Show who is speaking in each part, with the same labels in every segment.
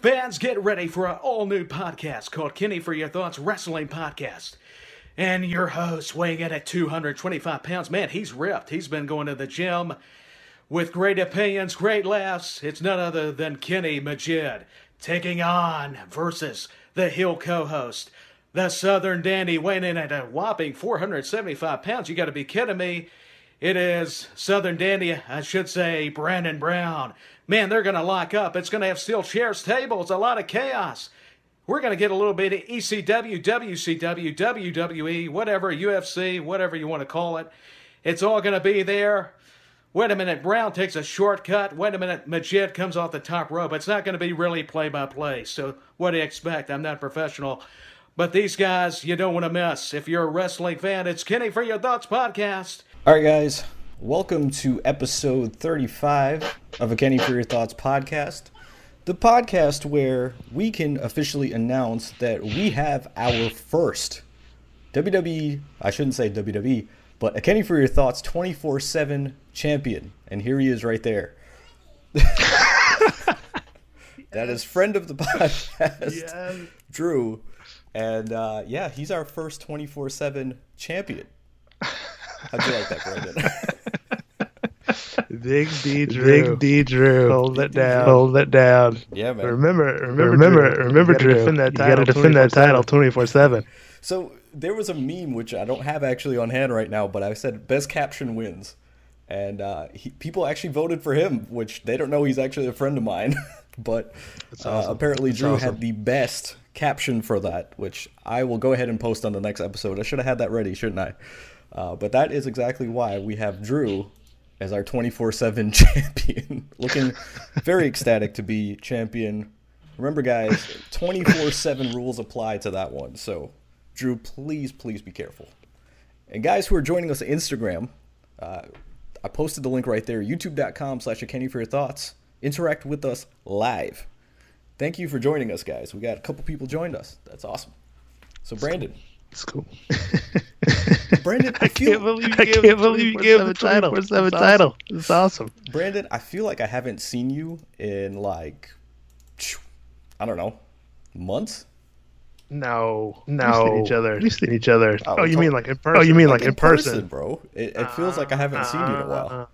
Speaker 1: Fans, get ready for an all new podcast called Kenny for Your Thoughts Wrestling Podcast. And your host, weighing in at 225 pounds, man, he's ripped. He's been going to the gym with great opinions, great laughs. It's none other than Kenny Majid taking on versus the Hill co host, the Southern Dandy, weighing in at a whopping 475 pounds. You got to be kidding me. It is Southern Dandy, I should say, Brandon Brown. Man, they're going to lock up. It's going to have steel chairs, tables, a lot of chaos. We're going to get a little bit of ECW, WCW, WWE, whatever, UFC, whatever you want to call it. It's all going to be there. Wait a minute, Brown takes a shortcut. Wait a minute, Majid comes off the top rope. It's not going to be really play by play. So, what do you expect? I'm not professional. But these guys, you don't want to miss. If you're a wrestling fan, it's Kenny for Your Thoughts podcast.
Speaker 2: All right, guys, welcome to episode 35 of a Kenny for Your Thoughts podcast. The podcast where we can officially announce that we have our first WWE, I shouldn't say WWE, but a Kenny for Your Thoughts 24 7 champion. And here he is right there. that is friend of the podcast, Drew. And uh, yeah, he's our first 24 7 champion. How'd you like that, Brandon?
Speaker 3: Big D Drew. Big D Drew. Hold it down. Hold it down.
Speaker 2: Yeah, man.
Speaker 3: Remember, remember, remember, Drew. remember, Drew. Defend that title you got to defend that title twenty four seven.
Speaker 2: So there was a meme which I don't have actually on hand right now, but I said best caption wins, and uh, he, people actually voted for him, which they don't know he's actually a friend of mine. but uh, awesome. apparently Drew awesome. had the best caption for that, which I will go ahead and post on the next episode. I should have had that ready, shouldn't I? Uh, but that is exactly why we have Drew as our 24 7 champion. Looking very ecstatic to be champion. Remember, guys, 24 7 rules apply to that one. So, Drew, please, please be careful. And, guys who are joining us on Instagram, uh, I posted the link right there youtube.com slash Kenny for your thoughts. Interact with us live. Thank you for joining us, guys. We got a couple people joined us. That's awesome. So, Brandon.
Speaker 3: It's cool.
Speaker 2: Brandon, I,
Speaker 3: I can't believe you I gave, can't believe you gave the title. It's the title. It's awesome.
Speaker 2: Brandon, I feel like I haven't seen you in like I don't know months.
Speaker 3: No, no. We've seen each other. We've seen each other. Oh, oh you mean like in person? Oh, you mean like, like in, in person. person,
Speaker 2: bro? It, it feels like I haven't uh, seen you in a while.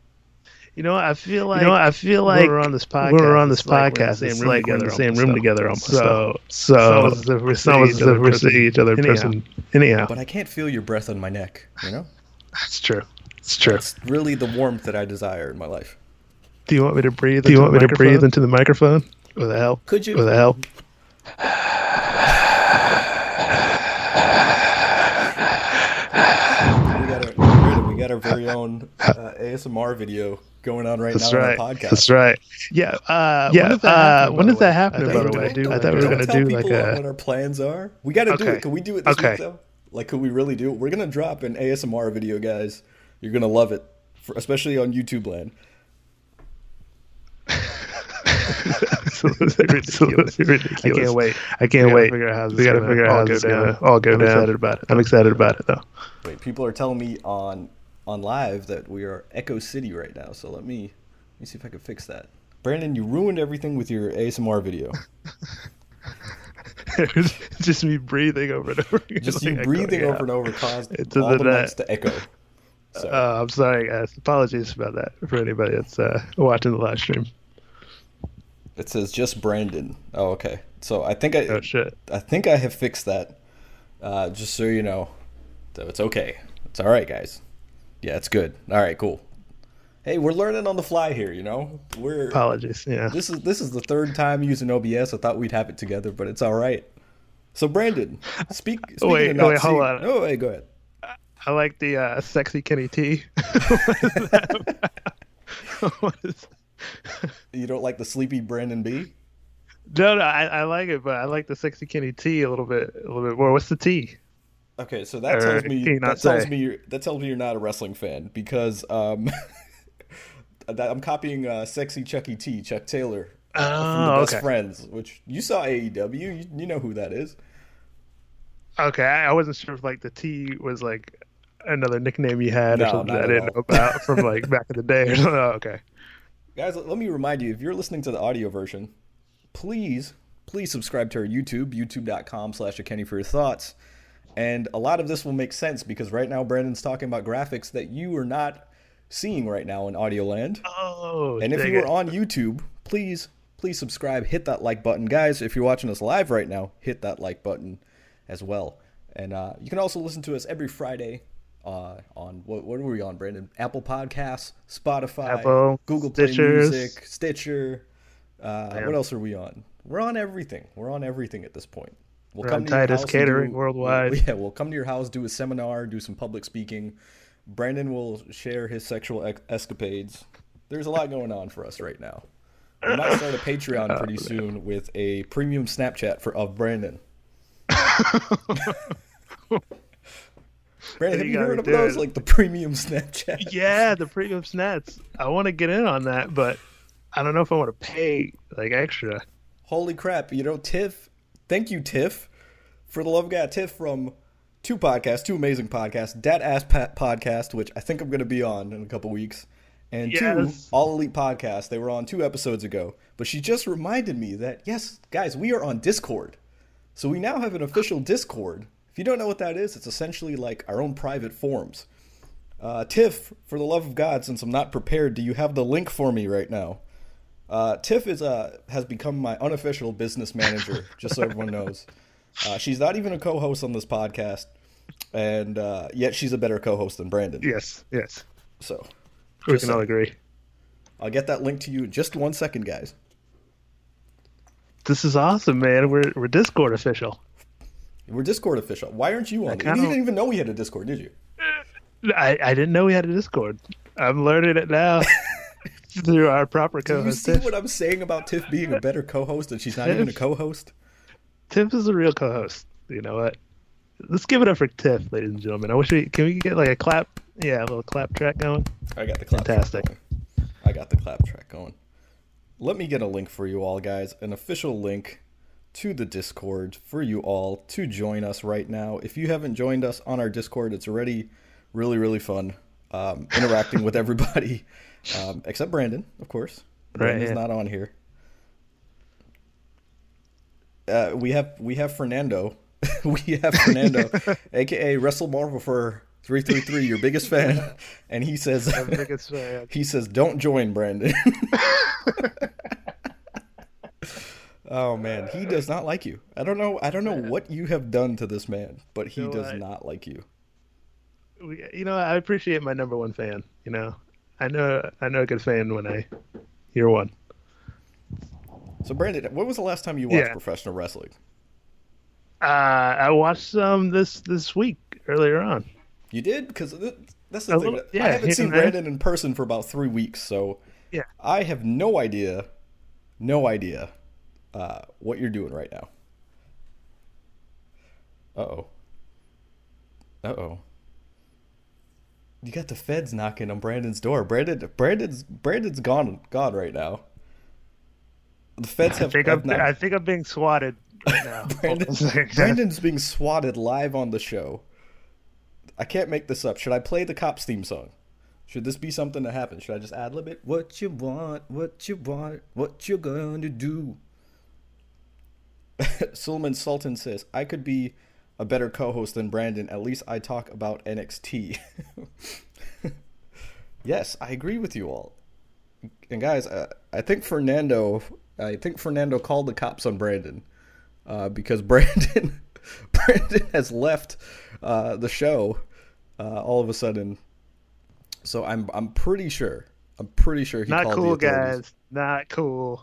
Speaker 3: You know, I feel like you know, I feel like we're on this podcast. We're on this podcast, like same room together, in the same room together. Almost. So, so, so we're seeing each other, we're seeing each other in person. Anyhow,
Speaker 2: but I can't feel your breath on my neck. You know,
Speaker 3: that's true. It's true.
Speaker 2: It's really the warmth that I desire in my life.
Speaker 3: Do you want me to breathe? Do you want me to breathe into the microphone? With the help?
Speaker 2: Could you?
Speaker 3: With the help?
Speaker 2: we got our, we got our very own uh, ASMR video going on right
Speaker 3: That's
Speaker 2: now
Speaker 3: right.
Speaker 2: on the podcast.
Speaker 3: That's right. Yeah. Uh, yeah. When does that happen? Uh, when does that happen by the way? Do, I thought we were going to do like a.
Speaker 2: What our plans are? We got to okay. do it. Can we do it this okay. week though? Like, could we really do it? We're going to drop an ASMR video, guys. You're going to love it, for, especially on YouTube land.
Speaker 3: absolutely ridiculous. ridiculous. I can't wait. I can't wait. Figure out how we got to figure out how this is going to all go I'm down. excited about it. I'm excited about it though.
Speaker 2: Wait, people are telling me on on live that we are Echo City right now. So let me let me see if I can fix that. Brandon, you ruined everything with your ASMR video.
Speaker 3: just me breathing over and over.
Speaker 2: Just like you breathing over and over caused it's all the nights to echo.
Speaker 3: So. Uh, I'm sorry, guys. Apologies about that for anybody that's uh, watching the live stream.
Speaker 2: It says just Brandon. Oh, okay. So I think I.
Speaker 3: Oh shit.
Speaker 2: I think I have fixed that. Uh, just so you know, so it's okay. It's all right, guys. Yeah, it's good. All right, cool. Hey, we're learning on the fly here. You know, we're
Speaker 3: apologies. Yeah.
Speaker 2: This is this is the third time using OBS. I thought we'd have it together, but it's all right. So Brandon, speak.
Speaker 3: Oh, wait,
Speaker 2: wait,
Speaker 3: hold see, on.
Speaker 2: Oh, wait, go ahead.
Speaker 3: I like the uh, sexy Kenny T. what is
Speaker 2: you don't like the sleepy Brandon B?
Speaker 3: No, no, I, I, like it, but I like the sexy Kenny T a little bit, a little bit more. What's the T?
Speaker 2: Okay, so that tells me that say? tells me you're, that tells me you're not a wrestling fan because um, I'm copying uh, sexy Chucky T, Chuck Taylor
Speaker 3: oh,
Speaker 2: from the Best
Speaker 3: okay.
Speaker 2: Friends, which you saw AEW, you, you know who that is.
Speaker 3: Okay, I wasn't sure if like the T was like another nickname you had
Speaker 2: no,
Speaker 3: or something
Speaker 2: I
Speaker 3: didn't know about from like back in the day. oh, okay.
Speaker 2: Guys, let me remind you if you're listening to the audio version, please please subscribe to our YouTube, youtube.com slash a Kenny for your thoughts. And a lot of this will make sense because right now Brandon's talking about graphics that you are not seeing right now in Audioland.
Speaker 3: Oh,
Speaker 2: and if you are on YouTube, please, please subscribe, hit that like button. Guys, if you're watching us live right now, hit that like button as well. And uh, you can also listen to us every Friday uh, on what, what are we on, Brandon? Apple Podcasts, Spotify,
Speaker 3: Apple,
Speaker 2: Google Play Music, Stitcher. Uh, what else are we on? We're on everything. We're on everything at this point.
Speaker 3: We'll We're come to Titus Catering do, Worldwide.
Speaker 2: We'll, yeah, we'll come to your house, do a seminar, do some public speaking. Brandon will share his sexual escapades. There's a lot going on for us right now. We might start a Patreon oh, pretty soon with a premium Snapchat for of Brandon. Brandon, have you, you heard of those? It. Like the premium Snapchat?
Speaker 3: Yeah, the premium snaps. I want to get in on that, but I don't know if I want to pay like extra.
Speaker 2: Holy crap! You know, Tiff. Thank you, Tiff, for the love of God. Tiff from two podcasts, two amazing podcasts. Dat Ass Pat podcast, which I think I'm going to be on in a couple weeks, and yes. two All Elite podcast. They were on two episodes ago, but she just reminded me that yes, guys, we are on Discord. So we now have an official Discord if you don't know what that is, it's essentially like our own private forums. Uh, Tiff, for the love of God, since I'm not prepared, do you have the link for me right now? Uh, Tiff is uh, has become my unofficial business manager, just so everyone knows. Uh, she's not even a co-host on this podcast, and uh, yet she's a better co-host than Brandon.
Speaker 3: Yes, yes.
Speaker 2: So
Speaker 3: we can all agree.
Speaker 2: I'll get that link to you in just one second, guys.
Speaker 3: This is awesome, man. We're we're Discord official.
Speaker 2: We're Discord official. Why aren't you on? You didn't even know we had a Discord, did you?
Speaker 3: I, I didn't know we had a Discord. I'm learning it now through our proper co-host.
Speaker 2: Do you see what I'm saying about Tiff being a better co-host and she's not Tiff, even a co-host?
Speaker 3: Tiff is a real co-host. You know what? Let's give it up for Tiff, ladies and gentlemen. I wish we can we get like a clap. Yeah, a little clap track going.
Speaker 2: I got the clap. Fantastic. I got the clap track going. Let me get a link for you all, guys. An official link to the Discord for you all to join us right now. If you haven't joined us on our Discord, it's already really, really fun um, interacting with everybody, um, except Brandon, of course. Brandon's right, yeah. not on here. Uh, we have we have Fernando. we have Fernando, aka Wrestle Marvel for three three three, your biggest fan, and he says,
Speaker 3: biggest fan.
Speaker 2: he says, don't join Brandon. Oh man, he does not like you. I don't know. I don't know what you have done to this man, but he does what? not like you.
Speaker 3: You know, I appreciate my number one fan. You know, I know I know a good fan when I hear one.
Speaker 2: So, Brandon, when was the last time you watched yeah. professional wrestling?
Speaker 3: Uh, I watched some this this week earlier on.
Speaker 2: You did because that's the a thing. Little, yeah, I haven't seen Brandon in person for about three weeks, so
Speaker 3: yeah,
Speaker 2: I have no idea, no idea uh, what you're doing right now. Uh oh. Uh oh. You got the feds knocking on Brandon's door. Brandon, Brandon's, Brandon's gone, gone right now. The feds have.
Speaker 3: I think, I'm, I think I'm being swatted right now.
Speaker 2: Brandon, Brandon's being swatted live on the show. I can't make this up. Should I play the cops theme song? Should this be something that happens? Should I just ad lib it? What you want, what you want, what you gonna do? Suleiman Sultan says, I could be a better co host than Brandon. At least I talk about NXT. yes, I agree with you all. And guys, uh, I think Fernando, I think Fernando called the cops on Brandon uh, because Brandon, Brandon has left uh, the show uh, all of a sudden. So I'm I'm pretty sure I'm pretty sure he
Speaker 3: not
Speaker 2: cool,
Speaker 3: guys. Not cool.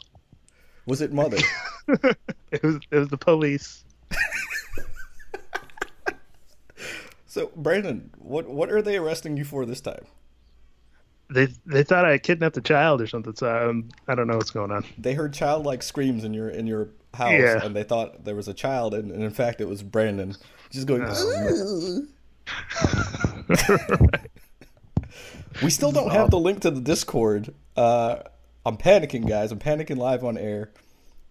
Speaker 2: Was it mother?
Speaker 3: it was it was the police.
Speaker 2: So Brandon, what what are they arresting you for this time?
Speaker 3: They they thought I kidnapped a child or something. So um, I don't know what's going on.
Speaker 2: They heard childlike screams in your in your house, yeah. and they thought there was a child, and, and in fact it was Brandon, just going. Oh, we still don't have the link to the Discord. Uh, I'm panicking, guys. I'm panicking live on air.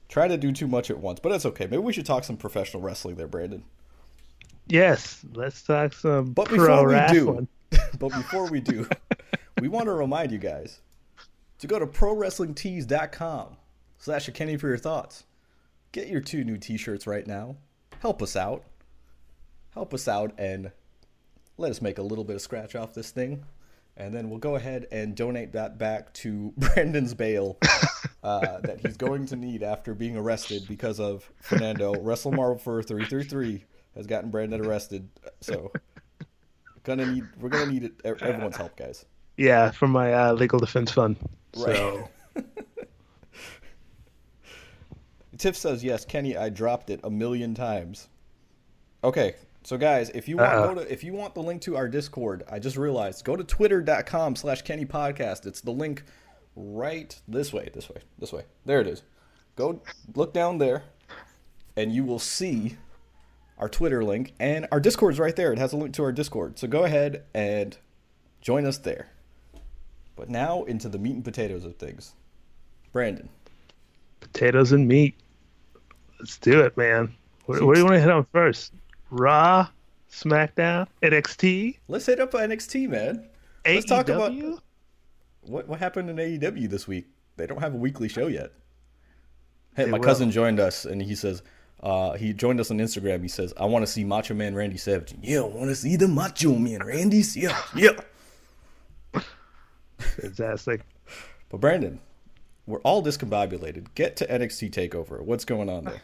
Speaker 2: Try to do too much at once, but it's okay. Maybe we should talk some professional wrestling there, Brandon.
Speaker 3: Yes, let's talk some.
Speaker 2: But before we wrestling. do, but before we do, we want to remind you guys to go to prowrestlingtees.com slash a Kenny for your thoughts. get your two new T-shirts right now. Help us out. Help us out and let us make a little bit of scratch off this thing, and then we'll go ahead and donate that back to Brandon's bail uh, that he's going to need after being arrested because of Fernando. Wrestle Marvel for three three three has gotten Brandon arrested, so gonna need we're gonna need it, everyone's help, guys.
Speaker 3: Yeah, from my uh, legal defense fund. Right. So.
Speaker 2: Tiff says yes, Kenny. I dropped it a million times. Okay, so guys, if you want uh, to, if you want the link to our Discord, I just realized go to twitter.com slash Kenny Podcast. It's the link right this way, this way, this way. There it is. Go look down there, and you will see our Twitter link and our Discord's right there. It has a link to our Discord. So go ahead and join us there. But now into the meat and potatoes of things. Brandon.
Speaker 3: Potatoes and meat. Let's do it, man. What, what do you want to hit on first? Raw, SmackDown, NXT.
Speaker 2: Let's hit up NXT, man. AEW? Let's talk about what what happened in AEW this week. They don't have a weekly show yet. Hey, they my will. cousin joined us, and he says uh, he joined us on Instagram. He says, "I want to see Macho Man Randy Savage." Yeah, I want to see the Macho Man Randy Savage. Yeah.
Speaker 3: Fantastic.
Speaker 2: but Brandon, we're all discombobulated. Get to NXT Takeover. What's going on there?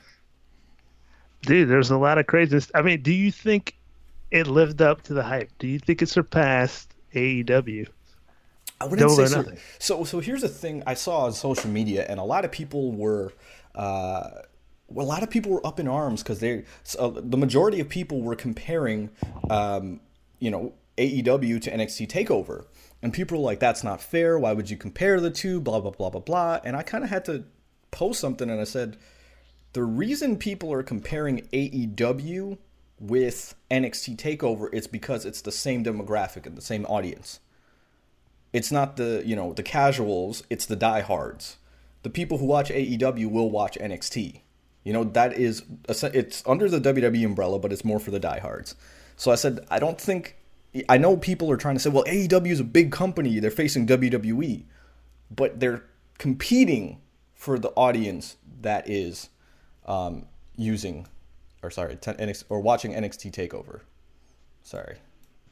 Speaker 3: Dude, there's a lot of craziness. I mean, do you think it lived up to the hype? Do you think it surpassed AEW?
Speaker 2: I wouldn't say so. so. So here's the thing I saw on social media, and a lot of people were. Uh, a lot of people were up in arms because they, so the majority of people were comparing, um, you know, AEW to NXT Takeover, and people were like, "That's not fair. Why would you compare the two? Blah blah blah blah blah." And I kind of had to post something, and I said, the reason people are comparing AEW with NXT Takeover is because it's the same demographic and the same audience. It's not the you know the casuals; it's the diehards. The people who watch AEW will watch NXT. You know that is it's under the WWE umbrella, but it's more for the diehards. So I said I don't think I know people are trying to say, well, AEW is a big company; they're facing WWE, but they're competing for the audience that is um, using, or sorry, NXT, or watching NXT Takeover. Sorry,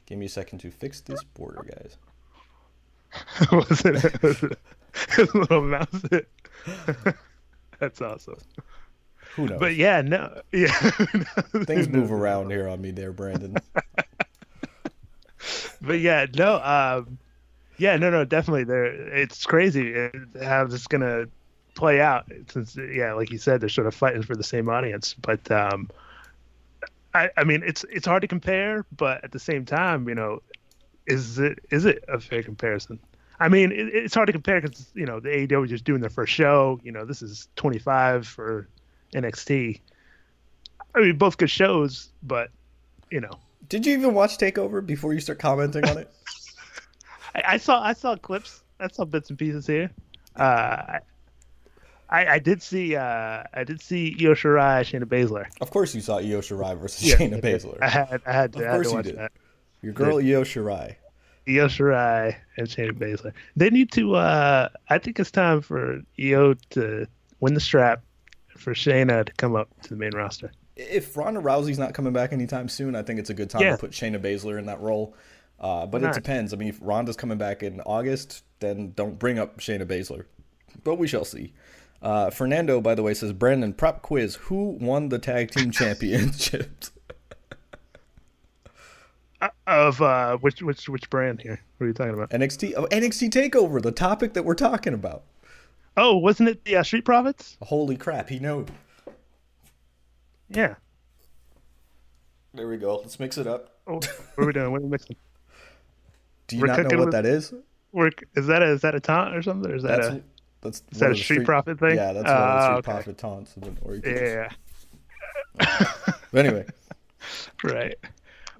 Speaker 2: give me a second to fix this border, guys.
Speaker 3: was it? Was it a little mouse? That's awesome.
Speaker 2: Who knows?
Speaker 3: But yeah, no, yeah.
Speaker 2: Things move around here on me, there, Brandon.
Speaker 3: but yeah, no, um, yeah, no, no, definitely. There, it's crazy how this is gonna play out since yeah like you said they're sort of fighting for the same audience but um i i mean it's it's hard to compare but at the same time you know is it is it a fair comparison i mean it, it's hard to compare because you know the AEW is just doing their first show you know this is 25 for NXT i mean both good shows but you know
Speaker 2: did you even watch takeover before you start commenting on it
Speaker 3: I, I, saw i saw clips i saw bits and pieces here uh I, I did see uh, I did see Io Shirai, Shayna Baszler.
Speaker 2: Of course, you saw Io Shirai versus yeah, Shayna Baszler.
Speaker 3: I had I had to, of course had to watch you did. that.
Speaker 2: Your girl Io Shirai.
Speaker 3: Io Shirai and Shayna Baszler. They need to. Uh, I think it's time for Io to win the strap for Shayna to come up to the main roster.
Speaker 2: If Ronda Rousey's not coming back anytime soon, I think it's a good time yeah. to put Shayna Baszler in that role. Uh, but it depends. I mean, if Ronda's coming back in August, then don't bring up Shayna Baszler. But we shall see. Uh, Fernando, by the way, says Brandon prop quiz: Who won the tag team championships?
Speaker 3: Uh, of uh, which which which brand here? What are you talking about?
Speaker 2: NXT oh, NXT Takeover, the topic that we're talking about.
Speaker 3: Oh, wasn't it the uh, Street Profits?
Speaker 2: Holy crap! He knew.
Speaker 3: Yeah.
Speaker 2: There we go. Let's mix it up.
Speaker 3: Oh, what are we doing? What are we mixing?
Speaker 2: Do you we're not know what with, that is?
Speaker 3: We're, is that a, is that a taunt or something? Or is that That's, a that's is that a street, street, profit thing?
Speaker 2: Yeah, that's uh, one of the street okay. profit taunts.
Speaker 3: Yeah.
Speaker 2: but anyway.
Speaker 3: Right.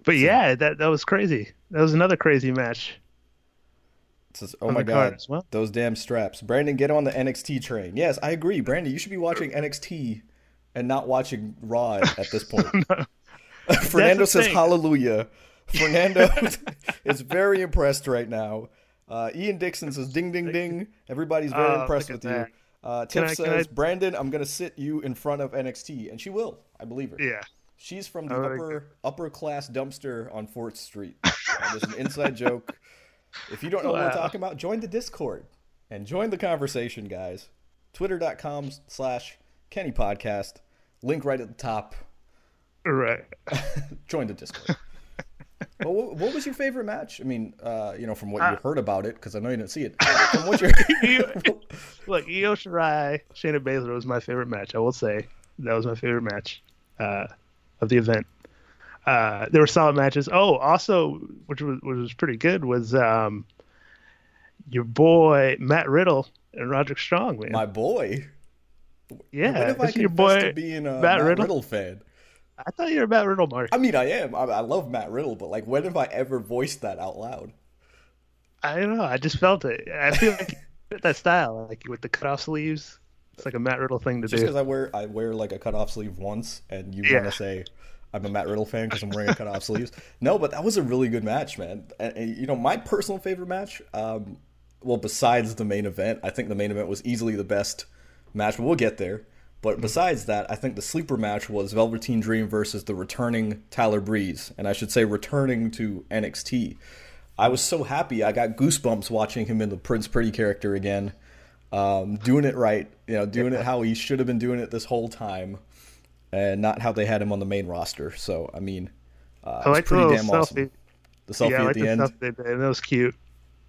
Speaker 3: But yeah, that that was crazy. That was another crazy match.
Speaker 2: Says, oh my god, well. those damn straps. Brandon, get on the NXT train. Yes, I agree. Brandon, you should be watching NXT and not watching Raw at this point. Fernando says thing. hallelujah. Fernando is very impressed right now. Uh, Ian Dixon says, "Ding, ding, ding." Everybody's very oh, impressed with you. Uh, Tiff
Speaker 3: I-
Speaker 2: says,
Speaker 3: I-
Speaker 2: Brandon, I'm gonna sit you in front of NXT, and she will. I believe her.
Speaker 3: Yeah.
Speaker 2: She's from the
Speaker 3: Oh,
Speaker 2: upper upper class dumpster on Fourth Street. Uh, there's an inside joke. If you don't know what we're talking about, join the Discord and join the conversation, guys. Twitter.com slash Kenny Podcast. Link right at the top.
Speaker 3: Right.
Speaker 2: Join the Discord. well, what, what was your favorite match? I mean, uh, you know, from what you heard about it, because I know you didn't see it. From what you
Speaker 3: Look, Io Shirai, Shayna Baszler was my favorite match. I will say that was my favorite match uh, of the event. Uh, there were solid matches. Oh, also, which was which was pretty good, was um, your boy Matt Riddle and Roderick Strong, man.
Speaker 2: my boy.
Speaker 3: yeah,
Speaker 2: When have
Speaker 3: your boy
Speaker 2: to being a
Speaker 3: Matt
Speaker 2: Matt,
Speaker 3: Riddle?
Speaker 2: Riddle fan?
Speaker 3: I thought you were Matt Riddle, Mark.
Speaker 2: I mean, I am. I, I love Matt Riddle, but like, when have I ever voiced that out loud?
Speaker 3: I don't know. I just felt it. I feel like that style, like with the cutoff sleeves. It's like a Matt Riddle thing to
Speaker 2: Just
Speaker 3: do.
Speaker 2: because I wear I wear like a cutoff sleeve once, and you
Speaker 3: Yeah.
Speaker 2: want to say I'm a Matt Riddle fan because I'm wearing a cutoff sleeves. No, but that was a really good match, man. And, and, you know, my personal favorite match. Um, well, besides the main event, I think the main event was easily the best match. But we'll get there. But besides that, I think the sleeper match was Velveteen Dream versus the returning Tyler Breeze, and I should say returning to NXT. I was so happy. I got goosebumps watching him in the Prince Pretty character again, um, doing it right. You know, doing it how he should have been doing it this whole time, and not how they had him on the main roster. So I mean, uh,
Speaker 3: I like the
Speaker 2: pretty damn
Speaker 3: selfie.
Speaker 2: awesome. The selfie
Speaker 3: yeah, I
Speaker 2: at the,
Speaker 3: the
Speaker 2: end,
Speaker 3: stuff they did. That was cute.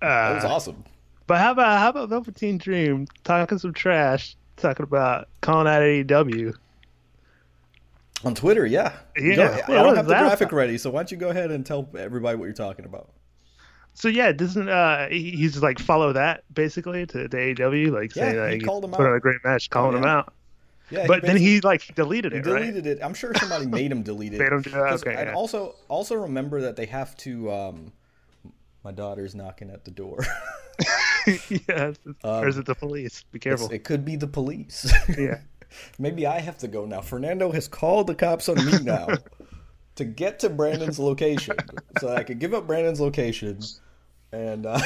Speaker 2: that was
Speaker 3: Uh,
Speaker 2: awesome.
Speaker 3: But how about how about Velveteen Dream talking some trash, talking about calling out AEW?
Speaker 2: On Twitter, yeah.
Speaker 3: Yeah,
Speaker 2: Go- I don't have the graphic
Speaker 3: about?
Speaker 2: ready, so why don't you go ahead and tell everybody what you're talking about?
Speaker 3: So yeah, doesn't uh he- he's like follow that basically to, to AEW, like
Speaker 2: Yeah,
Speaker 3: saying
Speaker 2: he
Speaker 3: like
Speaker 2: called him
Speaker 3: put on a great match, calling
Speaker 2: Oh,
Speaker 3: him out.
Speaker 2: Yeah,
Speaker 3: But then he like deleted it, right?
Speaker 2: deleted it. I'm sure somebody made him delete it.
Speaker 3: Made him do it?
Speaker 2: 'Cause-
Speaker 3: Okay,
Speaker 2: And
Speaker 3: yeah.
Speaker 2: also, also remember that they have to. Um, my daughter's knocking at the door.
Speaker 3: yes. or is it the police? Be careful.
Speaker 2: Um, it could be the police.
Speaker 3: yeah.
Speaker 2: Maybe I have to go now. Fernando has called the cops on me now to get to Brandon's location, so I could give up Brandon's location. And uh,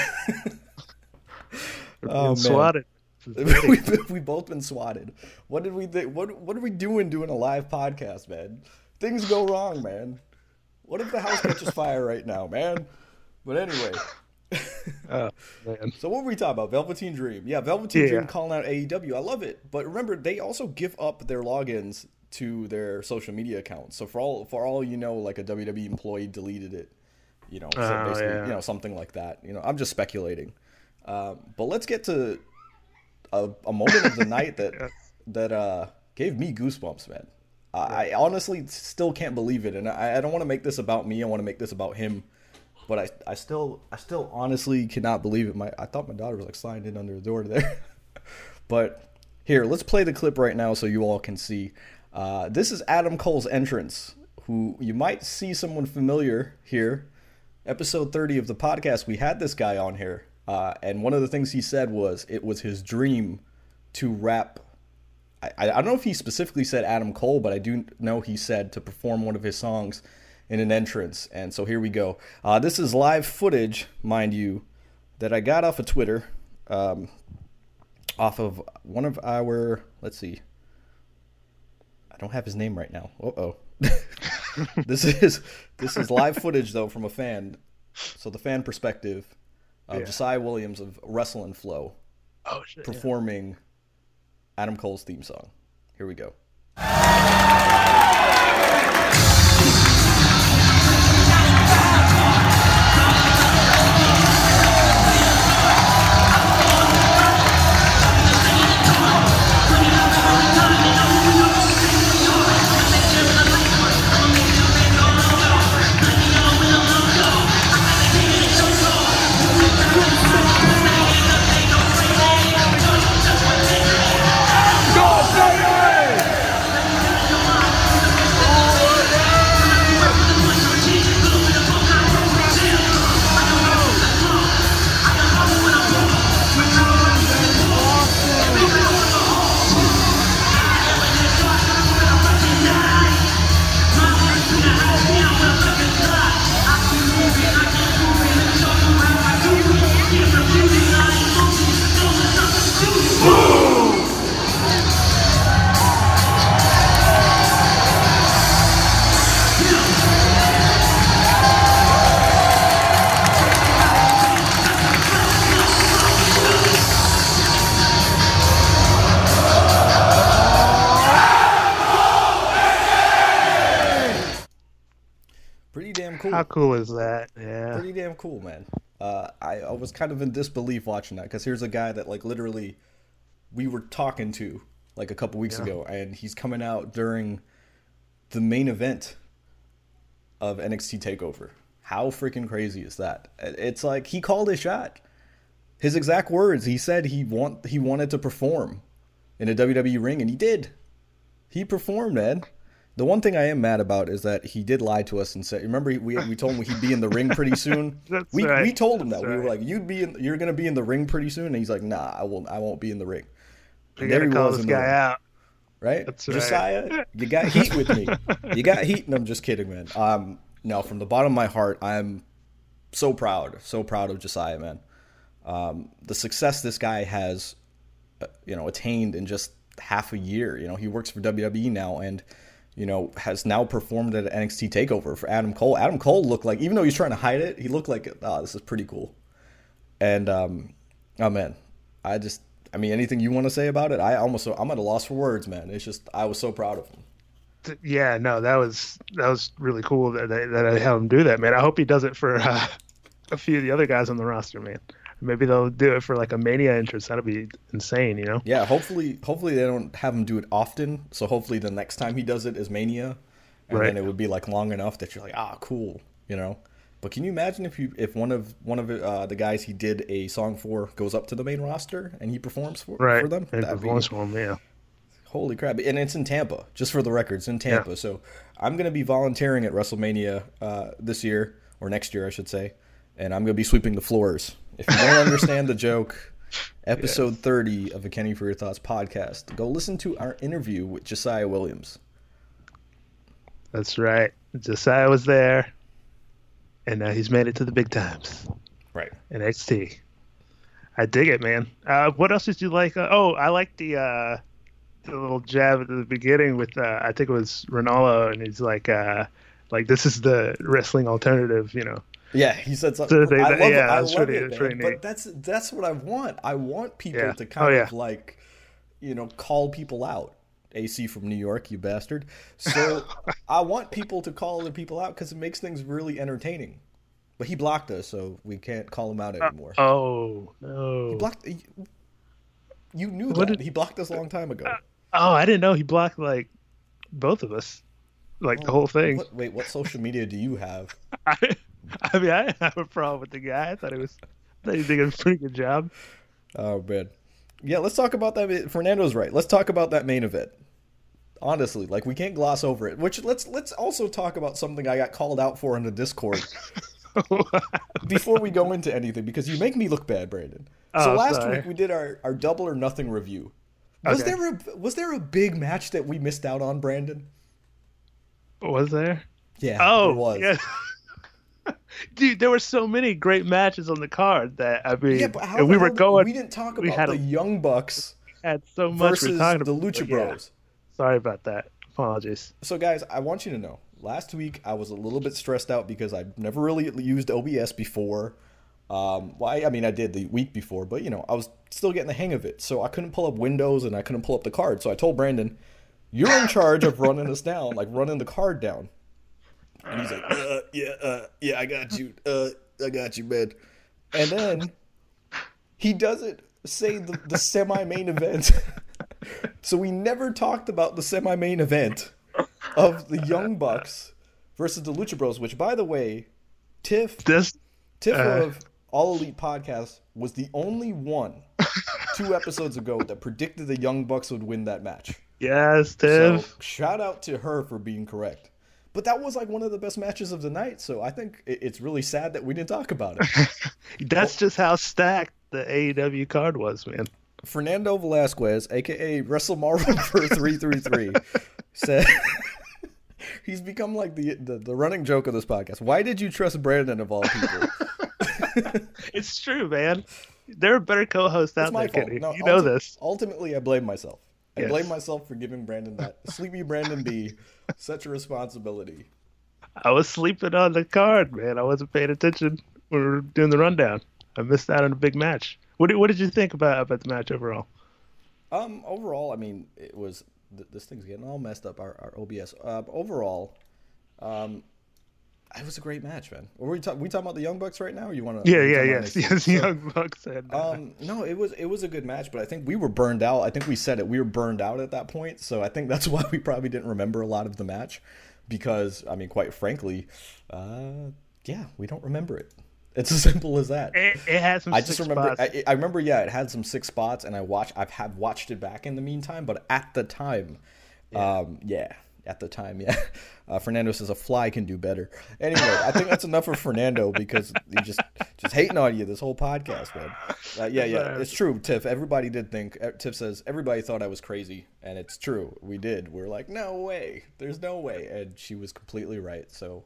Speaker 2: oh man,
Speaker 3: swatted.
Speaker 2: we've, we've both been swatted. What did we? Th- what What are we doing doing a live podcast, man? Things go wrong, man. What if the house catches fire right now, man? But anyway,
Speaker 3: Oh
Speaker 2: so what were we talking about? Velveteen Dream. Yeah, Velveteen
Speaker 3: Yeah.
Speaker 2: Dream calling out AEW. I love it. But remember, they also give up their logins to their social media accounts. So for all for all you know, like a WWE employee deleted it. You know, so
Speaker 3: Oh,
Speaker 2: basically,
Speaker 3: yeah.
Speaker 2: you know, something like that. You know, I'm just speculating. Um, but let's get to a, a moment of the night that
Speaker 3: Yes.
Speaker 2: that uh, gave me goosebumps, man. I, I honestly still can't believe it, and I, I don't want to make this about me. I want to make this about him. But I, I still, I still honestly cannot believe it. My, I thought my daughter was like sliding in under the door there. but here, let's play the clip right now so you all can see. Uh, this is Adam Cole's entrance, who you might see someone familiar here. Episode 30 of the podcast, we had this guy on here. Uh, and one of the things he said was it was his dream to rap. I, I don't know if he specifically said Adam Cole, but I do know he said to perform one of his songs in an entrance. And so here we go. Uh, this is live footage, mind you, that I got off of Twitter, um, off of one of our. Let's see. I don't have his name right now. Uh oh. this is this is live footage though from a fan. So the fan perspective of
Speaker 3: Yeah.
Speaker 2: Josiah Williams of Wrestle and Flow
Speaker 3: Oh shit. yeah.
Speaker 2: performing Adam Cole's theme song. Here we go.
Speaker 3: How cool is that? Yeah.
Speaker 2: Pretty damn cool, man. Uh, I, I was kind of in disbelief watching that because here's a guy that like literally we were talking to like a couple weeks
Speaker 3: Yeah.
Speaker 2: ago, and he's coming out during the main event of NXT Takeover. How freaking crazy is that? It's like he called his shot. His exact words. He said he want he wanted to perform in a WWE ring, and he did. He performed, man. The one thing I am mad about is that he did lie to us and say, remember we we told him he'd be in the ring pretty soon.
Speaker 3: That's
Speaker 2: we
Speaker 3: right.
Speaker 2: we told him that
Speaker 3: That's
Speaker 2: we were like, you'd be in, you're gonna be in the ring pretty soon, and he's like, nah, I won't I won't be in the ring. There
Speaker 3: gotta
Speaker 2: he
Speaker 3: call
Speaker 2: was
Speaker 3: this guy
Speaker 2: ring,
Speaker 3: out.
Speaker 2: right?
Speaker 3: That's right.
Speaker 2: Josiah, you got heat with me. You got heat, and I'm just kidding, man. Um, no, from the bottom of my heart, I'm so proud, so proud of Josiah, man. Um, the success this guy has, uh, you know, attained in just half a year. You know, he works for WWE now, and you know, has now performed at NXT Takeover for Adam Cole. Adam Cole looked like, even though he's trying to hide it, he looked like, oh, this is pretty cool. And um, oh man, I just, I mean, anything you want to say about it? I almost, I'm at a loss for words, man. It's just, I was so proud of him.
Speaker 3: Yeah, no, that was that was really cool that I, that I had him do that, man. I hope he does it for uh, a few of the other guys on the roster, man. Maybe they'll do it for like a mania entrance. That'd be insane, you know?
Speaker 2: Yeah, hopefully, hopefully they don't have him do it often. So hopefully the next time he does it is Mania, and
Speaker 3: Right.
Speaker 2: then it would be like long enough that you're like, ah, cool, you know. But can you imagine if you if one of one of uh, the guys he did a song for goes up to the main roster and he performs for,
Speaker 3: Right.
Speaker 2: for them?
Speaker 3: And
Speaker 2: That'd be-
Speaker 3: performs for him, yeah.
Speaker 2: Holy crap! And it's in Tampa, just for the record, it's in Tampa.
Speaker 3: Yeah.
Speaker 2: So I'm gonna be volunteering at WrestleMania uh, this year or next year, I should say, and I'm gonna be sweeping the floors. If you don't understand the joke, episode 30 of the Kenny for Your Thoughts podcast, go listen to our interview with Josiah Williams.
Speaker 3: That's right. Josiah was there, and now he's made it to the big times.
Speaker 2: Right.
Speaker 3: NXT. I dig it, man. Uh, what else did you like? Uh, oh, I like the uh, the little jab at the beginning with uh, I think it was Ranallo, and he's like, uh, like this is the wrestling alternative, you know.
Speaker 2: Yeah, he said something.
Speaker 3: So
Speaker 2: I love
Speaker 3: yeah,
Speaker 2: it. I love
Speaker 3: pretty-
Speaker 2: it,
Speaker 3: that's
Speaker 2: man.
Speaker 3: pretty
Speaker 2: But that's that's what I want. I want people
Speaker 3: Yeah.
Speaker 2: to oh, kind
Speaker 3: Oh, yeah.
Speaker 2: of like, you know, call people out. AC from New York, you bastard. So I want people to call other people out because it makes things really entertaining. But he blocked us, so we can't call him out uh, anymore.
Speaker 3: Oh no!
Speaker 2: He blocked. You, you knew
Speaker 3: What
Speaker 2: that
Speaker 3: did-
Speaker 2: he blocked us a long time ago.
Speaker 3: Uh, oh, I didn't know he blocked like both of us, like the whole thing.
Speaker 2: What, wait, what social media do you have?
Speaker 3: I, I mean, I didn't have a problem with the guy. I thought he was, I thought he did a pretty good job.
Speaker 2: Oh man, yeah. Let's talk about that. Fernando's right. Let's talk about that main event. Honestly, like we can't gloss over it. Which let's let's also talk about something I got called out for in the Discord before we go into anything because you make me look bad, Brandon. So
Speaker 3: Oh,
Speaker 2: last
Speaker 3: sorry.
Speaker 2: week we did our, our double or nothing review. Was
Speaker 3: Okay.
Speaker 2: there a was there a big match that we missed out on, Brandon?
Speaker 3: was there?
Speaker 2: Yeah,
Speaker 3: Oh,
Speaker 2: there was.
Speaker 3: yeah. Dude, there were so many great matches on the card that I mean,
Speaker 2: Yeah, but how
Speaker 3: and we were going.
Speaker 2: We didn't talk about the
Speaker 3: a-
Speaker 2: Young Bucks
Speaker 3: had so much
Speaker 2: versus
Speaker 3: we're talking
Speaker 2: the. Lucha
Speaker 3: but yeah.
Speaker 2: Bros.
Speaker 3: Sorry about that. Apologies.
Speaker 2: So, guys, I want you to know. Last week, I was a little bit stressed out because I'd never really used OBS before. Um, well, I, I mean, I did the week before, but you know, I was still getting the hang of it. So I couldn't pull up Windows and I couldn't pull up the card. So I told Brandon, "You're in charge of running us down, like running the card down." And he's like, uh, "Yeah, uh, yeah, I got you. Uh, I got you, man." And then he doesn't say the, the semi-main event. so we never talked about the semi-main event of the Young Bucks versus the Lucha Bros. Which, by the way, Tiff
Speaker 3: This
Speaker 2: Tiff
Speaker 3: Uh.
Speaker 2: of All Elite Podcast was the only one two episodes ago that predicted the Young Bucks would win that match.
Speaker 3: yes, Tiff.
Speaker 2: So
Speaker 3: Tiff.
Speaker 2: shout out to her for being correct. But that was like one of the best matches of the night, so I think it's really sad that we didn't talk about it.
Speaker 3: That's just how stacked the AEW card was, man.
Speaker 2: Fernando Velasquez, aka Wrestle Marvel for three three three, said he's become like the, the the running joke of this podcast. Why did you trust Brandon of all people?
Speaker 3: It's true, man. There are a better co-hosts out there. Kenny.
Speaker 2: No,
Speaker 3: you know
Speaker 2: ulti-
Speaker 3: this.
Speaker 2: Ultimately, I blame myself. I
Speaker 3: Yes.
Speaker 2: blame myself for giving Brandon that sleepy Brandon B such a responsibility.
Speaker 3: I was sleeping on the card, man. I wasn't paying attention when we were doing the rundown. I missed out on a big match. What did, what did you think about about the match overall?
Speaker 2: Um, overall, I mean, it was th- this thing's getting all messed up. Our, our OBS. Uh, overall, um, it was a great match, man. Were we, talk, we talking about the Young Bucks right now? Or you want to?
Speaker 3: Yeah, yeah, yes, yes. So, Young Bucks and
Speaker 2: uh, um, no, it was it was a good match, but I think we were burned out. I think we said it. We were burned out at that point, so I think that's why we probably didn't remember a lot of the match, because I mean, quite frankly, uh, yeah, we don't remember it. It's as simple as that.
Speaker 3: It, it had some.
Speaker 2: I just remember.
Speaker 3: I,
Speaker 2: I, remember. Yeah, it had some six spots, and I watched. I've have watched it back in the meantime, but at the time, yeah. um, yeah, at the time, yeah. Uh, Fernando says a fly can do better. Anyway, I think that's enough for Fernando because he just just hating on you this whole podcast, man. Uh, yeah, yeah, it's true. Tiff, everybody did think. Uh, Tiff says everybody thought I was crazy, and it's true. We did. We are like, no way. There's no way, and she was completely right. So,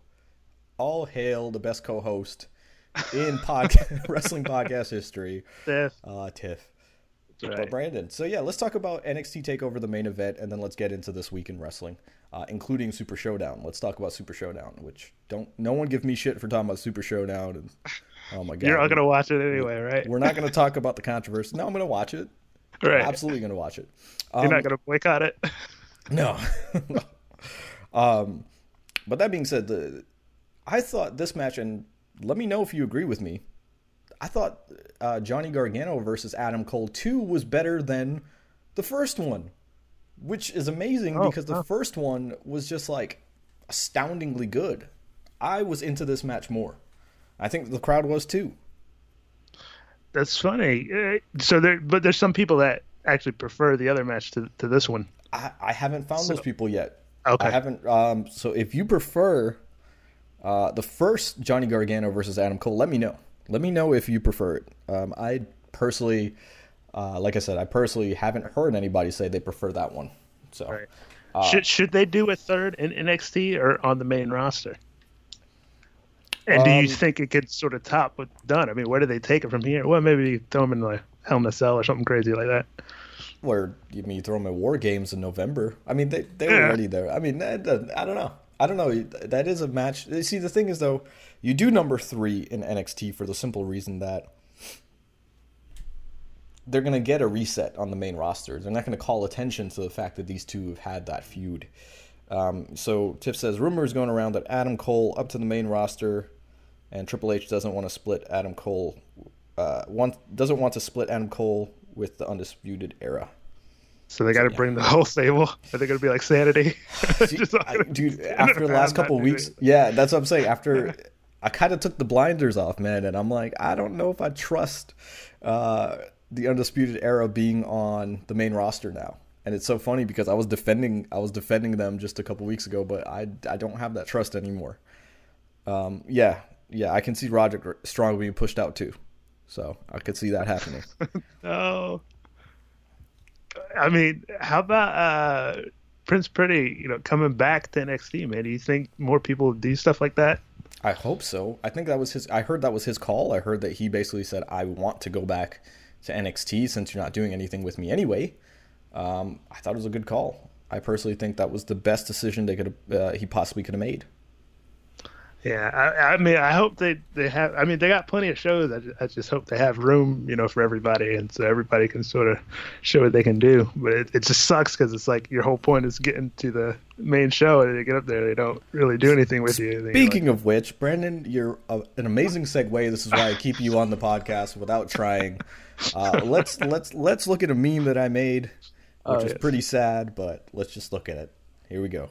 Speaker 2: all hail the best co-host in podcast wrestling podcast history,
Speaker 3: Tiff.
Speaker 2: Uh, Tiff. Right. But Brandon. So yeah, let's talk about NXT Takeover, the main event, and then let's get into this week in wrestling uh, including Super Showdown. Let's talk about Super Showdown, which don't no one give me shit for talking about Super Showdown. And oh my god,
Speaker 3: you're not gonna watch it anyway, right?
Speaker 2: We're not gonna talk about the controversy. No, I'm gonna watch it.
Speaker 3: Right,
Speaker 2: I'm absolutely gonna watch it.
Speaker 3: Um, you're not um, gonna boycott it.
Speaker 2: no. um, but that being said, the I thought this match, and let me know if you agree with me. I thought uh, Johnny Gargano versus Adam Cole two was better than the first one which is amazing oh, because the first one was just like astoundingly good. I was into this match more. I think the crowd was too.
Speaker 3: That's funny. Uh, so there, but there's some people that actually prefer the other match to, to this one.
Speaker 2: I, I haven't found so, those people yet.
Speaker 3: Okay.
Speaker 2: I haven't. Um. So if you prefer, uh, the first Johnny Gargano versus Adam Cole, let me know. Let me know if you prefer it. Um. I personally uh, like I said, I personally haven't heard anybody say they prefer that one. So, right.
Speaker 3: uh, should should they do a third in NXT or on the main roster? And do you um, think it could sort of top what's done? I mean, where do they take it from here? Well, maybe throw them in the Hell in a Cell or something crazy like that.
Speaker 2: Where you mean you throw them in War Games in November? I mean, they they were yeah. already there. I mean, I don't know. I don't know. That is a match. See, the thing is though, you do number three in NXT for the simple reason that they're going to get a reset on the main roster. They're not going to call attention to the fact that these two have had that feud. Um, so Tiff says rumors going around that Adam Cole up to the main roster, and Triple H doesn't want to split Adam Cole. Uh, want doesn't want to split Adam Cole with the Undisputed Era.
Speaker 3: So they got to so, yeah. bring the whole stable. Are they going to be like Sanity?
Speaker 2: dude, I, dude after the last couple weeks, yeah, that's what I'm saying. After I kind of took the blinders off, man, and I'm like, I don't know if I trust. Uh, the undisputed era being on the main roster now and it's so funny because I was defending I was defending them just a couple weeks ago, but I, I don't have that trust anymore. Um, yeah, yeah, I can see Roderick Strong being pushed out too, so I could see that happening.
Speaker 3: no, I mean, how about uh, Prince Pretty? You know, coming back to NXT, man. Do you think more people do stuff like that?
Speaker 2: I hope so. I think that was his. I heard that was his call. I heard that he basically said, "I want to go back." to NXT since you're not doing anything with me anyway. Um, I thought it was a good call. I personally think that was the best decision they could uh, he possibly could have made.
Speaker 3: Yeah, I, I, mean, I hope they, they have. I mean, they got plenty of shows. I, I, just hope they have room, you know, for everybody, and so everybody can sort of show what they can do. But it, it just sucks because it's like your whole point is getting to the main show, and they get up there, they don't really do anything with you.
Speaker 2: Speaking like, of which, Brandon, you're a, an amazing segue. This is why I keep you on the podcast without trying. Uh, let's let's let's look at a meme that I made, which oh, is yes. pretty sad, but let's just look at it. Here we go.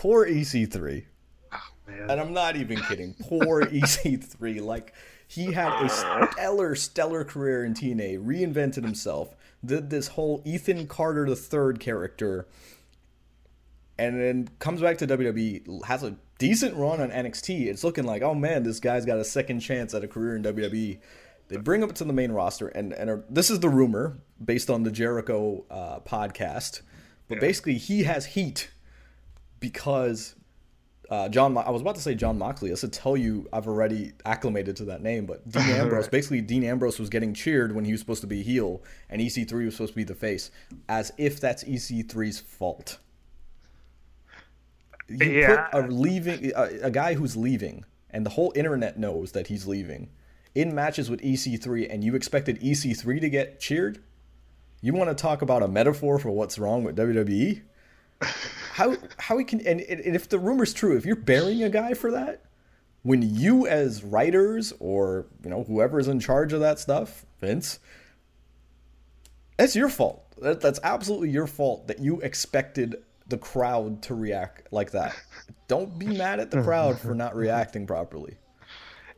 Speaker 2: Poor EC3. Oh, and I'm not even kidding. Poor EC3. Like he had a stellar, stellar career in TNA, reinvented himself, did this whole Ethan Carter III character, and then comes back to WWE, has a decent run on NXT. It's looking like, oh man, this guy's got a second chance at a career in WWE. They bring him to the main roster, and and are, this is the rumor based on the Jericho uh, podcast. But yeah. basically, he has heat because uh, Jon. I was about to say Jon Moxley. I said tell you I've already acclimated to that name, but Dean Ambrose. basically, Dean Ambrose was getting cheered when he was supposed to be heel, and EC3 was supposed to be the face, as if that's EC3's fault. You
Speaker 3: Yeah.
Speaker 2: put a leaving a, a guy who's leaving, and the whole internet knows that he's leaving, in matches with EC3, and you expected EC3 to get cheered. You want to talk about a metaphor for what's wrong with WWE? How how he can and, and if the rumor's true, if you're burying a guy for that, when you as writers or you know whoever's in charge of that stuff, Vince, that's your fault. That, that's absolutely your fault that you expected the crowd to react like that. Don't be mad at the crowd for not reacting properly.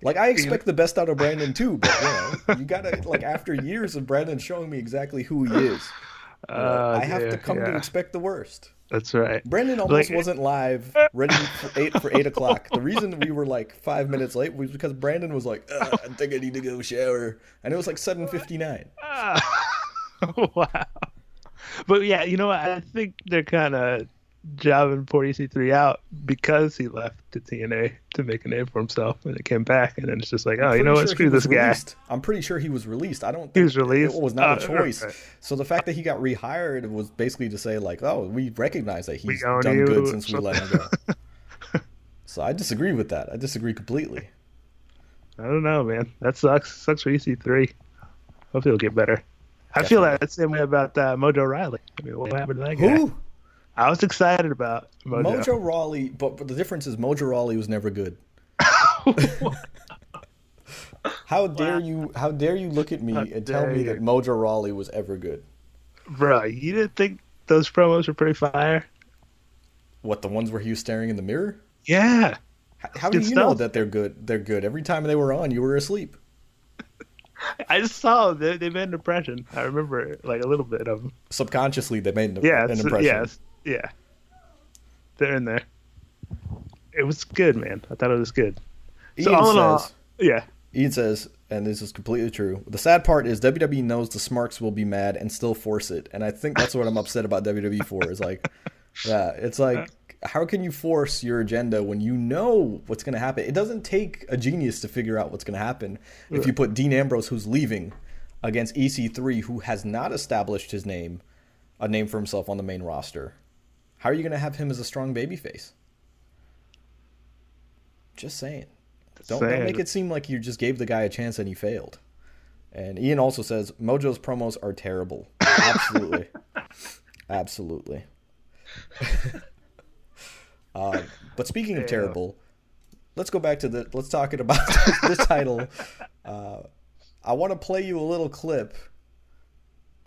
Speaker 2: Like I expect the best out of Brandon too, but you know, you gotta like after years of Brandon showing me exactly who he is,
Speaker 3: Oh,
Speaker 2: I have to
Speaker 3: dear,
Speaker 2: come to expect the worst.
Speaker 3: That's right.
Speaker 2: Brandon almost
Speaker 3: Like-
Speaker 2: wasn't live, ready for eight for eight o'clock. The reason we were like five minutes late was because Brandon was like, "I think I need to go shower," and it was like seven fifty nine.
Speaker 3: wow. But yeah, you know what? I think they're kind of jobbing poor EC3 out because he left to TNA to make a name for himself, and it came back, and then it's just like, oh, you know what? Screw this guy.
Speaker 2: I'm pretty sure he was released. I don't. Think
Speaker 3: He was released?
Speaker 2: It was not a choice.
Speaker 3: okay.
Speaker 2: So the fact that he got rehired was basically to say like, "Oh, we recognize that he's done
Speaker 3: you,"
Speaker 2: good since we let him go." so I disagree with that. I disagree completely.
Speaker 3: I don't know, man. That sucks. Sucks for EC3. Hope he'll get better. I feel that same way about uh, Mojo Riley. I mean, what happened to that guy?
Speaker 2: Who?
Speaker 3: I was excited about Mojo.
Speaker 2: Mojo Rawley, but, but the difference is Mojo Rawley was never good. How dare you? How dare you look at me
Speaker 3: How
Speaker 2: and tell me
Speaker 3: you.
Speaker 2: that Mojo Rawley was ever good?
Speaker 3: Bro, you didn't think those promos were pretty fire?
Speaker 2: What the ones where he was staring in the mirror?
Speaker 3: Yeah.
Speaker 2: How, how do you know that they're good? They're good. Every time they were on, you were asleep.
Speaker 3: I just saw they, they made an impression. I remember like a little bit of them.
Speaker 2: Subconsciously, they made an,
Speaker 3: Yeah,
Speaker 2: an impression.
Speaker 3: yes, yeah. They're in there. It was good, man. I thought it was good. So
Speaker 2: Ian
Speaker 3: all in all,
Speaker 2: says,
Speaker 3: yeah.
Speaker 2: Ian says, and this is completely true. The sad part is WWE knows the Smarks will be mad and still force it, and I think that's what I'm upset about WWE for. Is like, yeah, it's like, how can you force your agenda when you know what's going to happen? It doesn't take a genius to figure out what's going to happen. If you put Dean Ambrose, who's leaving, against EC3, who has not established his name, a name for himself on the main roster, how are you going to have him as a strong babyface? Just saying. Don't, don't make it seem like you just gave the guy a chance and he failed. And Ian also says Mojo's promos are terrible. Absolutely, absolutely. uh, but speaking of terrible, let's go back to the. Let's talk it about the title. Uh, I want to play you a little clip.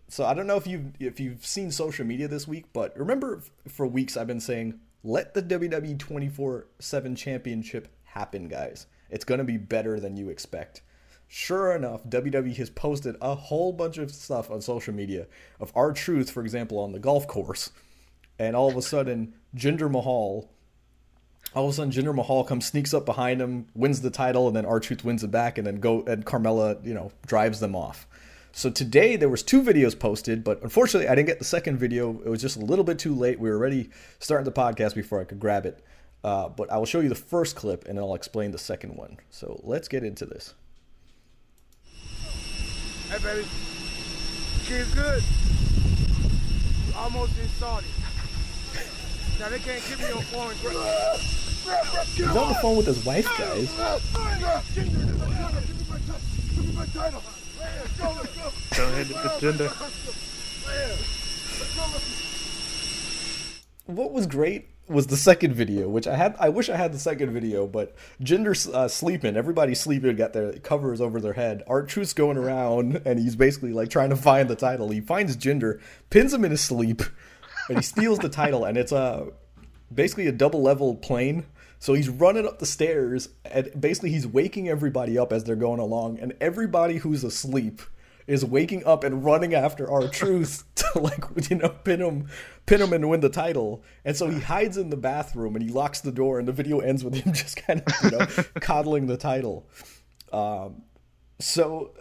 Speaker 2: So I don't know if you if you've seen social media this week, but remember for weeks I've been saying let the WWE 24/7 championship happen, guys. It's going to be better than you expect. Sure enough, WWE has posted a whole bunch of stuff on social media of R Truth, for example, on the golf course. And all of a sudden, Jinder Mahal all of a sudden Jinder Mahal comes sneaks up behind him, wins the title, and then R Truth wins it back, and then go and Carmella, you know, drives them off. So today there was two videos posted, but unfortunately I didn't get the second video. It was just a little bit too late. We were already starting the podcast before I could grab it. Uh, but I will show you the first clip and then I'll explain the second one. So let's get into this.
Speaker 4: Hey, baby. Kid's good. Almost in Saudi. Now they can't keep me on foreign ground.
Speaker 2: He's on the phone with his wife, guys.
Speaker 3: Agenda.
Speaker 2: what was great was the second video, which I had. I wish I had the second video, but Jinder's uh, sleeping. Everybody's sleeping. Got their covers over their head. R Truth's going around, and he's basically like trying to find the title. He finds Jinder, pins him in his sleep, and he steals the title. And it's a basically a double level plane. So he's running up the stairs, and basically he's waking everybody up as they're going along, and everybody who's asleep is waking up and running after R Truth to like you know pin him pin him and win the title. And so he hides in the bathroom and he locks the door and the video ends with him just kind of you know coddling the title. Um so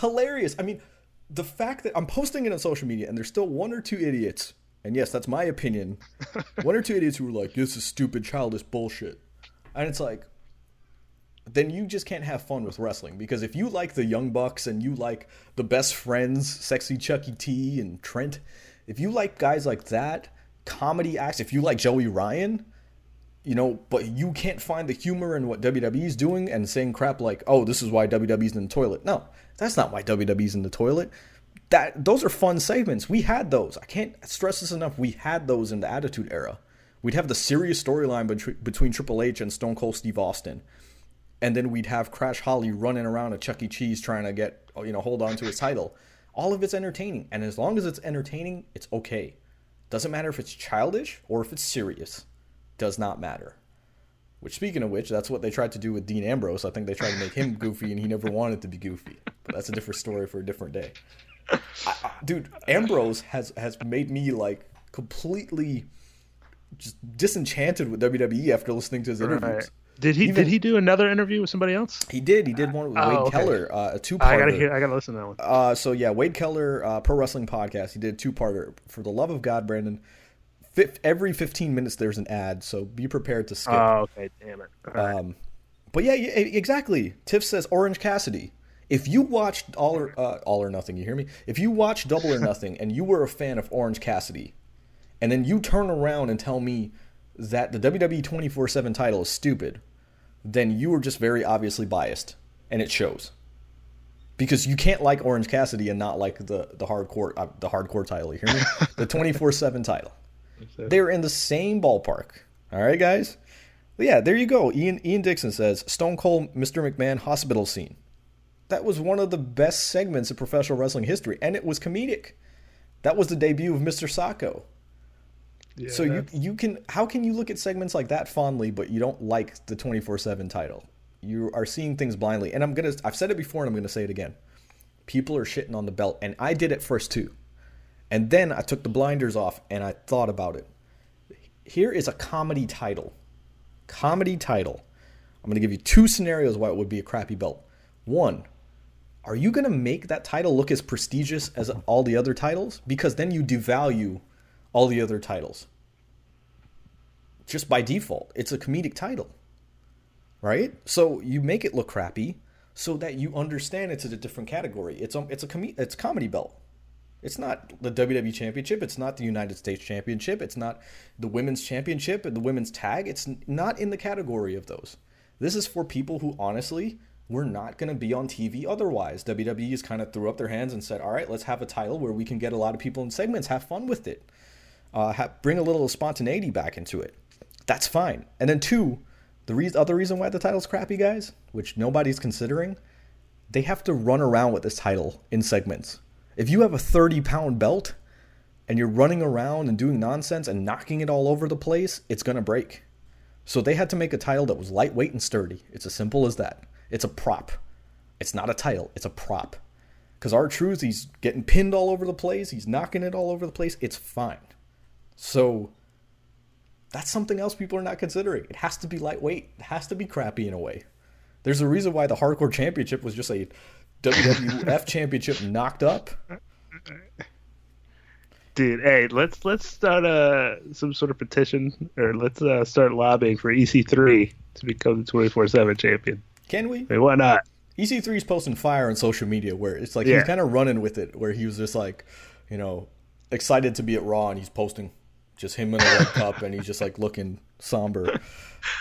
Speaker 2: hilarious. I mean the fact that i'm posting it on social media and there's still one or two idiots and yes, that's my opinion. one or two idiots who were like, "This is stupid, childish bullshit," and it's like, then you just can't have fun with wrestling because if you like the Young Bucks and you like the Best Friends, Sexy Chuckie T and Trent, if you like guys like that, comedy acts, if you like Joey Ryan, you know, but you can't find the humor in what WWE's doing and saying crap like, "Oh, this is why WWE's in the toilet." No, that's not why WWE's in the toilet. That those are fun segments. We had those. I can't stress this enough. We had those in the Attitude Era. We'd have the serious storyline between, between Triple H and Stone Cold Steve Austin, and then we'd have Crash Holly running around a Chuck E. Cheese trying to get you know hold on to his title. All of it's entertaining, and as long as it's entertaining, it's okay. Doesn't matter if it's childish or if it's serious. Does not matter. Which, speaking of which, that's what they tried to do with Dean Ambrose. I think they tried to make him goofy, and he never wanted to be goofy. But that's a different story for a different day. Dude, Ambrose has has made me like completely just disenchanted with WWE after listening to his interviews.
Speaker 3: Right. Did he
Speaker 2: Even-
Speaker 3: did he do another interview with somebody else?
Speaker 2: He did. He did one with
Speaker 3: Oh,
Speaker 2: Wade
Speaker 3: okay.
Speaker 2: Keller, uh, a two parter.
Speaker 3: I gotta hear. I gotta listen to that one.
Speaker 2: Uh, so yeah, Wade Keller, uh, Pro Wrestling Podcast. He did two parter. For the love of God, Brandon, fif- every fifteen minutes there's an ad, so be prepared to skip.
Speaker 3: Oh, okay. Damn it. Right.
Speaker 2: Um, but yeah, exactly. Tiff says Orange Cassidy. If you watched All or uh, All or Nothing, you hear me? If you watched Double or Nothing and you were a fan of Orange Cassidy, and then you turn around and tell me that the WWE 24/7 title is stupid, then you are just very obviously biased, and it shows. Because you can't like Orange Cassidy and not like the the hardcore uh, the hardcore title. You hear me? the 24/7 title. They're in the same ballpark. All right, guys. But yeah, there you go. Ian Ian Dixon says Stone Cold Mr. McMahon hospital scene. That was one of the best segments of professional wrestling history, and it was comedic. That was the debut of Mr. Socko.
Speaker 3: Yeah,
Speaker 2: so you you can how can you look at segments like that fondly, but you don't like the twenty four seven title? You are seeing things blindly, and I'm gonna I've said it before, and I'm gonna say it again. People are shitting on the belt, and I did it first too. And then I took the blinders off and I thought about it. Here is a comedy title. Comedy title. I'm going to give you two scenarios why it would be a crappy belt. One, are you going to make that title look as prestigious as all the other titles? Because then you devalue all the other titles. Just by default, it's a comedic title. Right? So you make it look crappy so that you understand it's a different category. It's a, it's a com- it's comedy belt. It's not the WWE Championship. It's not the United States Championship. It's not the Women's Championship and the Women's Tag. It's not in the category of those. This is for people who honestly were not going to be on TV otherwise. WWE just kind of threw up their hands and said, all right, let's have a title where we can get a lot of people in segments, have fun with it, uh, ha- bring a little spontaneity back into it. That's fine. And then, two, the re- other reason why the title's crappy, guys, which nobody's considering, they have to run around with this title in segments. If you have a 30 pound belt and you're running around and doing nonsense and knocking it all over the place, it's going to break. So they had to make a title that was lightweight and sturdy. It's as simple as that. It's a prop. It's not a title, it's a prop. Because R Truth, he's getting pinned all over the place, he's knocking it all over the place. It's fine. So that's something else people are not considering. It has to be lightweight, it has to be crappy in a way. There's a reason why the Hardcore Championship was just a WWF Championship knocked up.
Speaker 3: Dude, hey, let's let's start uh some sort of petition, or let's uh, start lobbying for EC3 to become the twenty four seven champion.
Speaker 2: Can we?
Speaker 3: Mean, why not?
Speaker 2: EC3 is posting fire on social media where it's like
Speaker 3: Yeah.
Speaker 2: he's kind of running with it, where he was just like, you know, excited to be at Raw and he's posting just him in a red cup and he's just like looking somber.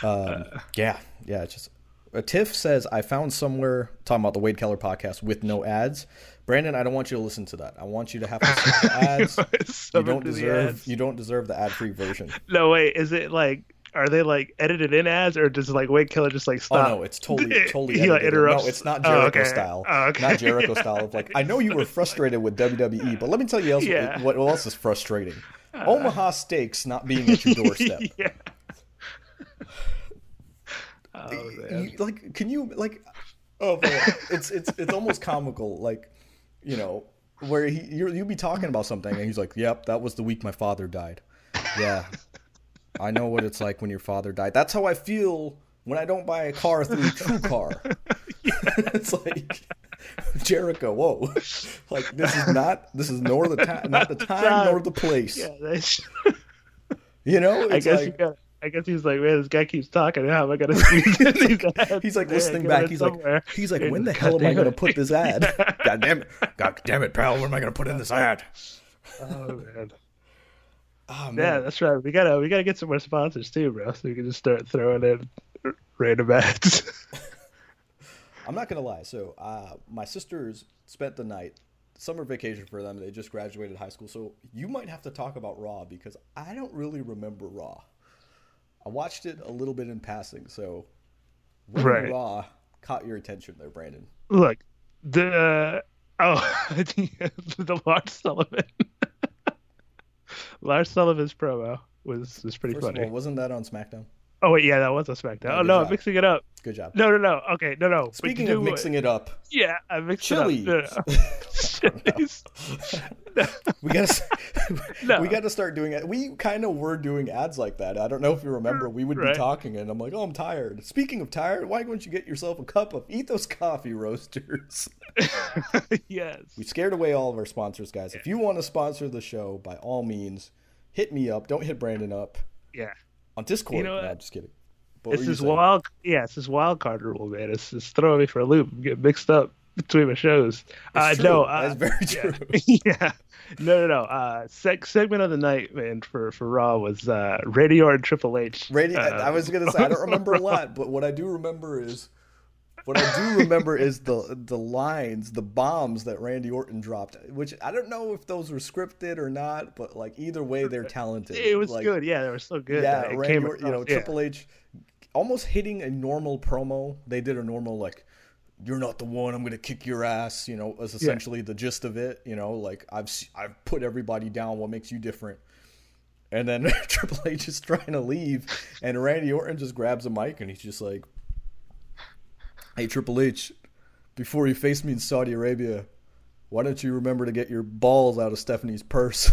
Speaker 2: Um, yeah, yeah, it's just. Uh, Tiff says, I found somewhere talking about the Wade Keller podcast with no ads. Brandon, I don't want you to listen to that. I want you to have to skip the ads. you don't
Speaker 3: to
Speaker 2: deserve
Speaker 3: ads.
Speaker 2: you don't deserve the ad free version.
Speaker 3: No, wait, is it like are they like edited in ads, or does like Wade Keller just like stop?
Speaker 2: Oh
Speaker 3: stop?
Speaker 2: no, it's totally totally
Speaker 3: He, like,
Speaker 2: edited.
Speaker 3: interrupts-
Speaker 2: No, it's not
Speaker 3: Oh,
Speaker 2: Jericho
Speaker 3: okay.
Speaker 2: style.
Speaker 3: Oh, okay.
Speaker 2: Not Jericho style of like I know you were frustrated with WWE, but let me tell you else
Speaker 3: Yeah.
Speaker 2: what else is frustrating. Uh, Omaha Steaks not being at your doorstep.
Speaker 3: yeah. Oh.
Speaker 2: You- like can you like oh man, it's it's it's almost comical like you know where he you you be talking about something and he's like yep that was the week my father died yeah i know what it's like when your father died that's how i feel when i don't buy a car through TrueCar it's like Jericho, whoa! Like this is not this is nor the time, not the time nor the place.
Speaker 3: Yeah, that's,
Speaker 2: You know,
Speaker 3: I guess
Speaker 2: like,
Speaker 3: you got. I guess he's like, man, this guy keeps talking. How am I gonna squeeze in these ads?
Speaker 2: He's like listening back. He's like, he's like, when the hell am I going to put this ad? God damn it! God damn it, pal! Where am I going to put in this ad?
Speaker 3: Oh man.
Speaker 2: Oh, man.
Speaker 3: Yeah, that's right. We gotta we gotta get some more sponsors too, bro. So we can just start throwing in random ads.
Speaker 2: I'm not gonna lie. So, uh, my sisters spent the night, summer vacation for them. They just graduated high school. So, you might have to talk about Raw because I don't really remember Raw. I watched it a little bit in passing. So,
Speaker 3: Right.
Speaker 2: Raw caught your attention there, Brandon?
Speaker 3: Look, the oh, I think the Lars Sullivan, Lars Sullivan's promo was was pretty
Speaker 2: First
Speaker 3: funny.
Speaker 2: of all, wasn't that on SmackDown?
Speaker 3: oh wait, yeah, that was a SmackDown.
Speaker 2: Oh,
Speaker 3: Oh no, I'm mixing it up.
Speaker 2: Good job.
Speaker 3: No, no, no. Okay, no, no.
Speaker 2: Speaking of mixing it up,
Speaker 3: yeah, I mixed
Speaker 2: Chili's.
Speaker 3: it up. No, no.
Speaker 2: We gotta
Speaker 3: No.
Speaker 2: we gotta start doing it. We kind of were doing ads like that. I don't know if you remember. We would be talking, and I'm like, "Oh, I'm tired." Speaking of tired, why don't you get yourself a cup of Ethos Coffee Roasters?
Speaker 3: yes.
Speaker 2: we scared away all of our sponsors, guys. If you want to sponsor the show, by all means, hit me up. Don't hit Brandon up
Speaker 3: Yeah.
Speaker 2: on Discord.
Speaker 3: You know
Speaker 2: No. I'm just kidding. What
Speaker 3: It's
Speaker 2: were
Speaker 3: this wild, yeah, it's this wild card rule, man. It's it's throwing me for a loop. Get mixed up between my shows. uh,
Speaker 2: It's
Speaker 3: no,
Speaker 2: true.
Speaker 3: uh,
Speaker 2: That's very true.
Speaker 3: yeah, no, no, no. Uh, seg- segment of the night, man, for for Raw was uh, Randy Orton, Triple H.
Speaker 2: Radio,
Speaker 3: uh,
Speaker 2: I was gonna say I don't remember a lot, but what I do remember is what I do remember is the the lines, the bombs that Randy Orton dropped, which I don't know if those were scripted or not, but like either way, they're talented.
Speaker 3: It was
Speaker 2: Like,
Speaker 3: good. Yeah, they were so good.
Speaker 2: Yeah,
Speaker 3: it
Speaker 2: Randy
Speaker 3: came
Speaker 2: Orton, you know,
Speaker 3: yeah.
Speaker 2: Triple H almost hitting a normal promo. They did a normal like. You're not the one. I'm gonna kick your ass. You know, was essentially the gist of it. You know, like I've I've put everybody down. What makes you different? And then Triple H is trying to leave, and Randy Orton just grabs a mic and he's just like, "Hey, Triple H, before you face me in Saudi Arabia, why don't you remember to get your balls out of Stephanie's purse?"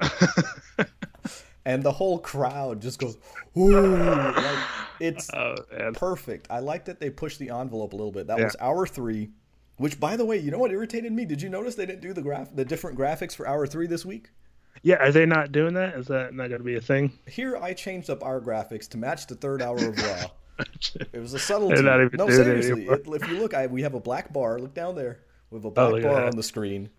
Speaker 2: and the whole crowd just goes, "Ooh!" Like it's
Speaker 3: Oh
Speaker 2: perfect. I like that they pushed the envelope a little bit. That
Speaker 3: Yeah.
Speaker 2: was hour three. Which, by the way, you know what irritated me? Did you notice they didn't do the graph, the different graphics for hour three this week?
Speaker 3: Yeah, are they not doing that? Is that not going to be a thing?
Speaker 2: Here, I changed up our graphics to match the third hour of Raw. It was a subtlety.
Speaker 3: They're not even
Speaker 2: no,
Speaker 3: it
Speaker 2: seriously. It, if you look, I, we have a black bar. Look down there. We have a
Speaker 3: Oh,
Speaker 2: black
Speaker 3: at
Speaker 2: bar on the screen.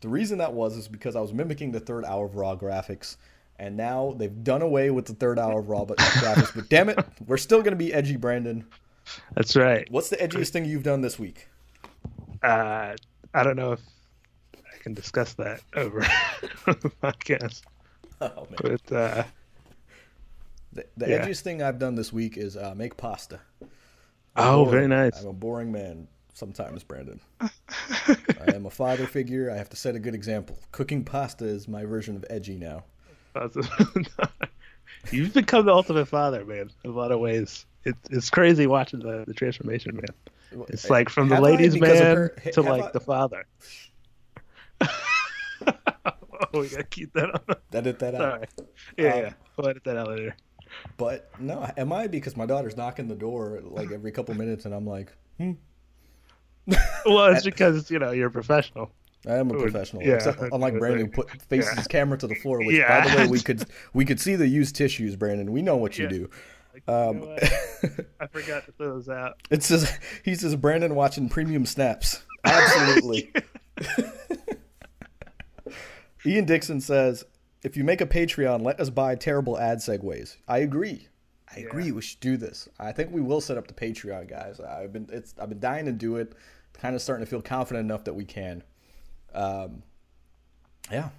Speaker 2: The reason that was is because I was mimicking the third hour of Raw graphics, and now they've done away with the third hour of Raw but graphics. But damn it, we're still going to be edgy, Brandon.
Speaker 3: That's right.
Speaker 2: What's the edgiest thing you've done this week?
Speaker 3: Uh, I don't know if I can discuss that over the podcast,
Speaker 2: Oh man.
Speaker 3: but uh,
Speaker 2: The, the
Speaker 3: Yeah.
Speaker 2: edgiest thing I've done this week is uh, make pasta.
Speaker 3: oh,
Speaker 2: boring.
Speaker 3: very nice.
Speaker 2: I'm a boring man sometimes, Brandon. I am a father figure. I have to set a good example. Cooking pasta is my version of edgy now.
Speaker 3: You've become the ultimate father, man. In a lot of ways, it's it's crazy watching the, the transformation, man. It's like from the
Speaker 2: Have
Speaker 3: ladies' man
Speaker 2: her-
Speaker 3: to like
Speaker 2: I-
Speaker 3: the father. oh, we gotta keep that on.
Speaker 2: Edit that out.
Speaker 3: Sorry. Yeah,
Speaker 2: Um,
Speaker 3: yeah. We'll edit that out later.
Speaker 2: But no, am I? Because my daughter's knocking the door like every couple minutes, and I'm like, hmm,
Speaker 3: Well, it's because you know you're a professional.
Speaker 2: I am a professional.
Speaker 3: yeah.
Speaker 2: Except, unlike Brandon, who put faces
Speaker 3: Yeah.
Speaker 2: his camera to the floor. Which,
Speaker 3: Yeah.
Speaker 2: by the way, we could we could see the used tissues, Brandon. We know what you
Speaker 3: Yeah.
Speaker 2: do.
Speaker 3: Like, you
Speaker 2: Um,
Speaker 3: know what? I forgot to throw those out.
Speaker 2: It says he says Brandon watching premium snaps. Absolutely. Ian Dixon says, if you make a Patreon, let us buy terrible ad segues. I agree. I agree. We should do this. I think we will set up the Patreon, guys. I've been it's I've been dying to do it. Kind of starting to feel confident enough that we can. Um, yeah.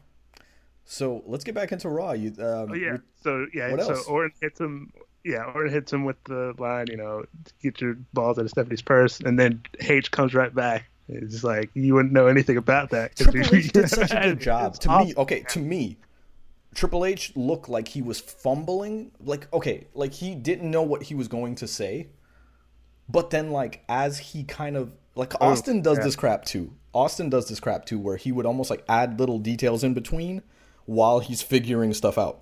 Speaker 2: So let's get back into Raw. You, um,
Speaker 3: Oh yeah. So yeah.
Speaker 2: What
Speaker 3: so
Speaker 2: else?
Speaker 3: Orton hits him. Yeah, Orton hits him with the line, you know, get your balls out of Stephanie's purse, and then H comes right back. It's like you wouldn't know anything about that.
Speaker 2: Triple H did such a good job. To me, okay, to me, Triple H looked like he was fumbling. Like, okay, like he didn't know what he was going to say. But then, like, as he kind of like oh, Austin does
Speaker 3: yeah.
Speaker 2: this crap too. Austin does this crap too, where he would almost like add little details in between while he's figuring stuff out.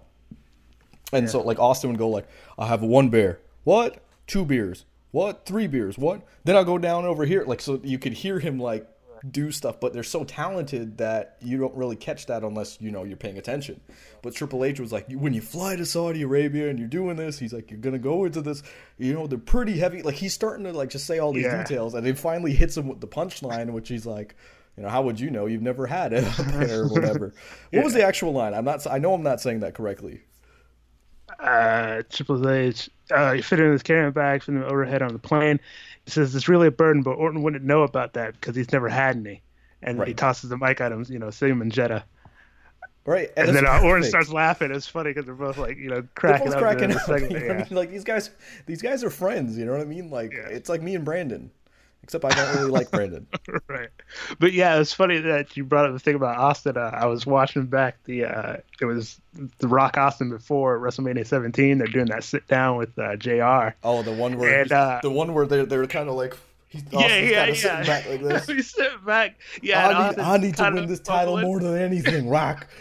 Speaker 2: And so, like Austin would go like, "I have one beer. What? Two beers. What? Three beers. What? Then I'll go down over here." Like, so you could hear him like do stuff, but they're so talented that you don't really catch that unless you know you're paying attention. But Triple H was like, when you fly to Saudi Arabia and you're doing this, he's like, you're gonna go into this. You know, they're pretty heavy. Like he's starting to like just say all these
Speaker 3: Yeah.
Speaker 2: details, and it finally hits him with the punchline, which he's like. You know, how would you know? You've never had it up there or whatever. What was the actual line? I'm not. I know I'm not saying that correctly.
Speaker 3: uh, Triple H, uh, he fit in his carrying bag from the overhead on the plane. He says it's really a burden, but Orton wouldn't know about that because he's never had any. And he tosses the mic at him, you know, Sim and Jetta.
Speaker 2: Right,
Speaker 3: And, then
Speaker 2: it's
Speaker 3: uh, Orton starts laughing. It's funny because they're both like, you know,
Speaker 2: They're
Speaker 3: cracking up.
Speaker 2: cracking
Speaker 3: during the
Speaker 2: up.
Speaker 3: segment,
Speaker 2: you know I mean? Like these guys, these guys are friends. You know what I mean? Like
Speaker 3: Yeah.
Speaker 2: it's like me and Brandon, except I don't really like Brandon.
Speaker 3: right. But yeah, it's funny that you brought up the thing about Austin. Uh, I was watching back the uh, it was the Rock Austin before WrestleMania 17. They're doing that sit down with uh, Jr.
Speaker 2: Oh, the one where
Speaker 3: And, uh,
Speaker 2: the one where they're they're kind of like he's
Speaker 3: yeah, yeah, yeah.
Speaker 2: sitting back like this.
Speaker 3: He's sitting back. Yeah,
Speaker 2: I need, I need to win this title more than anything. Rock.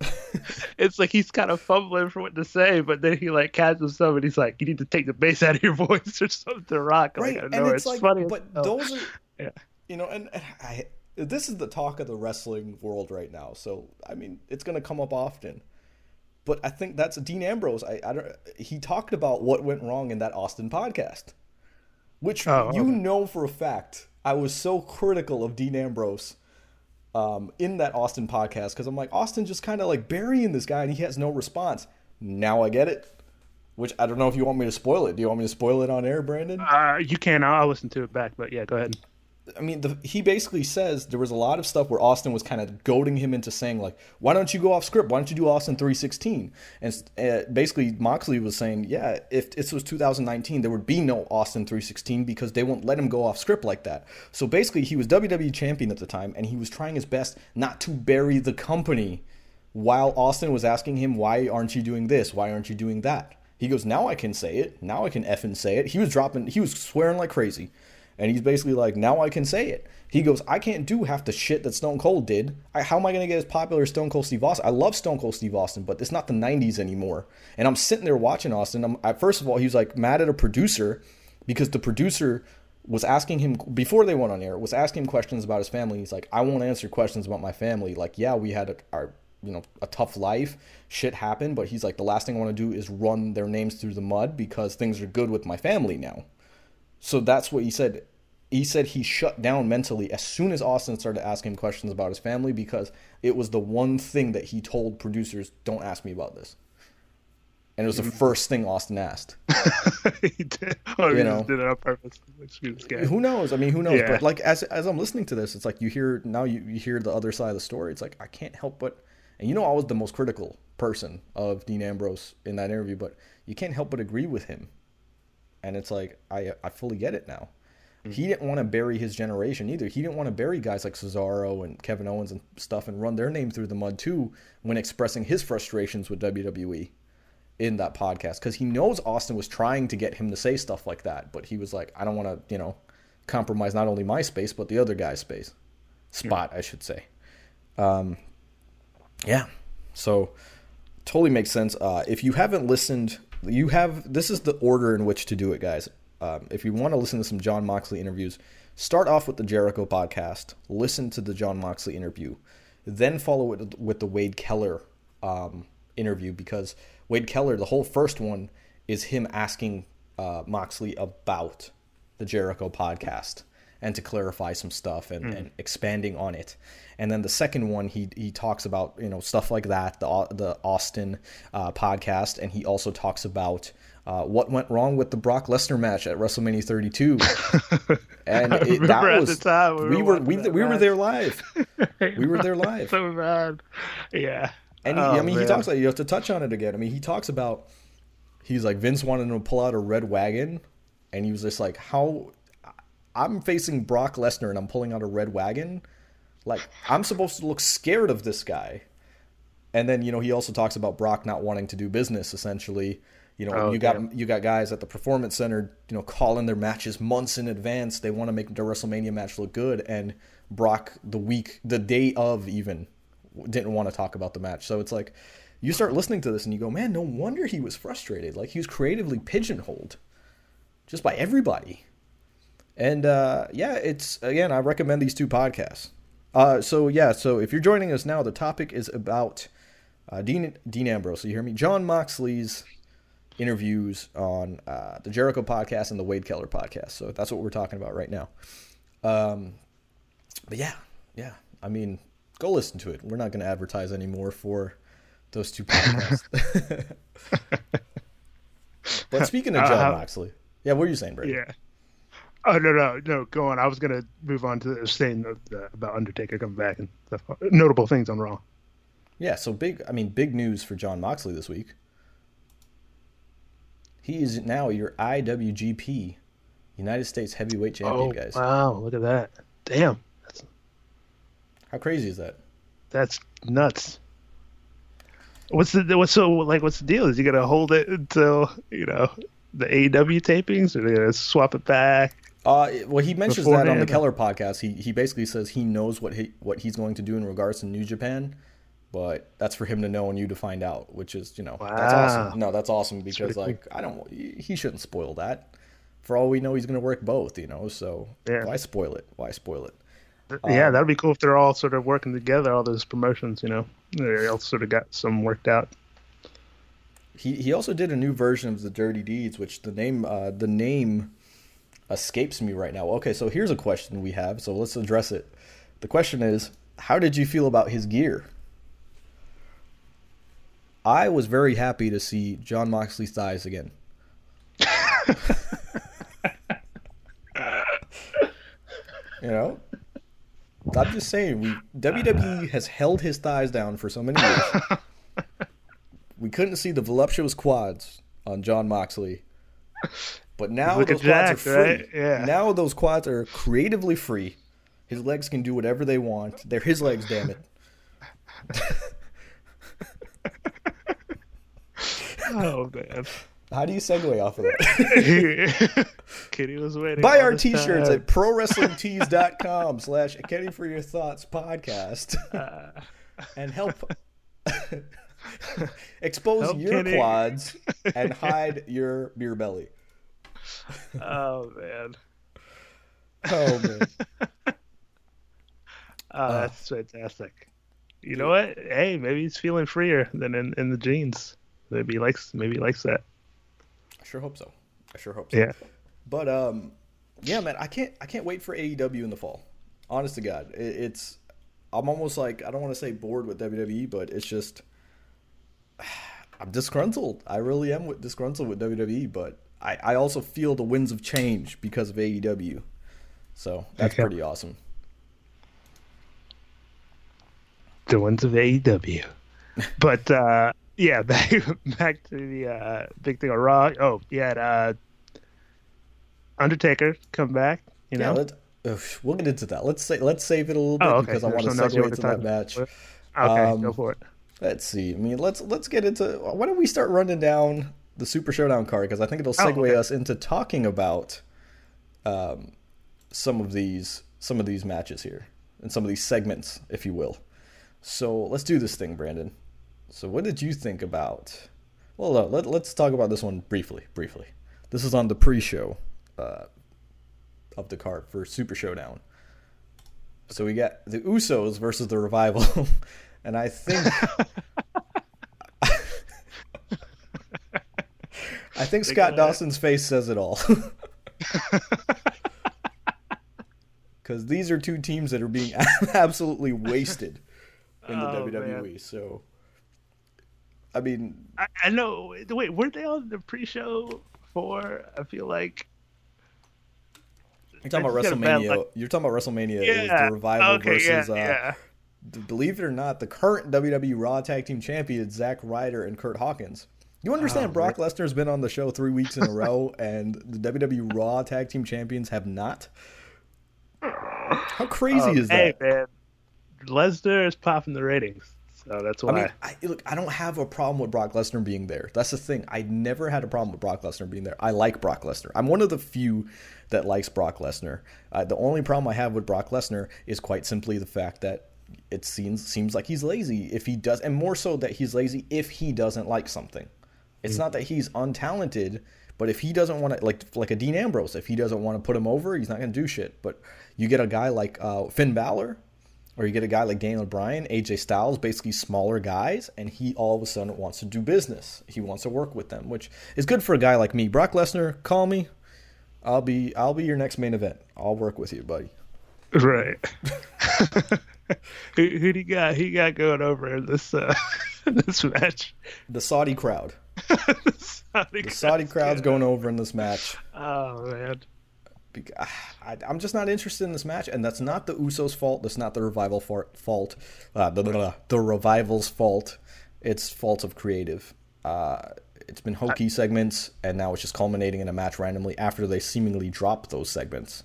Speaker 3: It's like he's kind of fumbling for what to say, but then he like catches himself and he's like, "You need to take the bass out of your voice or something." To rock,
Speaker 2: right,
Speaker 3: Like, I
Speaker 2: and
Speaker 3: know,
Speaker 2: it's, like,
Speaker 3: funny.
Speaker 2: but those are,
Speaker 3: Yeah.
Speaker 2: you know, and I, this is the talk of the wrestling world right now. So I mean, it's gonna come up often. But I think that's Dean Ambrose. I, I don't. He talked about what went wrong in that Austin podcast, which
Speaker 3: Oh,
Speaker 2: you
Speaker 3: okay.
Speaker 2: know for a fact. I was so critical of Dean Ambrose um, in that Austin podcast because I'm like Austin just kind of like burying this guy and he has no response. Now I get it. Which I don't know if you want me to spoil it. Do you want me to spoil it on air, Brandon?
Speaker 3: uh, you can. I'll, listen to it back, but yeah, go ahead.
Speaker 2: I mean, the, he basically says there was a lot of stuff where Austin was kind of goading him into saying like, "Why don't you go off script? Why don't you do Austin 316?" And uh, basically, Moxley was saying, "Yeah, if this was 2019, there would be no Austin 316 because they won't let him go off script like that." So basically, he was WWE champion at the time, and he was trying his best not to bury the company. While Austin was asking him, "Why aren't you doing this? Why aren't you doing that?" He goes, "Now I can say it. Now I can effing say it." He was dropping, he was swearing like crazy. And he's basically like, now I can say it. He goes, I can't do half the shit that Stone Cold did. I, how am I going to get as popular as Stone Cold Steve Austin? I love Stone Cold Steve Austin, but it's not the 90s anymore. And I'm sitting there watching Austin. I'm, I, first of all, he was like mad at a producer because the producer was asking him, before they went on air, was asking him questions about his family. He's like, I won't answer questions about my family. Like, yeah, we had a, our you know a tough life shit happened but he's like the last thing i want to do is run their names through the mud because things are good with my family now so that's what he said. He said he shut down mentally as soon as Austin started asking him questions about his family because it was the one thing that he told producers, "Don't ask me about this." And it was the mm-hmm. first thing Austin asked.
Speaker 3: he did. Oh, he
Speaker 2: You
Speaker 3: just
Speaker 2: know.
Speaker 3: did it on purpose. Excuse this guy.
Speaker 2: Who knows? I mean, who knows?
Speaker 3: Yeah.
Speaker 2: But like as as I'm listening to this, it's like you hear now you, you hear the other side of the story. It's like I can't help but and you know I was the most critical person of Dean Ambrose in that interview, but you can't help but agree with him. And it's like I I fully get it now. He didn't want to bury his generation either. He didn't want to bury guys like Cesaro and Kevin Owens and stuff and run their name through the mud too when expressing his frustrations with WWE in that podcast because he knows Austin was trying to get him to say stuff like that, but he was like, I don't want to, you know, compromise not only my space but the other guy's space, spot, I should say. Um, yeah, so totally makes sense. Uh, if you haven't listened, you have this is the order in which to do it, guys. Um, if you want to listen to some Jon Moxley interviews, start off with the Jericho podcast, listen to the Jon Moxley interview, then follow it with the Wade Keller um, interview because Wade Keller, the whole first one is him asking uh, Moxley about the Jericho podcast and to clarify some stuff and, and expanding on it. And then the second one, he he talks about you know stuff like that, the the Austin uh, podcast, and he also talks about uh, what went wrong with the Brock Lesnar match at WrestleMania 32. And it, that was
Speaker 3: the time we
Speaker 2: we
Speaker 3: were
Speaker 2: we, we were there live. We were there live.
Speaker 3: so bad. Yeah.
Speaker 2: And he,
Speaker 3: Oh,
Speaker 2: I mean, he talks like you have to touch on it again. I mean, he talks about he's like Vince wanted him to pull out a red wagon, and he was just like, "How? I'm facing Brock Lesnar and I'm pulling out a red wagon. Like I'm supposed to look scared of this guy." And then you know he also talks about Brock not wanting to do business. Essentially, you know
Speaker 3: Oh,
Speaker 2: you got
Speaker 3: damn.
Speaker 2: you got guys at the Performance Center, you know, calling their matches months in advance. They want to make their WrestleMania match look good, and Brock the week, the day of, even didn't want to talk about the match. So it's like you start listening to this and you go, man, no wonder he was frustrated. Like he was creatively pigeonholed just by everybody. And uh, yeah, it's again, I recommend these two podcasts. Uh, so yeah, so if you're joining us now, the topic is about uh, Dean Dean Ambrose. So you hear me, Jon Moxley's interviews on uh, the Jericho podcast and the Wade Keller podcast. So that's what we're talking about right now. Um, but yeah, yeah, I mean, go listen to it. We're not going to advertise anymore for those two podcasts. but speaking of Jon
Speaker 3: Uh,
Speaker 2: Moxley, yeah, what are you saying, Brady?
Speaker 3: Yeah. Oh no no no! Go on. I was gonna move on to saying uh, about Undertaker coming back and stuff. notable things on Raw.
Speaker 2: Yeah, so big. I mean, big news for Jon Moxley this week. He is now your IWGP United States Heavyweight Champion,
Speaker 3: oh
Speaker 2: guys.
Speaker 3: wow! Look at that. Damn,
Speaker 2: How crazy is that?
Speaker 3: that's nuts. What's the what's so like? What's the deal? Is he gonna hold it until you know the AEW tapings, or they gonna swap it back?
Speaker 2: Uh, well, he mentions that on the Keller podcast. He he basically says he knows what he what he's going to do in regards to New Japan, but that's for him to know and you to find out, which is you know that's awesome. No, that's awesome because
Speaker 3: cool.
Speaker 2: like I don't he shouldn't spoil that. For all we know, he's going to work both. You know, so
Speaker 3: Yeah.
Speaker 2: why spoil it? Why spoil it?
Speaker 3: yeah, that'd be cool if they're all sort of working together. All those promotions, you know, they all sort of got some worked out.
Speaker 2: He he also did a new version of the Dirty Deeds, which the name uh, the name escapes me right now. Okay, so here's a question we have. So let's address it. The question is, how did you feel about his gear? I was very happy to see Jon Moxley's thighs again. you know, I'm just saying, we WWE has held his thighs down for so many years. we couldn't see the voluptuous quads on Jon Moxley. But now
Speaker 3: Look
Speaker 2: those
Speaker 3: at
Speaker 2: quads are free.
Speaker 3: right? Yeah.
Speaker 2: Now those quads are creatively free. His legs can do whatever they want. They're his legs, damn it.
Speaker 3: Oh man,
Speaker 2: How do you segue off of that?
Speaker 3: Kitty was waiting.
Speaker 2: Buy our t-shirts
Speaker 3: time.
Speaker 2: at prowrestlingtees.com slash Kenny for your thoughts podcast
Speaker 3: Uh.
Speaker 2: and help expose
Speaker 3: Help
Speaker 2: your
Speaker 3: Kenny.
Speaker 2: quads and hide your beer belly.
Speaker 3: Oh man,
Speaker 2: Oh man.
Speaker 3: oh, that's fantastic. You know what? Hey, maybe he's feeling freer than in, in the jeans. Maybe he likes maybe he likes that.
Speaker 2: I sure hope so. I sure hope so.
Speaker 3: Yeah.
Speaker 2: But um, yeah, man, I can't I can't wait for AEW in the fall. Honest to God, it, it's I'm almost like I don't want to say bored with WWE, but it's just I'm disgruntled. I really am with, disgruntled with WWE, but I I also feel the winds of change because of AEW. So that's
Speaker 3: Okay.
Speaker 2: pretty awesome.
Speaker 3: The winds of AEW. but uh, yeah, back back to the uh, big thing on Raw. Oh, yeah, uh, Undertaker come back. You
Speaker 2: Yeah,
Speaker 3: know.
Speaker 2: let's, ugh, we'll get into that. Let's say let's save it a little bit
Speaker 3: oh, okay.
Speaker 2: because I want to
Speaker 3: something else you
Speaker 2: segue
Speaker 3: to
Speaker 2: that match.
Speaker 3: Okay,
Speaker 2: Um,
Speaker 3: go for it.
Speaker 2: Let's see. I mean, let's let's get into. Why don't we start running down the Super Showdown card because I think it'll
Speaker 3: Oh,
Speaker 2: segue
Speaker 3: okay.
Speaker 2: us into talking about um, some of these some of these matches here and some of these segments, if you will. So let's do this thing, Brandon. So what did you think about? Well, uh, let, let's talk about this one briefly. Briefly, this is on the pre-show uh, of the card for Super Showdown. So we got the Usos versus the Revival, and I think I think Scott Dawson's face says it all. Because these are two teams that are being absolutely wasted in the
Speaker 3: Oh,
Speaker 2: WWE.
Speaker 3: man.
Speaker 2: So, I mean,
Speaker 3: I, I know. Wait, weren't they on the pre-show for? I feel like.
Speaker 2: you're talking about
Speaker 3: just got a bad
Speaker 2: WrestleMania. You're talking about WrestleMania. It was the Revival
Speaker 3: okay.
Speaker 2: versus,
Speaker 3: yeah.
Speaker 2: uh,
Speaker 3: yeah.
Speaker 2: believe it or not, the current WWE Raw Tag Team Champions Zack Ryder and Curt Hawkins. You understand
Speaker 3: Oh,
Speaker 2: Brock Lesnar's been on the show three weeks in a row, and the WWE Raw Tag Team Champions have not. How crazy
Speaker 3: Um,
Speaker 2: is that?
Speaker 3: hey, man, Lesnar is popping the ratings, so that's why.
Speaker 2: I mean, I, look, I don't have a problem with Brock Lesnar being there. That's the thing. I never had a problem with Brock Lesnar being there. I like Brock Lesnar. I'm one of the few that likes Brock Lesnar. Uh, the only problem I have with Brock Lesnar is quite simply the fact that it seems seems like he's lazy if he does, and more so that he's lazy if he doesn't like something. It's not that he's untalented, But if he doesn't want to, like like a Dean Ambrose, if he doesn't want to put him over, he's not going to do shit. But you get a guy like uh, Finn Balor, or you get a guy like Daniel Bryan, AJ Styles, basically smaller guys, and he all of a sudden wants to do business. He wants to work with them, which is good for a guy like me. Brock Lesnar, call me. I'll be I'll be your next main event. I'll work with you, buddy.
Speaker 3: Right. who, who do you got? Who you got going over in this uh, this match?
Speaker 2: The Saudi crowd.
Speaker 3: The Saudi,
Speaker 2: The Saudi crowd's going over in this match.
Speaker 3: Oh man.
Speaker 2: I, I'm just not interested in this match, and that's not the Usos' fault. That's not the revival for, fault. Uh, the, the, the revival's fault. It's fault of creative. Uh, it's been hokey segments, and now it's just culminating in a match randomly after they seemingly dropped those segments.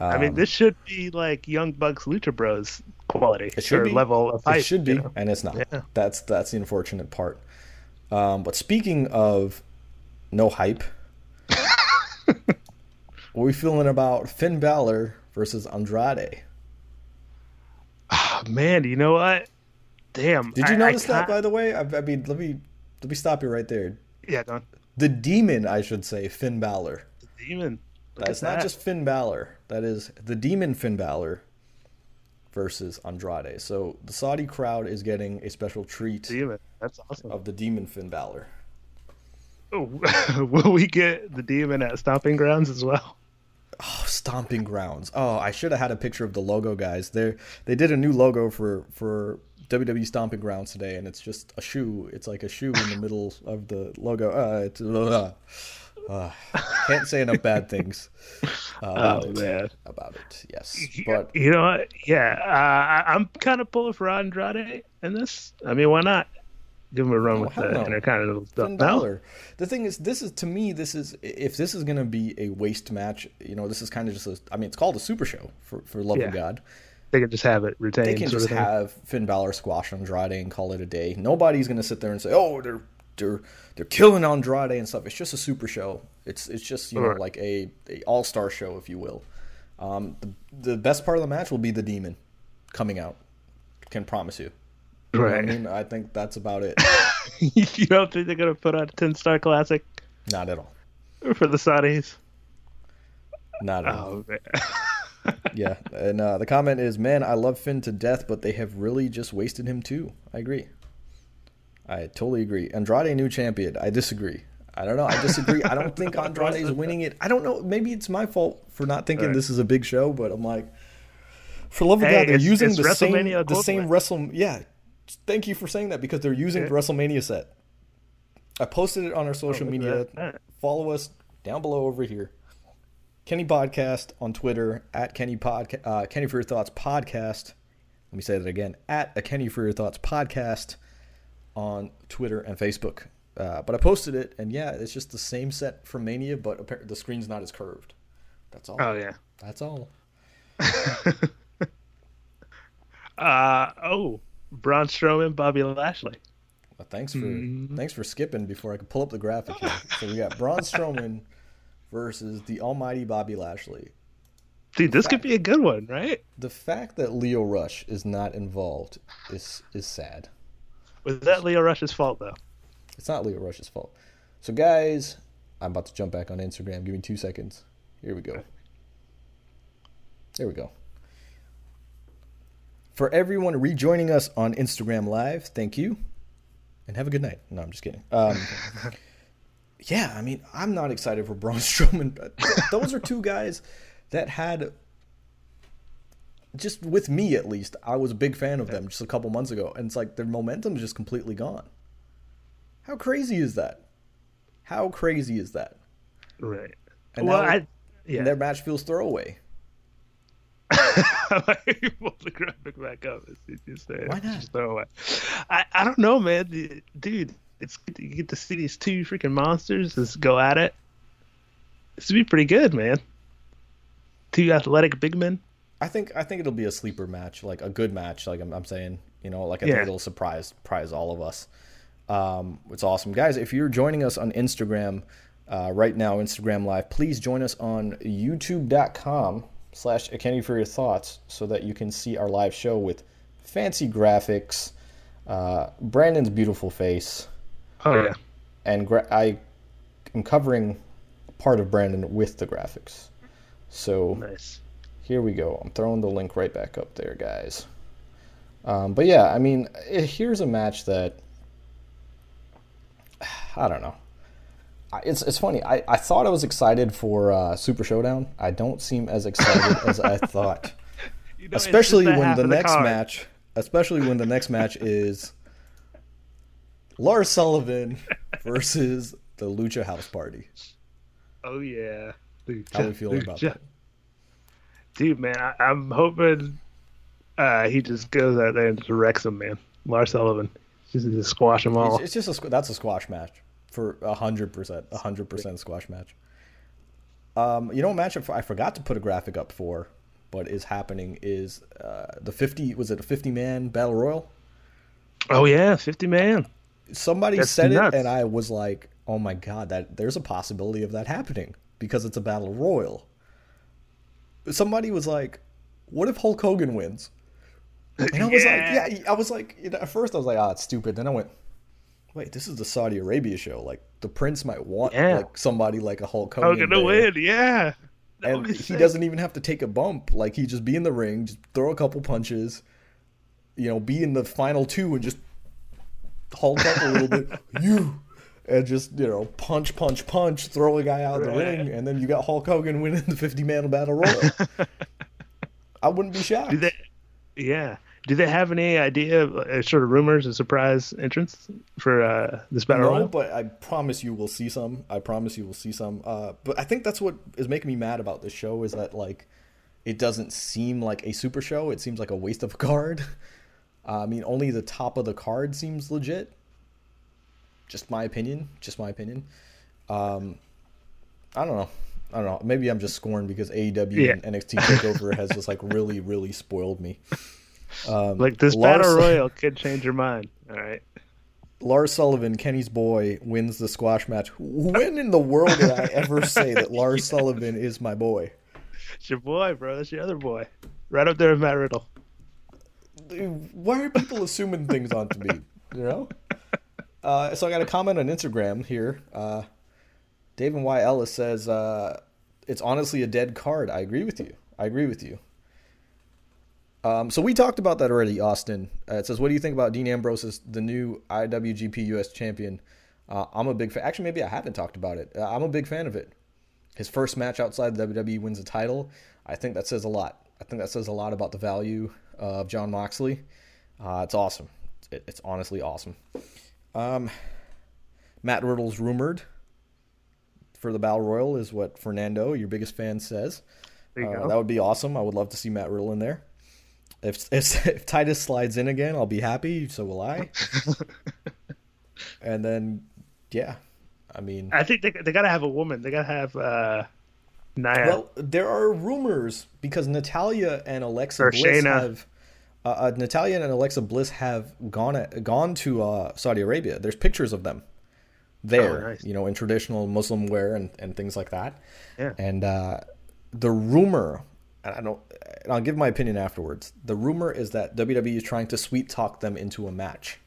Speaker 3: I mean, this should be like Young Bucks Lucha Bros quality
Speaker 2: It should be
Speaker 3: level of hype.
Speaker 2: It should be,
Speaker 3: you know?
Speaker 2: and it's not.
Speaker 3: Yeah.
Speaker 2: That's that's the unfortunate part. Um, but speaking of no hype, what are we feeling about Finn Balor versus Andrade?
Speaker 3: Oh, man, you know what? Damn.
Speaker 2: Did you
Speaker 3: I-
Speaker 2: notice
Speaker 3: I
Speaker 2: that? By the way, I, I mean, let me let me stop you right there.
Speaker 3: Yeah, don't.
Speaker 2: The demon, I should say, Finn Balor.
Speaker 3: The demon. Look
Speaker 2: That's not
Speaker 3: that.
Speaker 2: just Finn Balor. That is the demon Finn Balor versus Andrade. So the Saudi crowd is getting a special treat
Speaker 3: Demon. That's awesome.
Speaker 2: of the demon Finn Balor.
Speaker 3: Oh, will we get the demon at Stomping Grounds as well?
Speaker 2: Oh, stomping grounds. Oh, I should have had a picture of the logo, guys. They they did a new logo for for WWE Stomping Grounds today, and it's just a shoe. It's like a shoe in the middle of the logo. Uh, it's, uh, uh, can't say enough bad things uh, about
Speaker 3: Oh,
Speaker 2: it.
Speaker 3: man.
Speaker 2: About it, yes. But
Speaker 3: you know what? Yeah, uh, I- I'm kind of pulling for Andrade in this. I mean, why not? Give him a run
Speaker 2: Oh,
Speaker 3: with the
Speaker 2: no.
Speaker 3: Intercontinental stuff.
Speaker 2: Finn
Speaker 3: No?
Speaker 2: Balor. The thing is, this is to me, this is if this is going to be a waste match. You know, this is kind of just a. I mean, it's called a Super Show for for love
Speaker 3: Yeah.
Speaker 2: of God.
Speaker 3: They can just have it retained.
Speaker 2: They can just have Finn Balor squash Andrade and call it a day. Nobody's gonna sit there and say, "Oh, they're they're they're killing Andrade and stuff." It's just a super show. It's it's just you know
Speaker 3: Right.
Speaker 2: like a, a all star show, if you will. Um, the the best part of the match will be the demon coming out. Can promise you. You know I mean, I think that's about it.
Speaker 3: you don't think they're gonna put on a ten star classic
Speaker 2: Not at all.
Speaker 3: for the Saudis?
Speaker 2: Not at all.
Speaker 3: Oh man.
Speaker 2: Yeah, and uh, the comment is, "Man, I love Finn to death, but they have really just wasted him too." I agree. I totally agree. Andrade new champion. I disagree. I don't know. I disagree. I don't think Andrade is winning it. I don't know. Maybe it's my fault for not thinking
Speaker 3: Right.
Speaker 2: this is a big show, but I'm like, for love of
Speaker 3: Hey,
Speaker 2: God, they're
Speaker 3: it's-
Speaker 2: using
Speaker 3: it's
Speaker 2: the same
Speaker 3: WrestleMania
Speaker 2: the same
Speaker 3: equivalent.
Speaker 2: Wrestle. Yeah, thank you for saying that because they're using the WrestleMania set. I posted it on our social
Speaker 3: at
Speaker 2: media.
Speaker 3: that.
Speaker 2: Follow us down below over here. Kenny Podcast on Twitter at Kenny Podca- uh, Kenny for Your Thoughts Podcast. Let me say that again at a Kenny for Your Thoughts Podcast on Twitter and Facebook. Uh, but I posted it, and yeah, it's just the same set from Mania, but the screen's not as curved. That's all.
Speaker 3: Oh yeah.
Speaker 2: That's all.
Speaker 3: Uh oh, Braun Strowman, Bobby Lashley.
Speaker 2: Well, thanks for
Speaker 3: Mm-hmm.
Speaker 2: thanks for skipping before I could pull up the graphic here. so we got Braun Strowman versus the Almighty Bobby Lashley.
Speaker 3: Dude, this could be a good one, right?
Speaker 2: The fact that Lio Rush is not involved is is sad.
Speaker 3: Was that Lio Rush's fault though?
Speaker 2: It's not Lio Rush's fault. So, guys, I'm about to jump back on Instagram. Give me two seconds. Here we go. There we go. For everyone rejoining us on Instagram Live, thank you. And have a good night. No, I'm just kidding. Um, yeah, I mean, I'm not excited for Braun Strowman. Those are two guys that had, just with me at least, I was a big fan of them just a couple months ago. And it's like their momentum is just completely gone. How crazy is that? How crazy is that?
Speaker 3: Right.
Speaker 2: And
Speaker 3: well,
Speaker 2: now-
Speaker 3: I yeah.
Speaker 2: And their match feels throwaway.
Speaker 3: pull the graphic back up. You just said.
Speaker 2: Why not?
Speaker 3: Just. I, I don't know, man. Dude, it's you get to see these two freaking monsters just go at it. This would be pretty good, man. Two athletic big men.
Speaker 2: I think I think it'll be a sleeper match, like a good match. Like I'm, I'm saying, you know, like I think it'll surprise surprise all of us. Um, it's awesome, guys. If you're joining us on Instagram uh, right now, Instagram Live, please join us on YouTube.com slash a for your thoughts, so that you can see our live show with fancy graphics, uh, Brandon's beautiful face,
Speaker 3: Oh yeah.
Speaker 2: and gra- I am covering part of Brandon with the graphics. So
Speaker 3: Nice.
Speaker 2: here we go. I'm throwing the link right back up there, guys. Um, but yeah, I mean, eh, here's a match that I don't know. It's it's funny. I, I thought I was excited for uh, Super Showdown. I don't seem as excited as I thought.
Speaker 3: You know,
Speaker 2: especially when
Speaker 3: half
Speaker 2: the next
Speaker 3: card.
Speaker 2: match, especially when the next match is Lars Sullivan versus the Lucha House Party.
Speaker 3: Oh yeah. Lucha,
Speaker 2: How we feeling about that?
Speaker 3: Dude, man, I, I'm hoping uh, he just goes out there and just wrecks him, man. Lars Sullivan. Just, just squash them all.
Speaker 2: It's, it's just a that's a squash match for a hundred percent, a hundred percent squash match. Um, you know, what match I forgot to put a graphic up for, but is happening is uh, the fifty was it a fifty man battle royal?
Speaker 3: Oh yeah, 50 man.
Speaker 2: Somebody
Speaker 3: That's
Speaker 2: said
Speaker 3: nuts.
Speaker 2: it, and I was like, "Oh my god, that there's a possibility of that happening because it's a battle royal." Somebody was like, "What if Hulk Hogan wins?" And I was
Speaker 3: Yeah.
Speaker 2: like, "Yeah." I was like, you know, at first I was like, "Ah, it's stupid." Then I went, "Wait, this is the Saudi Arabia show. Like the Prince might want
Speaker 3: Yeah.
Speaker 2: like somebody like a Hulk Hogan,
Speaker 3: Hogan to win, yeah. That
Speaker 2: and he
Speaker 3: sick.
Speaker 2: doesn't even have to take a bump. Like he just be in the ring, just throw a couple punches, you know, be in the final two and just Hulk up a little bit, you, and just you know punch, punch, punch, throw a guy out of the ring, and then you got Hulk Hogan winning the fifty man battle royal. I wouldn't be shocked.
Speaker 3: Do they? Yeah. Do they have any idea, uh, sort of rumors and surprise entrance for uh, this battle
Speaker 2: No,
Speaker 3: royal?
Speaker 2: but I promise you will see some. I promise you will see some. Uh, but I think that's what is making me mad about this show is that like it doesn't seem like a super show. It seems like a waste of a card. I mean, only the top of the card seems legit. Just my opinion. Just my opinion. Um, I don't know. I don't know. Maybe I'm just scorned because AEW
Speaker 3: Yeah.
Speaker 2: and NXT Takeover has just like really, really spoiled me. Um,
Speaker 3: Like this
Speaker 2: Lars-
Speaker 3: battle royal could change your mind. All right.
Speaker 2: Lars Sullivan, Kenny's boy, wins the squash match. When in the world did I ever say that Lars Sullivan is my boy?
Speaker 3: It's your boy, bro. That's your other boy. Right up there with Matt Riddle.
Speaker 2: Dude, Why are people assuming things onto me? You know? Uh, so I got a comment on Instagram here. Uh, David Y. Ellis says, uh, it's honestly a dead card. I agree with you. I agree with you. Um, so we talked about that already, Austin. Uh, it says, what do you think about Dean Ambrose as the new IWGP US champion? Uh, I'm a big fan. Actually, maybe I haven't talked about it. Uh, I'm a big fan of it. His first match outside the WWE wins a title. I think that says a lot. I think that says a lot about the value of Jon Moxley. Uh, it's awesome. It, it's honestly awesome. Um, Matt Riddle's rumored for the Battle Royal is what Fernando, your biggest fan, says.
Speaker 3: There you
Speaker 2: Uh,
Speaker 3: go.
Speaker 2: that would be awesome. I would love to see Matt Riddle in there. If, if if Titus slides in again, I'll be happy. So will I. and then, yeah, I mean,
Speaker 3: I think they, they got to have a woman. They got to have uh, Nia.
Speaker 2: well, there are rumors because Natalya and Alexa
Speaker 3: Or
Speaker 2: Bliss
Speaker 3: Shayna.
Speaker 2: have. Uh, uh, Natalya and Alexa Bliss have gone at, gone to uh, Saudi Arabia. There's pictures of them there,
Speaker 3: Oh, nice.
Speaker 2: you know, in traditional Muslim wear and, and things like that.
Speaker 3: Yeah.
Speaker 2: And uh, the rumor, I don't, and I'll give my opinion afterwards. The rumor is that WWE is trying to sweet talk them into a match.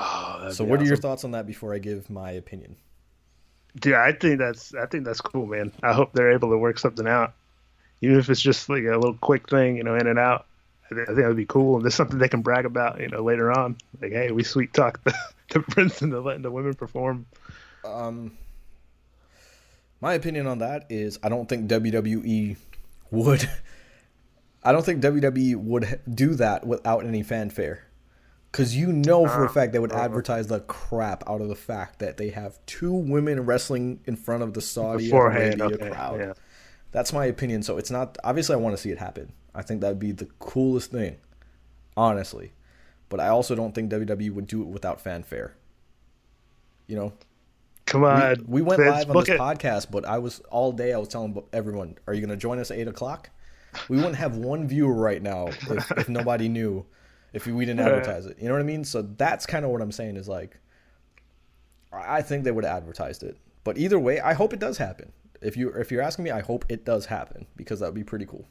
Speaker 3: oh,
Speaker 2: So,
Speaker 3: be
Speaker 2: what are your thoughts on that before I give my opinion?
Speaker 3: Dude, I think that's I think that's cool, man. I hope they're able to work something out, even if it's just like a little quick thing, you know, in and out. I think, I think that'd be cool, and there's something they can brag about, you know, later on. Like, hey, we sweet talk the, the prince into letting the women perform.
Speaker 2: Um, my opinion on that is I don't think WWE would. I don't think WWE would do that without any fanfare. Because you know for a ah, fact they would advertise the crap out of the fact that they have two women wrestling in front of the Saudi
Speaker 3: Beforehand,
Speaker 2: Arabia
Speaker 3: okay,
Speaker 2: crowd.
Speaker 3: yeah.
Speaker 2: That's my opinion. So it's not obviously I want to see it happen. I think that'd be the coolest thing, honestly. But I also don't think WWE would do it without fanfare. You know,
Speaker 3: Come on,
Speaker 2: we went
Speaker 3: Vince,
Speaker 2: live on this
Speaker 3: it.
Speaker 2: podcast, but I was all day. I was telling everyone, "Are you going to join us at eight o'clock?" We wouldn't have one viewer right now if, if nobody knew, if we didn't advertise it. You know what I mean? So that's kind of what I'm saying is like, I think they would have advertised it. But either way, I hope it does happen. If you if you're asking me, I hope it does happen because that would be pretty cool.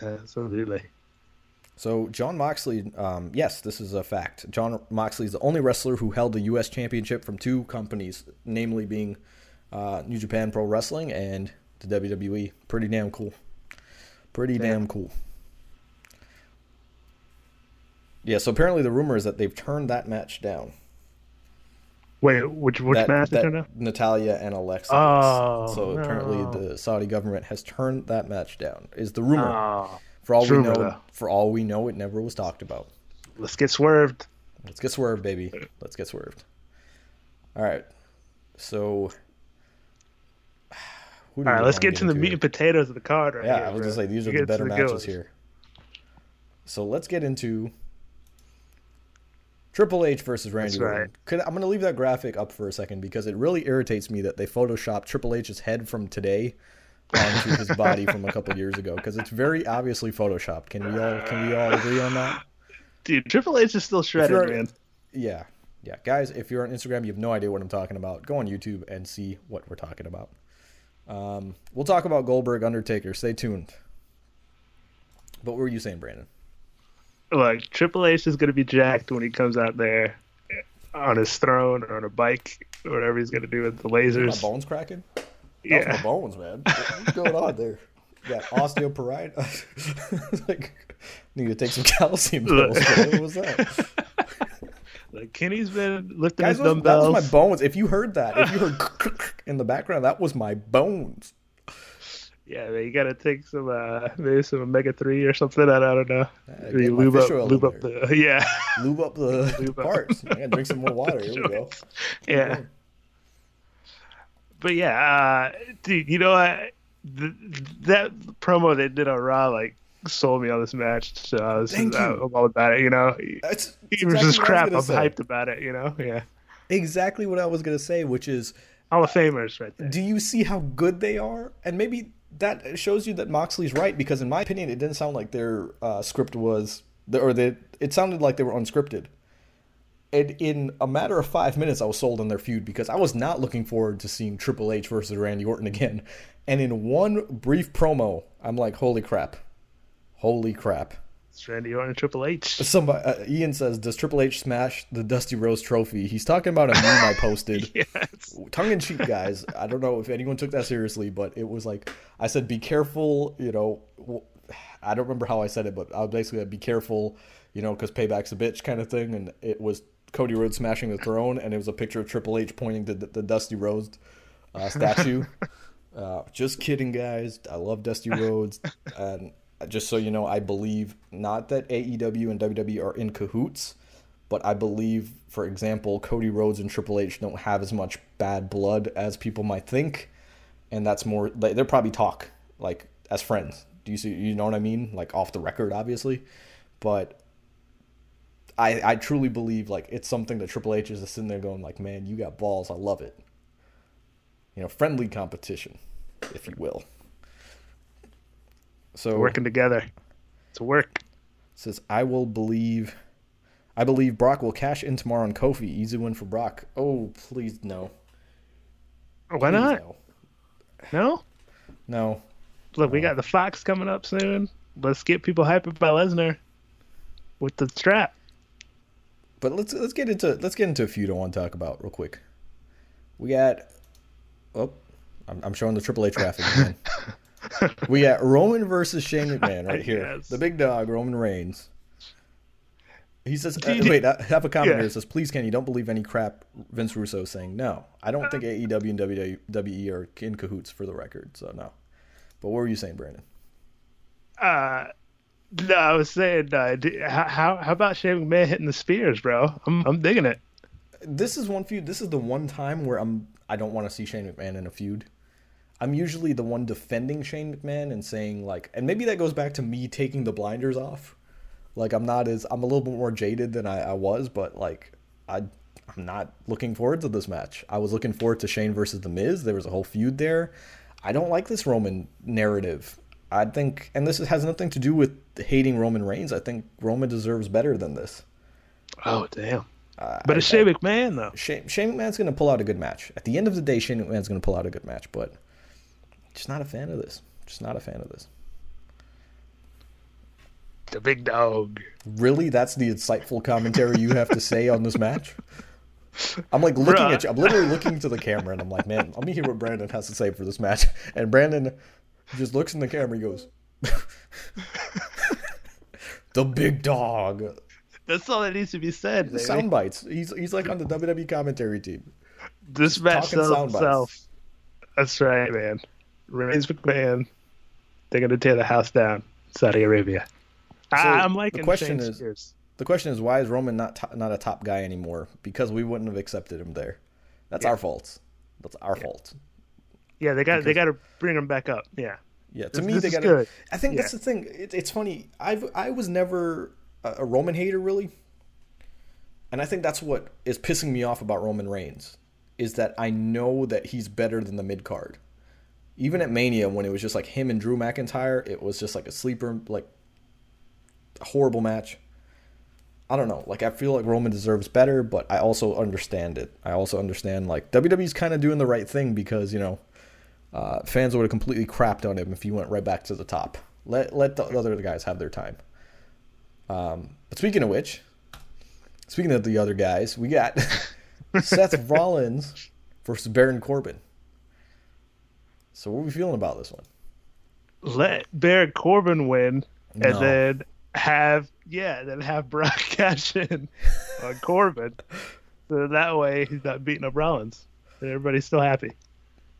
Speaker 3: Absolutely.
Speaker 2: So Jon Moxley, um, yes, this is a fact. Jon Moxley is the only wrestler who held the U.S. Championship from two companies, namely being uh, New Japan Pro Wrestling and the WWE. Pretty damn cool. Pretty damn, damn cool. Yeah, so apparently the rumor is that they've turned that match down.
Speaker 3: Wait, which which that, match that
Speaker 2: Natalya and Alexa. Oh, so no. apparently the Saudi government has turned that match down. Is the rumor? Oh, for all we know, though. for all we know, it never was talked about.
Speaker 3: Let's get swerved.
Speaker 2: Let's get swerved, baby. Let's get swerved. All right. So.
Speaker 3: All right, let's get to the meat and potatoes of the card right
Speaker 2: yeah,
Speaker 3: here,
Speaker 2: I was gonna say these are the better the matches goes. here. So let's get into Triple H versus Randy That's Orton. Right. Could, I'm going to leave that graphic up for a second because it really irritates me that they photoshopped Triple H's head from today onto his body from a couple years ago because it's very obviously photoshopped. Can we all can we all agree on that?
Speaker 3: Dude, Triple H is still shredded, man.
Speaker 2: Yeah, yeah, guys. If you're on Instagram, you have no idea what I'm talking about. Go on YouTube and see what we're talking about. Um, we'll talk about Goldberg Undertaker. Stay tuned. But what were you saying, Brandon?
Speaker 3: like Triple H is gonna be jacked when he comes out there on his throne or on a bike or whatever he's gonna do with the lasers.
Speaker 2: My bones cracking. That's yeah, my bones, man. What's going on there? You got osteoporosis. like, need to take some calcium pills. what was that?
Speaker 3: Like Kenny's been lifting Guys, his dumbbells.
Speaker 2: That was my bones. If you heard that, if you heard in the background, that was my bones
Speaker 3: yeah, man, you gotta take some uh maybe some omega three or something. I, I don't know. Uh, lube up, lube up the yeah,
Speaker 2: lube up the lube parts. Up. Yeah, drink some more water. Here we go.
Speaker 3: Yeah. But yeah, uh, dude, you know that promo they did on Raw like sold me on this match. So I was, Thank I, am all about it. You know, it's, it's even exactly just crap. I'm say. hyped about it. You know, yeah.
Speaker 2: Exactly what I was gonna say, which is
Speaker 3: Hall of Famers right there.
Speaker 2: Do you see how good they are? And maybe that shows you that Moxley's right because, in my opinion, it didn't sound like their uh, script was, or they, it sounded like they were unscripted. And in a matter of five minutes, I was sold on their feud because I was not looking forward to seeing Triple H versus Randy Orton again. And in one brief promo, I'm like, holy crap. Holy crap.
Speaker 3: It's Randy Orton and Triple H.
Speaker 2: Somebody, uh, Ian says, "Does Triple H smash the Dusty Rhodes Trophy?" He's talking about a meme I posted. yes. Tongue in cheek, guys. I don't know if anyone took that seriously, but it was like I said, "Be careful." You know, I don't remember how I said it, but I was basically "Be careful," you know, because payback's a bitch kind of thing, and it was Cody Rhodes smashing the throne, and it was a picture of Triple H pointing to the, the Dusty Rhodes uh, statue. uh, just kidding, guys. I love Dusty Rhodes, and just so you know, I believe not that AEW and WWE are in cahoots, but I believe, for example, Cody Rhodes and Triple H don't have as much bad blood as people might think, and that's more. They're probably talk like as friends. Do you see? You know what I mean? Like off the record, obviously, but I I truly believe like it's something that Triple H is just sitting there going like, man, you got balls. I love it. You know, friendly competition, if you will. So
Speaker 3: working together to work.
Speaker 2: Says I will believe. I believe Brock will cash in tomorrow on Kofi. Easy win for Brock. Oh, please no.
Speaker 3: Why please not? No. No.
Speaker 2: No.
Speaker 3: Look, we got the Fox coming up soon. Let's get people hyped about Lesnar with the strap.
Speaker 2: But let's let's get into let's get into a feud I want to talk about real quick. We got oh, I'm, I'm showing the Triple H graphic again. we got Roman versus Shane McMahon right here. Yes. The big dog, Roman Reigns. He says, uh, wait, I have a comment yeah. here says, please, Kenny, don't believe any crap Vince Russo is saying. No, I don't think AEW and WWE are in cahoots for the record, so no. But what were you saying, Brandon?
Speaker 3: Uh, no, I was saying, uh, how how about Shane McMahon hitting the spears, bro? I'm I'm digging it.
Speaker 2: This is one feud. This is the one time where I'm I don't want to see Shane McMahon in a feud. I'm usually the one defending Shane McMahon and saying like, and maybe that goes back to me taking the blinders off. Like I'm not as I'm a little bit more jaded than I, I was, but like I I'm not looking forward to this match. I was looking forward to Shane versus The Miz. There was a whole feud there. I don't like this Roman narrative. I think, and this has nothing to do with hating Roman Reigns. I think Roman deserves better than this.
Speaker 3: Oh damn! Uh, but it's Shane McMahon though.
Speaker 2: Shane, Shane McMahon's going to pull out a good match. At the end of the day, Shane McMahon's going to pull out a good match. But just not a fan of this. Just not a fan of this.
Speaker 3: The big dog.
Speaker 2: Really, that's the insightful commentary you have to say on this match. I'm like looking
Speaker 3: Bruh.
Speaker 2: at you. I'm literally looking to the camera, and I'm like, man, let me hear what Brandon has to say for this match. And Brandon just looks in the camera. He goes, "The big dog."
Speaker 3: That's all that needs to be said. Baby.
Speaker 2: Sound bites. He's he's like on the WWE commentary team.
Speaker 3: this match sells
Speaker 2: sound bites.
Speaker 3: itself. That's right, man. Reigns McMahon, they're gonna tear the house down. Saudi Arabia. I, I'm
Speaker 2: like
Speaker 3: the
Speaker 2: question is-
Speaker 3: Spears.
Speaker 2: The question is, why is Roman not to- not a top guy anymore? Because we wouldn't have accepted him there. That's our fault. That's our fault.
Speaker 3: Yeah, they got they got to bring him back up. Yeah,
Speaker 2: Yeah, to
Speaker 3: This-
Speaker 2: me
Speaker 3: this
Speaker 2: they got.
Speaker 3: good.
Speaker 2: I think that's the thing. It, it's funny. I've I was never a, a Roman hater really, and I think that's what is pissing me off about Roman Reigns is that I know that he's better than the mid card. Even at Mania, when it was just like him and Drew McIntyre, it was just like a sleeper, like a horrible match. I don't know. Like I feel like Roman deserves better, but I also understand it. I also understand like WWE's kind of doing the right thing because you know uh, fans would have completely crapped on him if he went right back to the top. Let let the other guys have their time. Um, but speaking of which, speaking of the other guys, we got Seth Rollins versus Baron Corbin. So what are we feeling about this one?
Speaker 3: let Baron Corbin win, and
Speaker 2: No.
Speaker 3: then have yeah, then have Brock cash in on Corbin. So that way he's not beating up Rollins, and everybody's still happy.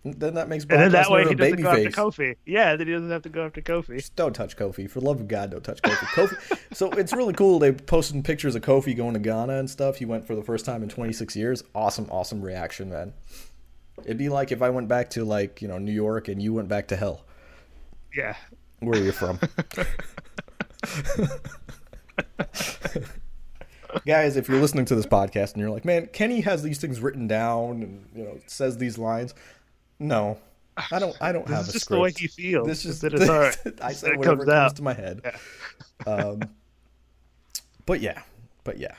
Speaker 2: Then that makes
Speaker 3: And then that way he doesn't go after. Kofi. Yeah, then he doesn't have to go after Kofi.
Speaker 2: Just don't touch Kofi. For love of God, don't touch Kofi. Kofi. So it's really cool. They posted pictures of Kofi going to Ghana and stuff. He went for the first time in 26 years. Awesome, awesome reaction, man. It'd be like if I went back to like you know New York and you went back to hell.
Speaker 3: Yeah,
Speaker 2: Where are you from? Guys, if you're listening to this podcast and you're like, man, Kenny has these things written down and you know says these lines. No, I don't. I don't
Speaker 3: this
Speaker 2: have
Speaker 3: is
Speaker 2: a
Speaker 3: just
Speaker 2: script.
Speaker 3: the way he feels.
Speaker 2: This is
Speaker 3: that it's hard.
Speaker 2: I said
Speaker 3: It
Speaker 2: whatever
Speaker 3: comes
Speaker 2: comes
Speaker 3: out.
Speaker 2: to my head. Um, but yeah, but yeah.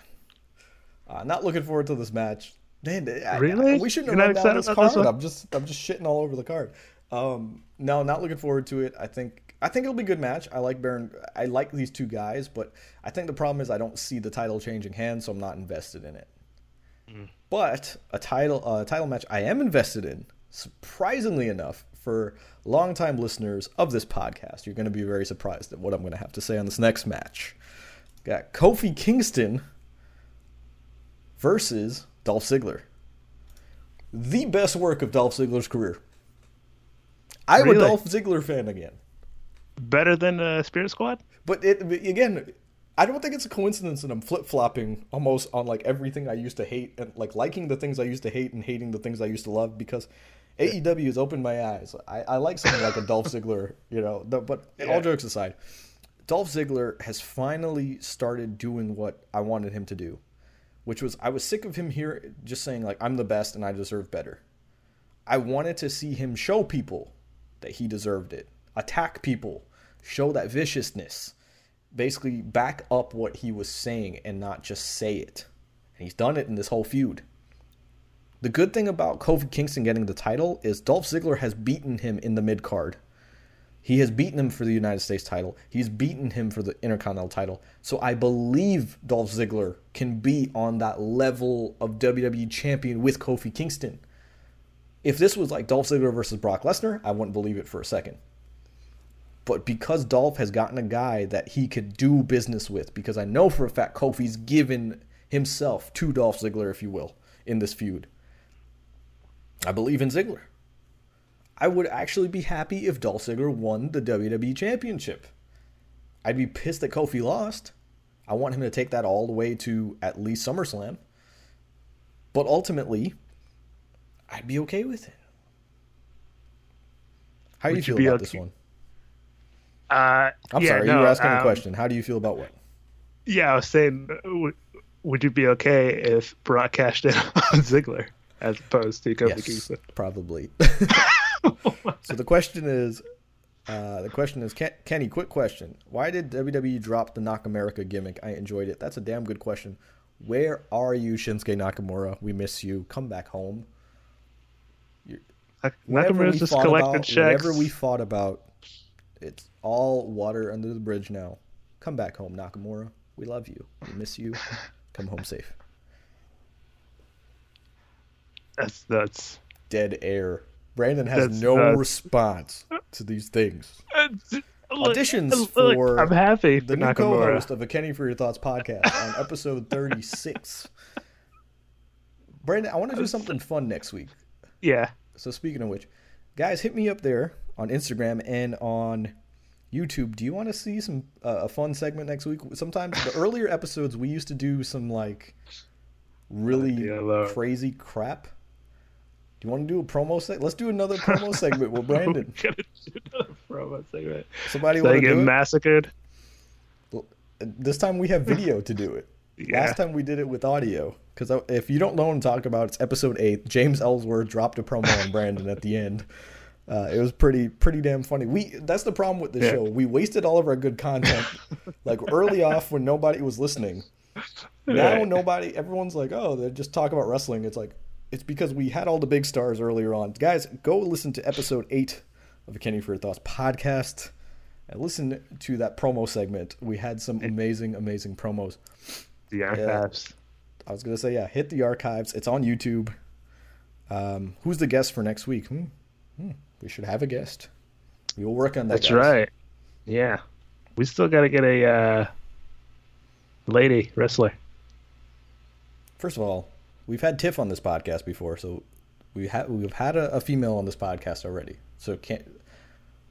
Speaker 2: Uh, not looking forward to this match. Man, I- I-
Speaker 3: Really?
Speaker 2: we shouldn't
Speaker 3: You're
Speaker 2: have
Speaker 3: not
Speaker 2: run down
Speaker 3: excited
Speaker 2: this
Speaker 3: about this
Speaker 2: card. I'm just, I'm just shitting all over the card. Um, no, not looking forward to it. I think, I think it'll be a good match. I like Baron. I like these two guys, but I think the problem is I don't see the title changing hands, so I'm not invested in it. But a title, a title match I am invested in. Surprisingly enough, for longtime listeners of this podcast, you're going to be very surprised at what I'm going to have to say on this next match. Got Kofi Kingston versus Dolph Ziggler. The best work of Dolph Ziggler's career. I'm
Speaker 3: Really?
Speaker 2: a Dolph Ziggler fan again.
Speaker 3: Better than uh, Spirit Squad.
Speaker 2: But it again, I don't think it's a coincidence that I'm flip flopping almost on like everything I used to hate and like liking the things I used to hate and hating the things I used to love because AEW has opened my eyes. I, I like something like a Dolph Ziggler, you know. But
Speaker 3: Yeah.
Speaker 2: all jokes aside, Dolph Ziggler has finally started doing what I wanted him to do, which was I was sick of him here just saying like I'm the best and I deserve better. I wanted to see him show people that he deserved it, attack people, show that viciousness, basically back up what he was saying and not just say it. And he's done it in this whole feud. The good thing about Kofi Kingston getting the title is Dolph Ziggler has beaten him in the mid card. He has beaten him for the United States title. He's beaten him for the Intercontinental title. So I believe Dolph Ziggler can be on that level of WWE champion with Kofi Kingston. If this was like Dolph Ziggler versus Brock Lesnar, I wouldn't believe it for a second. But because Dolph has gotten a guy that he could do business with, because I know for a fact Kofi's given himself to Dolph Ziggler, if you will, in this feud, I believe in Ziggler. I would actually be happy if Dolph Ziggler won the WWE Championship. I'd be pissed that Kofi lost. I want him to take that all the way to at least SummerSlam. But ultimately, I'd be okay with it. How do you
Speaker 3: you
Speaker 2: feel about this one?
Speaker 3: Uh,
Speaker 2: I'm
Speaker 3: yeah,
Speaker 2: sorry, you
Speaker 3: no,
Speaker 2: were asking a
Speaker 3: um,
Speaker 2: question. How do you feel about what?
Speaker 3: Yeah, I was saying, uh, would, would you be okay if Brock cashed in on Ziggler as opposed to Kofi
Speaker 2: yes,
Speaker 3: Kingston?
Speaker 2: probably. so the question is, uh, the question is, Ken- Kenny, quick question: Why did WWE drop the Knock America gimmick? I enjoyed it. That's a damn good question. Where are you, Shinsuke Nakamura? We miss you. Come back home.
Speaker 3: Nakamura's just collecting
Speaker 2: about,
Speaker 3: checks.
Speaker 2: Whatever we fought about, it's all water under the bridge now. Come back home, Nakamura. We love you. We miss you. Come home safe.
Speaker 3: That's that's.
Speaker 2: Dead air. Brandon has
Speaker 3: That's
Speaker 2: no
Speaker 3: nuts.
Speaker 2: response to these things.
Speaker 3: Look,
Speaker 2: Auditions
Speaker 3: look,
Speaker 2: for
Speaker 3: I'm happy
Speaker 2: The new
Speaker 3: Nakamura.
Speaker 2: co-host of a Kenny for Your Thoughts podcast on episode 36. Brandon, I want to do something fun next week.
Speaker 3: Yeah.
Speaker 2: So speaking of which, guys, hit me up there on Instagram and on YouTube. Do you want to see some uh, a fun segment next week? Sometimes the earlier episodes we used to do some like really
Speaker 3: Yeah,
Speaker 2: crazy crap. Do you want to do a promo segment? Let's do another promo segment with Brandon.
Speaker 3: We're gonna do another promo segment.
Speaker 2: Somebody
Speaker 3: So
Speaker 2: want to
Speaker 3: get
Speaker 2: do it?
Speaker 3: massacred.
Speaker 2: This time we have video to do it.
Speaker 3: Yeah.
Speaker 2: Last time we did it with audio. Because if you don't know what I'm talking about, it's episode eight. James Ellsworth dropped a promo on Brandon at the end. Uh, it was pretty pretty damn funny. We that's the problem with the
Speaker 3: Yeah.
Speaker 2: show. We wasted all of our good content like early off when nobody was listening. Now
Speaker 3: Right.
Speaker 2: nobody everyone's like, "Oh, they just talk about wrestling." It's like it's because we had all the big stars earlier on. Guys, go listen to episode 8 of the Kenny for Your Thoughts podcast and listen to that promo segment. We had some amazing amazing promos.
Speaker 3: The archives.
Speaker 2: I was gonna say, yeah, hit the archives. It's on YouTube. Um, who's the guest for next week? Hmm. Hmm. We should have a guest. We will work on that.
Speaker 3: That's
Speaker 2: guys.
Speaker 3: right. Yeah. We still got to get a uh, lady wrestler.
Speaker 2: First of all, we've had Tiff on this podcast before, so we have we've had a, a female on this podcast already. So can't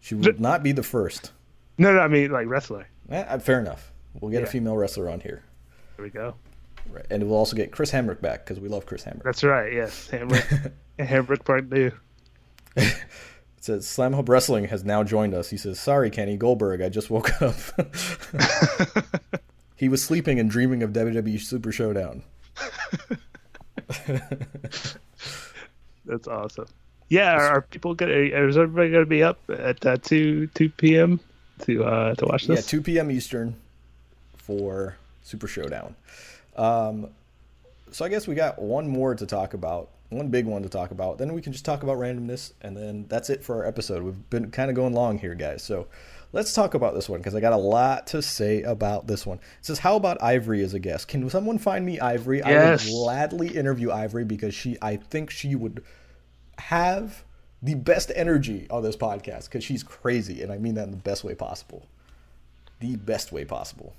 Speaker 2: she will not be the first.
Speaker 3: No, no, I mean like wrestler.
Speaker 2: Eh, fair enough. We'll get a female wrestler on here,
Speaker 3: There we go.
Speaker 2: right. and we'll also get Chris Hamrick back because we love Chris Hamrick.
Speaker 3: That's right. Yes, Hamrick. Hamrick Part Two.
Speaker 2: It says Slam Hub Wrestling has now joined us. He says, "Sorry, Kenny Goldberg, I just woke up." he was sleeping and dreaming of WWE Super Showdown.
Speaker 3: That's awesome. Yeah, are, are people gonna? Is everybody gonna be up at uh, two two p.m. to uh to watch this?
Speaker 2: Yeah, 2 p.m. Eastern for Super Showdown. Um, so I guess we got one more to talk about, one big one to talk about. Then we can just talk about randomness, and then that's it for our episode. We've been kind of going long here, guys. So let's talk about this one because I got a lot to say about this one. It says, "How about Ivory as a guest? Can someone find me Ivory?
Speaker 3: Yes.
Speaker 2: I would gladly interview Ivory because she, I think she would have." The best energy on this podcast because she's crazy, and I mean that in the best way possible the best way possible.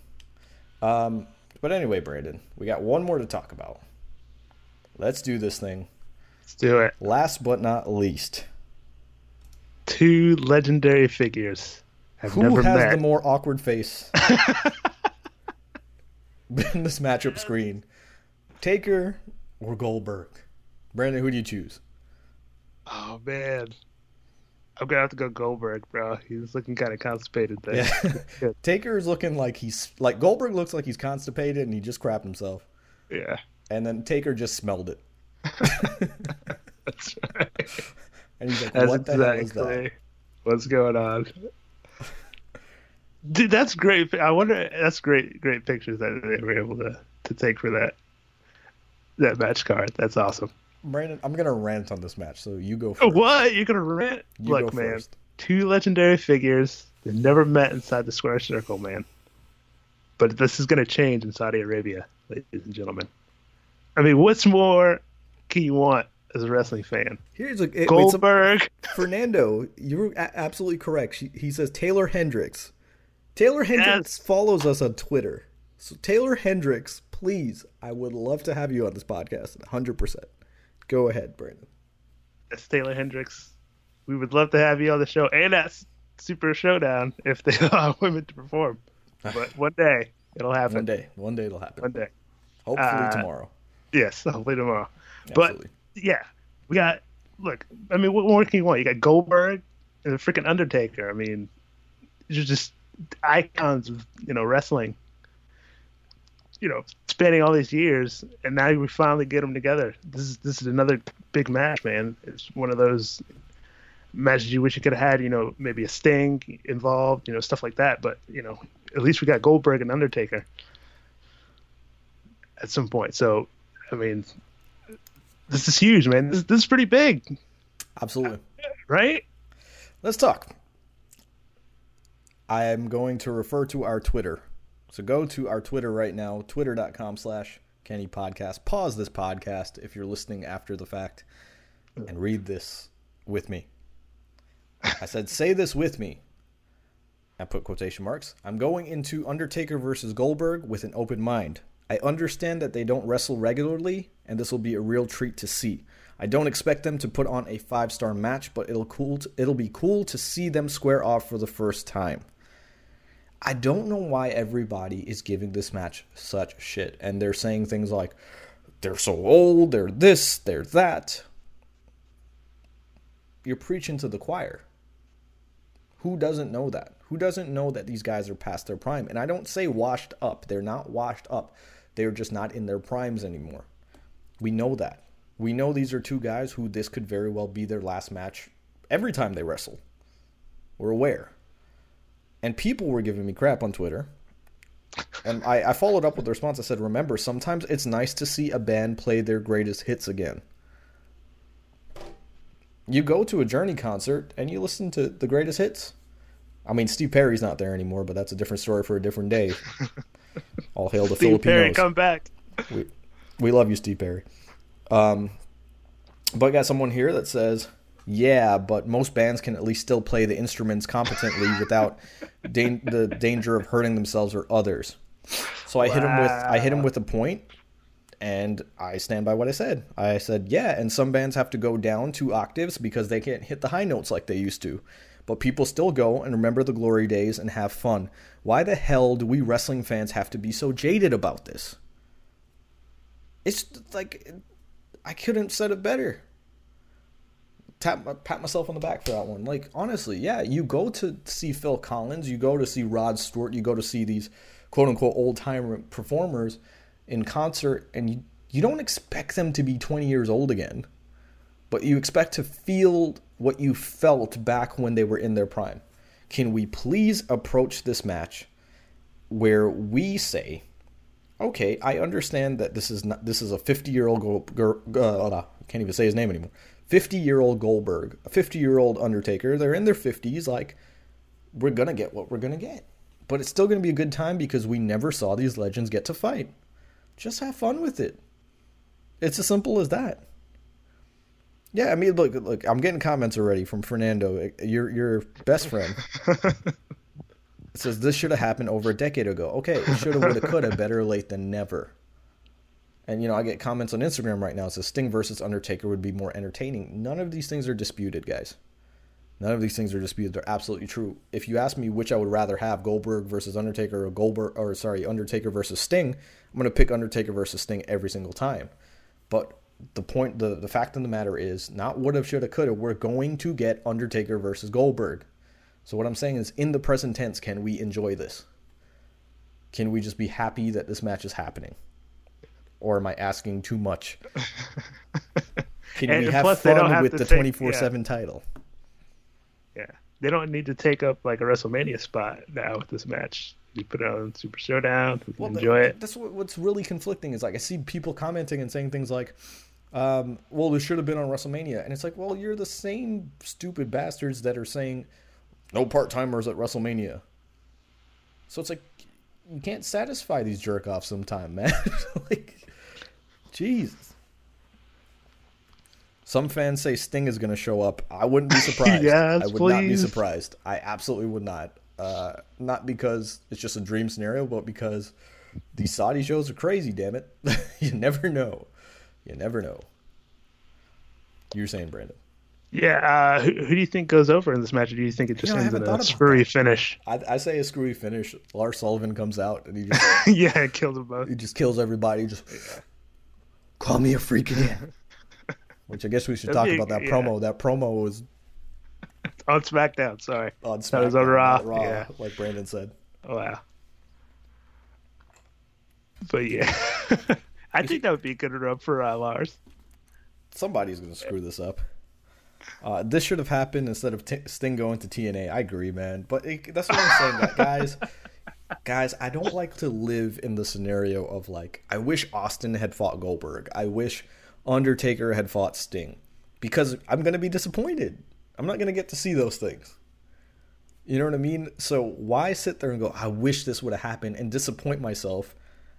Speaker 2: Um, but anyway, Brandon, we got one more to talk about. Let's do this thing.
Speaker 3: Let's do it.
Speaker 2: Last but not least,
Speaker 3: Two legendary figures have
Speaker 2: who
Speaker 3: never
Speaker 2: has
Speaker 3: met.
Speaker 2: the more awkward face in this matchup screen? Taker or Goldberg? Brandon, who do you choose?
Speaker 3: oh man, I'm gonna have to go Goldberg, bro. He's looking kind of constipated there.
Speaker 2: Yeah. Taker is looking like he's like Goldberg looks like he's constipated and he just crapped himself.
Speaker 3: yeah.
Speaker 2: And then Taker just smelled it.
Speaker 3: That's right.
Speaker 2: And he's like,
Speaker 3: That's
Speaker 2: what the hell is that?
Speaker 3: what's going on. Dude, that's great. I wonder. That's great. Great pictures that they were able to to take for that that match card. That's awesome.
Speaker 2: Brandon, I'm gonna rant on this match, so you go
Speaker 3: Oh,
Speaker 2: first.
Speaker 3: What? You're gonna rant?
Speaker 2: You
Speaker 3: Look,
Speaker 2: go
Speaker 3: man.
Speaker 2: first.
Speaker 3: Two legendary figures. They never met inside the square circle, man. But this is gonna change in Saudi Arabia, ladies and gentlemen. I mean, what's more can you want as a wrestling fan?
Speaker 2: Here's a it- wait,
Speaker 3: Goldberg.
Speaker 2: Fernando. You're absolutely correct. She, he says Taylor Hendricks. Taylor Hendricks follows us on Twitter. So Taylor Hendricks, please, I would love to have you on this podcast. 100. percent Go ahead, Brandon.
Speaker 3: That's Taylor Hendricks. We would love to have you on the show and at Super Showdown if they allow women to perform. But one day it'll happen.
Speaker 2: One day, one day it'll happen.
Speaker 3: One day.
Speaker 2: Hopefully
Speaker 3: Uh,
Speaker 2: tomorrow.
Speaker 3: Yes, hopefully tomorrow.
Speaker 2: Absolutely.
Speaker 3: But yeah, we got. Look, I mean, what more can you want? You got Goldberg and the freaking Undertaker. I mean, you're just icons of you know wrestling. You know, spanning all these years, and now we finally get them together. This is this is another big match, man. It's one of those matches you wish you could have had. You know, maybe a Sting involved. You know, stuff like that. But you know, at least we got Goldberg and Undertaker at some point. So, I mean, this is huge, man. This, this is pretty big,
Speaker 2: Absolutely.
Speaker 3: right?
Speaker 2: Let's talk. I am going to refer to our Twitter So go to our Twitter right now, twitter.com slash Kenny Podcast. Pause this podcast if you're listening after the fact and read this with me. I said, say this with me. I put quotation marks. I'm going into Undertaker versus Goldberg with an open mind. I understand that they don't wrestle regularly, and this will be a real treat to see. I don't expect them to put on a five star match, but it'll cool. To, it'll be cool to see them square off for the first time. I don't know why everybody is giving this match such shit, and they're saying things like, "They're so old, they're this, they're that." You're preaching to the choir. Who doesn't know that? Who doesn't know that these guys are past their prime? And I don't say washed up. They're not washed up. They're just not in their primes anymore. We know that. We know these are two guys who this could very well be their last match every time they wrestle. We're aware. And people were giving me crap on Twitter. And I, I followed up with a response. I said, Remember, sometimes it's nice to see a band play their greatest hits again. You go to a Journey concert and you listen to the greatest hits. I mean, Steve Perry's not there anymore, but that's a different story for a different day. All hail the
Speaker 3: Steve Perry,
Speaker 2: Filipinos.
Speaker 3: come back.
Speaker 2: We, we love you, Steve Perry. Um, but I got someone here that says, yeah, but most bands can at least still play the instruments competently without dan- the danger of hurting themselves or others. So I hit him with I hit him with a point, and I stand by what I said. I said, yeah, and some bands have to go down two octaves because they can't hit the high notes like they used to. But people still go and remember the glory days and have fun. Why the hell do we wrestling fans have to be so jaded about this? It's like I couldn't have said it better. Tap pat myself on the back for that one. Like honestly, yeah, you go to see Phil Collins, you go to see Rod Stewart, you go to see these quote unquote old time performers in concert, and you you don't expect them to be 20 years old again, but you expect to feel what you felt back when they were in their prime. Can we please approach this match where we say, okay, I understand that this is not this is a 50 year old uh, I can't even say his name anymore. 50 year old Goldberg, a 50 year old Undertaker. They're in their 50s. Like we're gonna get what we're gonna get, but it's still gonna be a good time because we never saw these legends get to fight. Just have fun with it. It's as simple as that. Yeah, I mean, look, look. I'm getting comments already from Fernando, eh, your your best friend. It says this should have happened over a decade ago. Okay, it should have, would have, could have. Better late than never. And you know, I get comments on Instagram right now. It says Sting versus Undertaker would be more entertaining. None of these things are disputed, guys. None of these things are disputed. They're absolutely true. If you ask me which I would rather have, Goldberg versus Undertaker or Goldberg or sorry, Undertaker versus Sting, I'm to pick Undertaker versus Sting every single time. But the point the, the fact of the matter is not would have should have could have we're going to get Undertaker versus Goldberg. So what I'm saying is in the present tense can we enjoy this? Can we just be happy that this match is happening? Or am I asking too much? Can
Speaker 3: And
Speaker 2: we have fun
Speaker 3: have
Speaker 2: with the 24/7 title?
Speaker 3: Yeah, they don't need to take up like a WrestleMania spot now with this match. You put it on Super Showdown, we
Speaker 2: Well,
Speaker 3: enjoy
Speaker 2: that-
Speaker 3: it.
Speaker 2: That's what, what's really conflicting is like I see people commenting and saying things like, um, "Well, this should have been on WrestleMania," and it's like, well, you're the same stupid bastards that are saying no part timers at WrestleMania. So it's like you can't satisfy these jerk offs sometime, man. like, Jesus. Some fans say Sting is going to show up. I wouldn't be surprised.
Speaker 3: Yes,
Speaker 2: I would not be surprised. I absolutely would not. Uh, not because it's just a dream scenario, but because these Saudi shows are crazy. Damn it, you never know. You never know. You're saying, Brandon?
Speaker 3: Yeah, uh, who, who do you think goes over in this match? Or do you think it just
Speaker 2: know,
Speaker 3: ends in a
Speaker 2: about
Speaker 3: screwy finish?
Speaker 2: I, I say a screwy finish. Lars Sullivan comes out and he just
Speaker 3: yeah, kills them both.
Speaker 2: he just kills everybody. Just call me a freak again. Which I guess we should talk about that
Speaker 3: yeah.
Speaker 2: promo. That promo was
Speaker 3: On SmackDown, sorry.
Speaker 2: on SmackDown,
Speaker 3: That was on Raw,
Speaker 2: Raw,
Speaker 3: yeah.
Speaker 2: like Brandon said.
Speaker 3: Oh, wow. But yeah, I think that would be a good rub for uh, Lars.
Speaker 2: Somebody's gonna screw this up. Uh, this should have happened instead of t- Sting going to TNA. I agree, man. But it, that's what I'm saying, guys. Guys, I don't like to live in the scenario of like, I wish Austin had fought Goldberg. I wish Undertaker had fought Sting, because I'm gonna be disappointed. I'm not gonna get to see those things. You know what I mean? So why sit there and go, I wish this would have happened and disappoint myself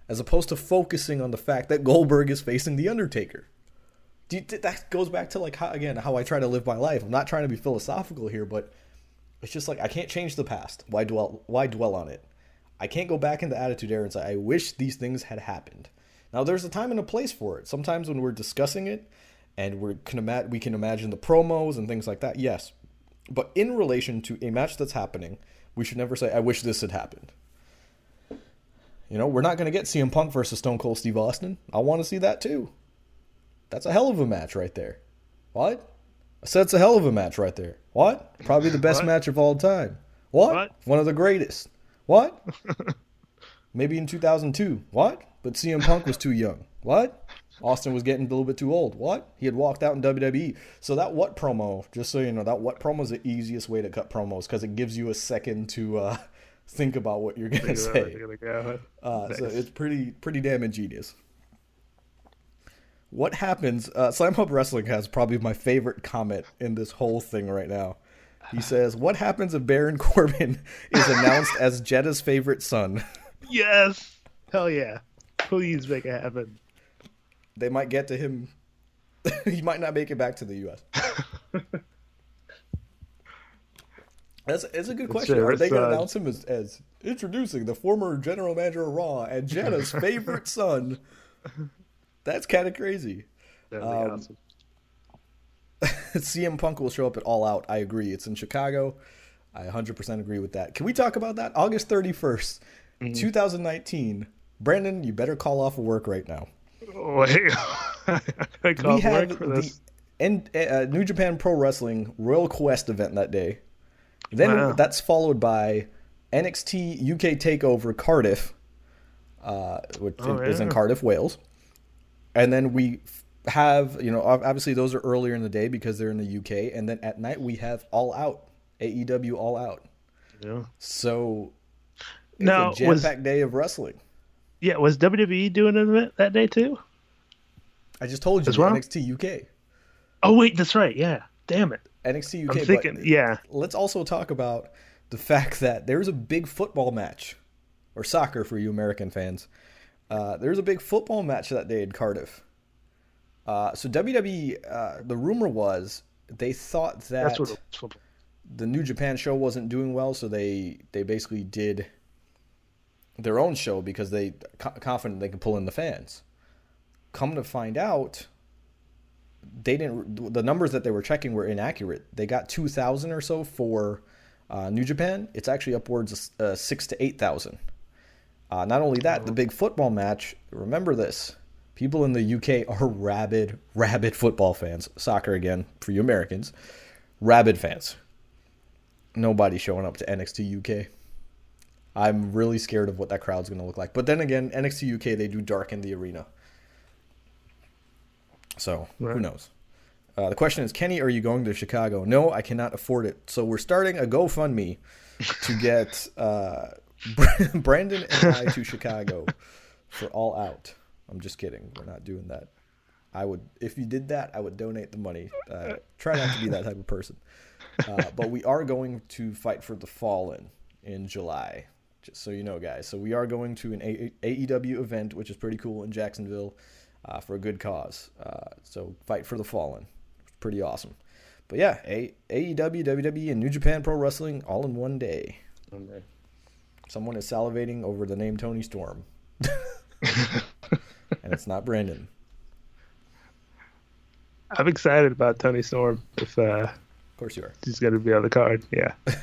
Speaker 2: as opposed to focusing on the fact that Goldberg is facing The Undertaker? You, that goes back to like how, again how I try to live my life. I'm not trying to be philosophical here, but it's just like I can't change the past. Why dwell why dwell on it? I can't go back into attitude era and say I wish these things had happened. Now there's a time and a place for it. Sometimes when we're discussing it and we can ima- we can imagine the promos and things like that. Yes. But in relation to a match that's happening, we should never say I wish this had happened. You know, we're not going to get CM Punk versus Stone Cold Steve Austin. I want to see that too. That's a hell of a match right there. What? I said it's a hell of a match right there. What? Probably the best match of all time. What? what? One of the greatest. What? Maybe in 2002. What? But CM Punk was too young. What? Austin was getting a little bit too old. What? He had walked out in WWE. So that what promo, just so you know, that what promo is the easiest way to cut promos because it gives you a second to uh, think about what you're gonna say. Gonna go. uh, nice. So it's pretty pretty damn ingenious. What happens? Uh, Slam Hub Wrestling has probably my favorite comment in this whole thing right now. He says, "What happens if Baron Corbin is announced as Jeddah's favorite son?"
Speaker 3: Yes, hell yeah! Please make it happen.
Speaker 2: They might get to him. he might not make it back to the U.S. That's it's a good question. Are they going to announce him as, as introducing the former general manager of Raw and Jeddah's favorite son? That's kind of crazy. Um, awesome. CM Punk will show up at All Out. I agree. It's in Chicago. I 100% agree with that. Can we talk about that? August 31st, mm-hmm. 2019. Brandon, you better call off of work right now. Wait. we have the and, uh, New Japan Pro Wrestling Royal Quest event that day. Then wow. that's followed by NXT UK Takeover Cardiff, uh, which oh, is yeah. in Cardiff, Wales and then we have you know obviously those are earlier in the day because they're in the UK, and then at night we have All Out AEW All Out. Yeah. So now a jam-packed day of wrestling.
Speaker 3: Yeah, was WWE doing an event that day too?
Speaker 2: I just told you As well? NXT UK.
Speaker 3: Oh wait, that's right. Yeah, damn it.
Speaker 2: NXT UK. I'm thinking, yeah. Let's also talk about the fact that there's a big football match, or soccer for you American fans, uh, there was a big football match that day in Cardiff. Uh, so WWE, uh, the rumor was they thought that the New Japan show wasn't doing well, so they they basically did their own show because they confident they could pull in the fans. Come to find out, they didn't. The numbers that they were checking were inaccurate. They got two thousand or so for uh, New Japan. It's actually upwards of uh, six to eight thousand. Uh, not only that, the big football match. Remember this: people in the UK are rabid, rabid football fans. Soccer again for you Americans, rabid fans. Nobody showing up to NXT UK. I'm really scared of what that crowd's going to look like. But then again, NXT UK they do darken the arena, so right. who knows? Uh, the question is, Kenny, are you going to Chicago? No, I cannot afford it. So we're starting a GoFundMe to get uh, Brandon and I to Chicago for All Out. I'm just kidding. We're not doing that. I would, if you did that, I would donate the money. Uh, try not to be that type of person. Uh, but we are going to fight for the Fallen in July, just so you know, guys. So we are going to an AEW event, which is pretty cool in Jacksonville, uh, for a good cause. Uh, so fight for the Fallen, pretty awesome. But yeah, a- AEW, WWE, and New Japan Pro Wrestling all in one day. Okay. Someone is salivating over the name Toni Storm. and it's not Brandon.
Speaker 3: I'm excited about Toni Storm. If uh, of
Speaker 2: course you are.
Speaker 3: he's going to be on the card. Yeah.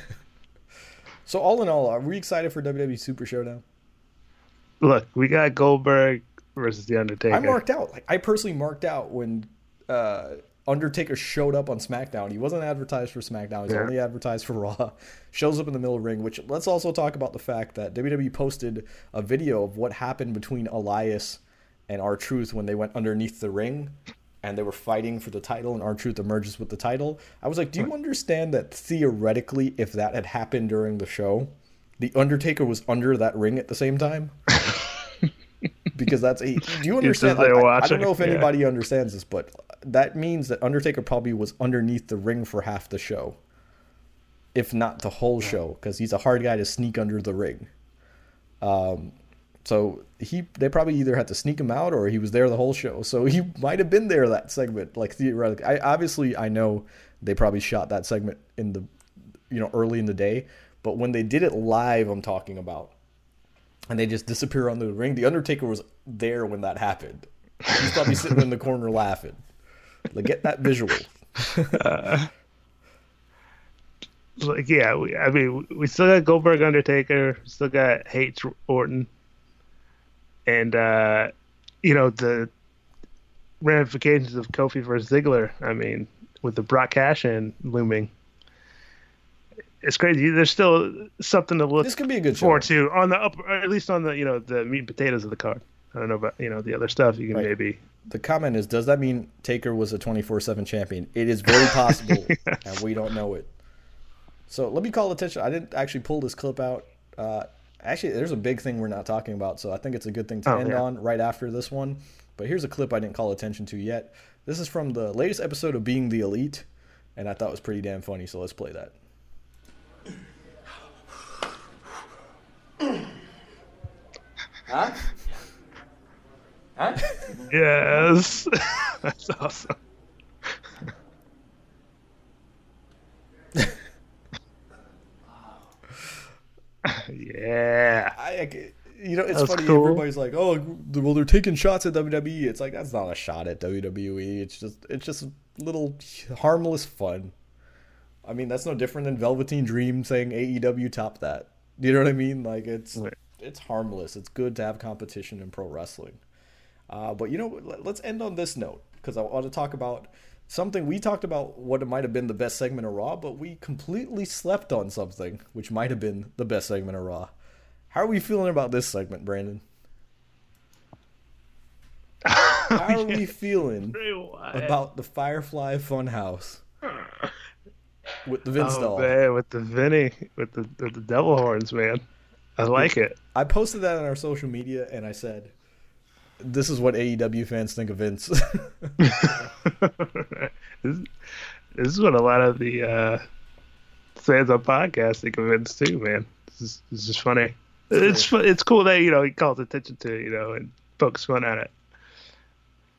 Speaker 2: so all in all, are we excited for WWE Super Showdown?
Speaker 3: Look, we got Goldberg versus the Undertaker.
Speaker 2: I marked out. Like I personally marked out when uh, Undertaker showed up on SmackDown. He wasn't advertised for SmackDown. He's yeah. only advertised for Raw. Shows up in the middle of the ring. Which let's also talk about the fact that WWE posted a video of what happened between Elias and R-Truth when they went underneath the ring and they were fighting for the title and R-Truth emerges with the title. I was like, do you understand that theoretically, if that had happened during the show, the Undertaker was under that ring at the same time? because that's a. Do you understand? I, I, don't know if anybody yeah. understands this, but that means that Undertaker probably was underneath the ring for half the show. if not the whole show, because he's a hard guy to sneak under the ring. Um, so he they probably either had to sneak him out or he was there the whole show. So he might have been there that segment, like theoretically. I obviously I know they probably shot that segment in the you know early in the day, but when they did it live, I'm talking about, and they just disappear on the ring. The Undertaker was there when that happened. He's probably sitting in the corner laughing. Like get that visual.
Speaker 3: like yeah, we, I mean we still got Goldberg, Undertaker, still got H Orton, and uh, you know the ramifications of Kofi versus Ziggler. I mean, with the Brock Cash in looming, it's crazy. There's still something to look
Speaker 2: This could be a good show.
Speaker 3: forward to on the up, at least on the you know the meat and potatoes of the card. I don't know about you know the other stuff. You can
Speaker 2: Right.
Speaker 3: maybe
Speaker 2: The comment is, does that mean Taker was a 24/7 champion? It is very possible, and we don't know it. So let me call attention. I didn't actually pull this clip out. Uh, actually, there's a big thing we're not talking about, so I think it's a good thing to
Speaker 3: Oh,
Speaker 2: end
Speaker 3: yeah.
Speaker 2: on right after this one. But here's a clip I didn't call attention to yet. This is from the latest episode of Being the Elite, and I thought it was pretty damn funny. So let's play that.
Speaker 5: Huh? Huh?
Speaker 3: yes, that's awesome. Yeah.
Speaker 2: I, you know, it's funny.
Speaker 3: cool.
Speaker 2: Everybody's like, "Oh, well, they're taking shots at WWE." It's like that's not a shot at WWE. It's just, it's just little harmless fun. I mean, that's no different than Velveteen Dream saying AEW top that. You know what I mean? Like it's,
Speaker 3: Right.
Speaker 2: it's harmless. It's good to have competition in pro wrestling. Uh, but you know, let- let's end on this note because I want to talk about something we talked about. What it might have been the best segment of Raw, but we completely slept on something which might have been the best segment of Raw. How are we feeling about this segment, Brandon? How are we feeling about the Firefly Funhouse with the Vince
Speaker 3: Oh
Speaker 2: doll?
Speaker 3: man, with the Vinny, with the with the devil horns, man. I like it.
Speaker 2: I posted that on our social media and I said, "This is what AEW fans think of Vince."
Speaker 3: this, this is what a lot of the uh, fans on podcasts think of Vince too, man. This is, this is funny. It's it's cool that you know he calls attention to it, you know and pokes fun at it.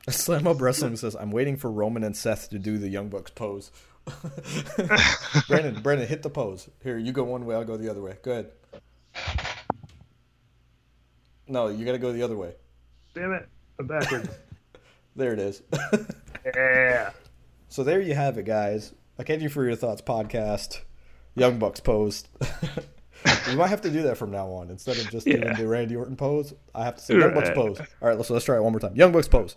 Speaker 2: Slam Up Wrestling says, "I'm waiting for Roman and Seth to do the Young Bucks pose." Brandon, Brandon, hit the pose. Here, you go one way, I'll go the other way. Go ahead. No, you got to go the other way.
Speaker 3: Damn it, I'm backwards.
Speaker 2: There it is.
Speaker 3: yeah.
Speaker 2: So there you have it, guys. A Kenny for your thoughts podcast, Young Bucks pose. we might have to do that from now on instead of just doing the Randy Orton pose. I have to say Young Bucks pose. All right, let's let's try it one more time. Young Bucks pose.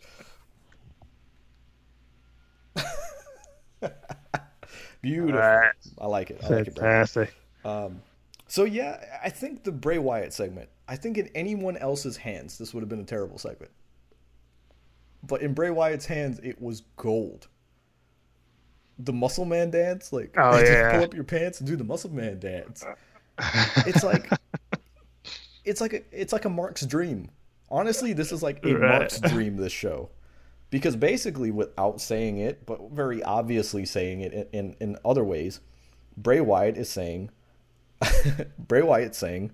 Speaker 2: Beautiful.
Speaker 3: Alright.
Speaker 2: I like it. I like it.
Speaker 3: Fantastic.
Speaker 2: Um, so yeah, I think the Bray Wyatt segment. I think in anyone else's hands, this would have been a terrible segment. But in Bray Wyatt's hands, it was gold. The Muscle Man dance, like
Speaker 3: Oh,
Speaker 2: just
Speaker 3: yeah.
Speaker 2: pull up your pants and do the Muscle Man dance. It's like, it's like a, it's like a Mark's dream. Honestly, this is like a
Speaker 3: Right.
Speaker 2: Mark's dream. This show, because basically, without saying it, but very obviously saying it in in, in other ways, Bray Wyatt is saying Bray Wyatt saying,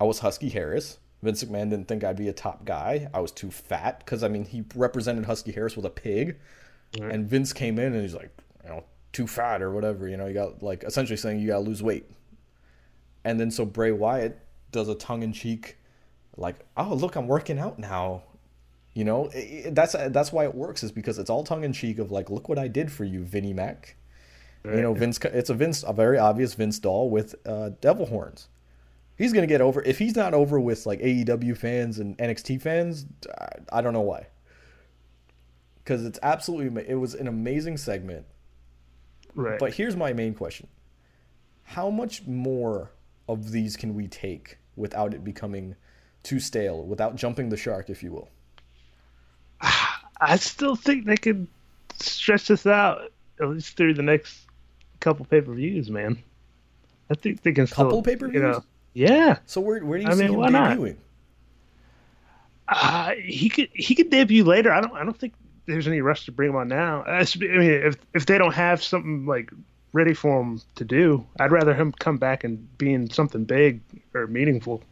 Speaker 2: I was Husky Harris. Vince McMahon didn't think I'd be a top guy. I was too fat because I mean he represented Husky Harris with a pig, and Vince came in and he's like, you know, too fat or whatever. You know, you got like essentially saying you gotta lose weight. And then so Bray Wyatt does a tongue in cheek, like, oh look, I'm working out now. You know, I- I- that's that's why it works is because it's all tongue in cheek of like, look what I did for you, Vinnie Mac. You know, Vince. It's a Vince, a very obvious Vince doll with uh, devil horns. He's gonna get over. If he's not over with like AEW fans and NXT fans, I, I don't know why. Because it's absolutely, it was an amazing segment.
Speaker 3: Right.
Speaker 2: But here's my main question: How much more of these can we take without it becoming too stale, without jumping the shark, if you will?
Speaker 3: I still think they could stretch this out at least through the next couple pay per views, man. I think they can still,
Speaker 2: Couple pay-per-views?
Speaker 3: You know, yeah,
Speaker 2: So where where do you
Speaker 3: I
Speaker 2: see
Speaker 3: mean,
Speaker 2: him
Speaker 3: why not?
Speaker 2: debuting?
Speaker 3: uh, he could he could debut later. I don't I don't think there's any rush to bring him on now. I mean, if if they don't have something like ready for him to do. I'd rather him come back and be in something big or meaningful.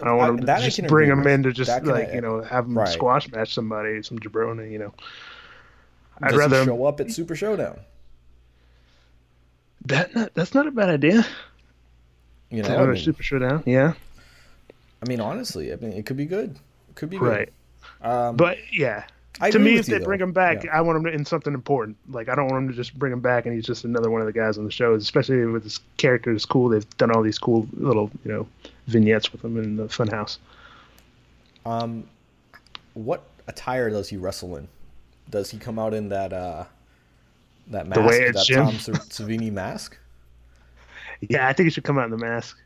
Speaker 3: I don't want
Speaker 2: I-
Speaker 3: him to
Speaker 2: I
Speaker 3: just bring him in to just like
Speaker 2: I-
Speaker 3: you know have him
Speaker 2: Right.
Speaker 3: squash match somebody, some jabroni. You know, I'd
Speaker 2: Does
Speaker 3: rather
Speaker 2: he
Speaker 3: him,
Speaker 2: show up at Super Showdown?
Speaker 3: that. Not, that's not a bad idea.
Speaker 2: You know,
Speaker 3: have
Speaker 2: I
Speaker 3: a
Speaker 2: mean,
Speaker 3: super showdown, yeah,
Speaker 2: I mean, honestly, I mean, it could be good. It could be good.
Speaker 3: right.
Speaker 2: Um,
Speaker 3: But yeah,
Speaker 2: I
Speaker 3: to me, if
Speaker 2: you,
Speaker 3: they
Speaker 2: though.
Speaker 3: bring him back,
Speaker 2: Yeah.
Speaker 3: I want him to, in something important. Like I don't want him to just bring him back and he's just another one of the guys on the show. Especially with his character is cool. They've done all these cool little you know vignettes with him in the Funhouse.
Speaker 2: Um, what attire does he wrestle in? Does he come out in that uh, that mask,
Speaker 3: way it's
Speaker 2: that
Speaker 3: Jim?
Speaker 2: Tom Savini mask?
Speaker 3: Yeah, I think he should come out in the mask.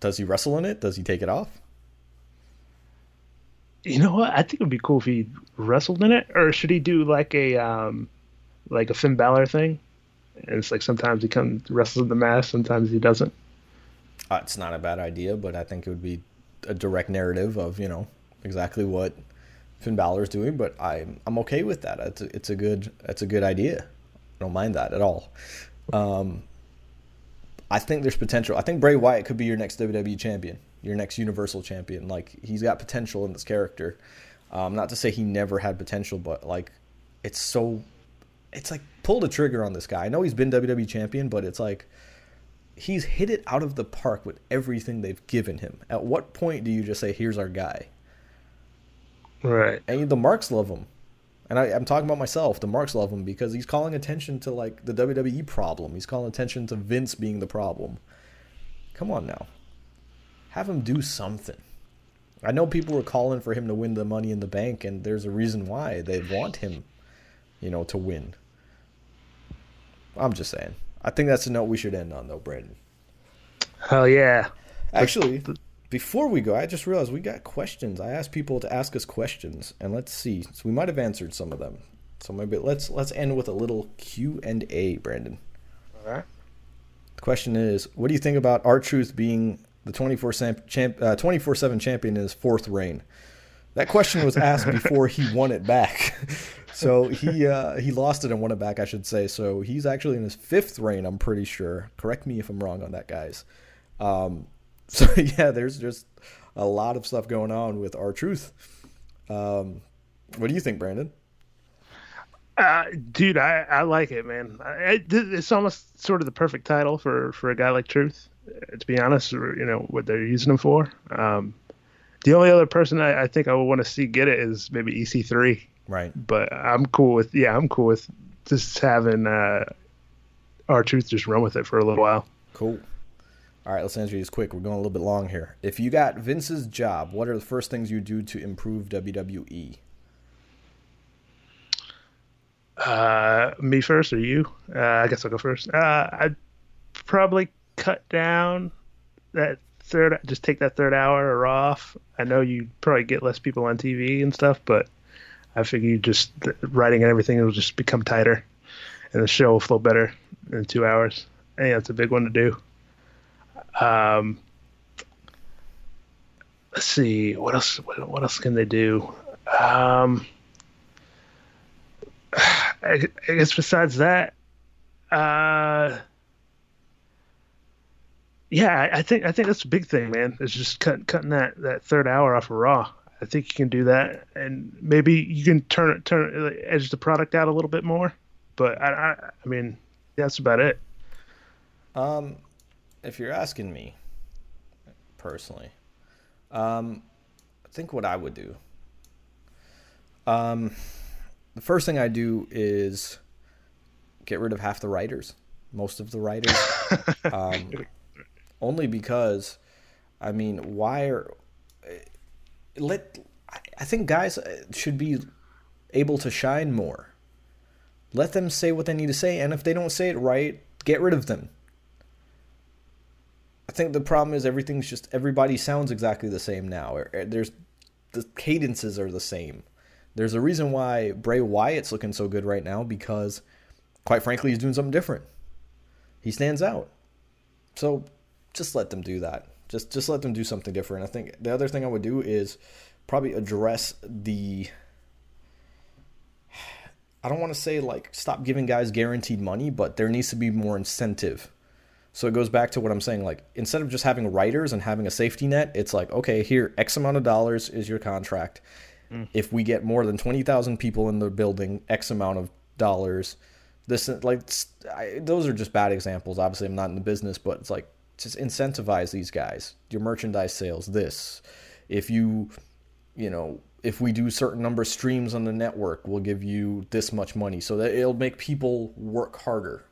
Speaker 2: Does he wrestle in it? Does he take it off?
Speaker 3: You know what? I think it would be cool if he wrestled in it, or should he do like a um, like a Finn Balor thing? And it's like sometimes he comes wrestles in the mask, sometimes he doesn't.
Speaker 2: Uh, it's not a bad idea, but I think it would be a direct narrative of you know exactly what Finn Balor's doing. But I'm I'm okay with that. It's a, it's a good it's a good idea. I don't mind that at all. Um, I think there's potential. I think Bray Wyatt could be your next WWE champion, your next Universal champion. Like he's got potential in this character. Um, not to say he never had potential, but like it's so, it's like pull the trigger on this guy. I know he's been WWE champion, but it's like he's hit it out of the park with everything they've given him. At what point do you just say, "Here's our guy"?
Speaker 3: Right.
Speaker 2: And the marks love him. And I, I'm talking about myself. The marks love him because he's calling attention to like the WWE problem. He's calling attention to Vince being the problem. Come on now, have him do something. I know people were calling for him to win the Money in the Bank, and there's a reason why they want him, you know, to win. I'm just saying. I think that's a note we should end on, though, Brandon.
Speaker 3: Hell yeah.
Speaker 2: Actually, before we go, I just realized we got questions. I asked people to ask us questions, and let's see. So we might have answered some of them. So maybe let's let's end with a little Q and A, Brandon.
Speaker 3: All right.
Speaker 2: The question is, what do you think about R Truth being the 24 champ, uh, 24/7 champion in his fourth reign? That question was asked before he won it back. So he uh, he lost it and won it back, I should say. So he's actually in his fifth reign, I'm pretty sure. Correct me if I'm wrong on that, guys. Um, so yeah, there's just a lot of stuff going on with R Truth. Um, what do you think, Brandon?
Speaker 3: Uh, dude, I, I like it, man. I, it's almost sort of the perfect title for, for a guy like Truth. To be honest, or, you know what they're using him for. Um, the only other person I, I think I would want to see get it is maybe EC3.
Speaker 2: Right.
Speaker 3: But I'm cool with yeah, I'm cool with just having uh, R Truth just run with it for a little while.
Speaker 2: Cool. All right, let's answer these quick. We're going a little bit long here. If you got Vince's job, what are the first things you do to improve? WWE?
Speaker 3: Uh, me first or you? Uh, I guess I'll go first. Uh, I'd probably cut down that third, just take that third hour off. I know you probably get less people on TV and stuff, but I figure you just writing and everything will just become tighter, and the show will flow better in two hours. I think that's a big one to do. Um, let's see what else. What, else can they do? Um, I, I guess besides that, uh, yeah, I, think I think that's a big thing, man. It's just cut, cutting that, that third hour off of Raw. I think you can do that, and maybe you can turn it turn edge the product out a little bit more. But I, I, I mean, that's about it.
Speaker 2: Um, if you're asking me personally, um, I think what I would do. Um, the first thing I do is get rid of half the writers, most of the writers, um, only because, I mean, why are let I- think guys should be able to shine more. Let them say what they need to say, and if they don't say it right, get rid of them. I think the problem is everything's just everybody sounds exactly the same now. Or- or There's the cadences are the same. There's a reason why Bray Wyatt's looking so good right now because, quite frankly, he's doing something different. He stands out. So, just let them do that. Just just let them do something different. I think the other thing I would do is probably address the I don't want to say like stop giving guys guaranteed money, but there needs to be more incentive. So it goes back to what I'm saying. Like instead of just having writers and having a safety net, it's like okay, here X amount of dollars is your contract. Mm. If we get more than twenty thousand people in the building, X amount of dollars. This like I, those are just bad examples. Obviously, I'm not in the business, but it's like just incentivize these guys. Your merchandise sales. This, if you, you know, if we do certain number of streams on the network, we'll give you this much money, so that it'll make people work harder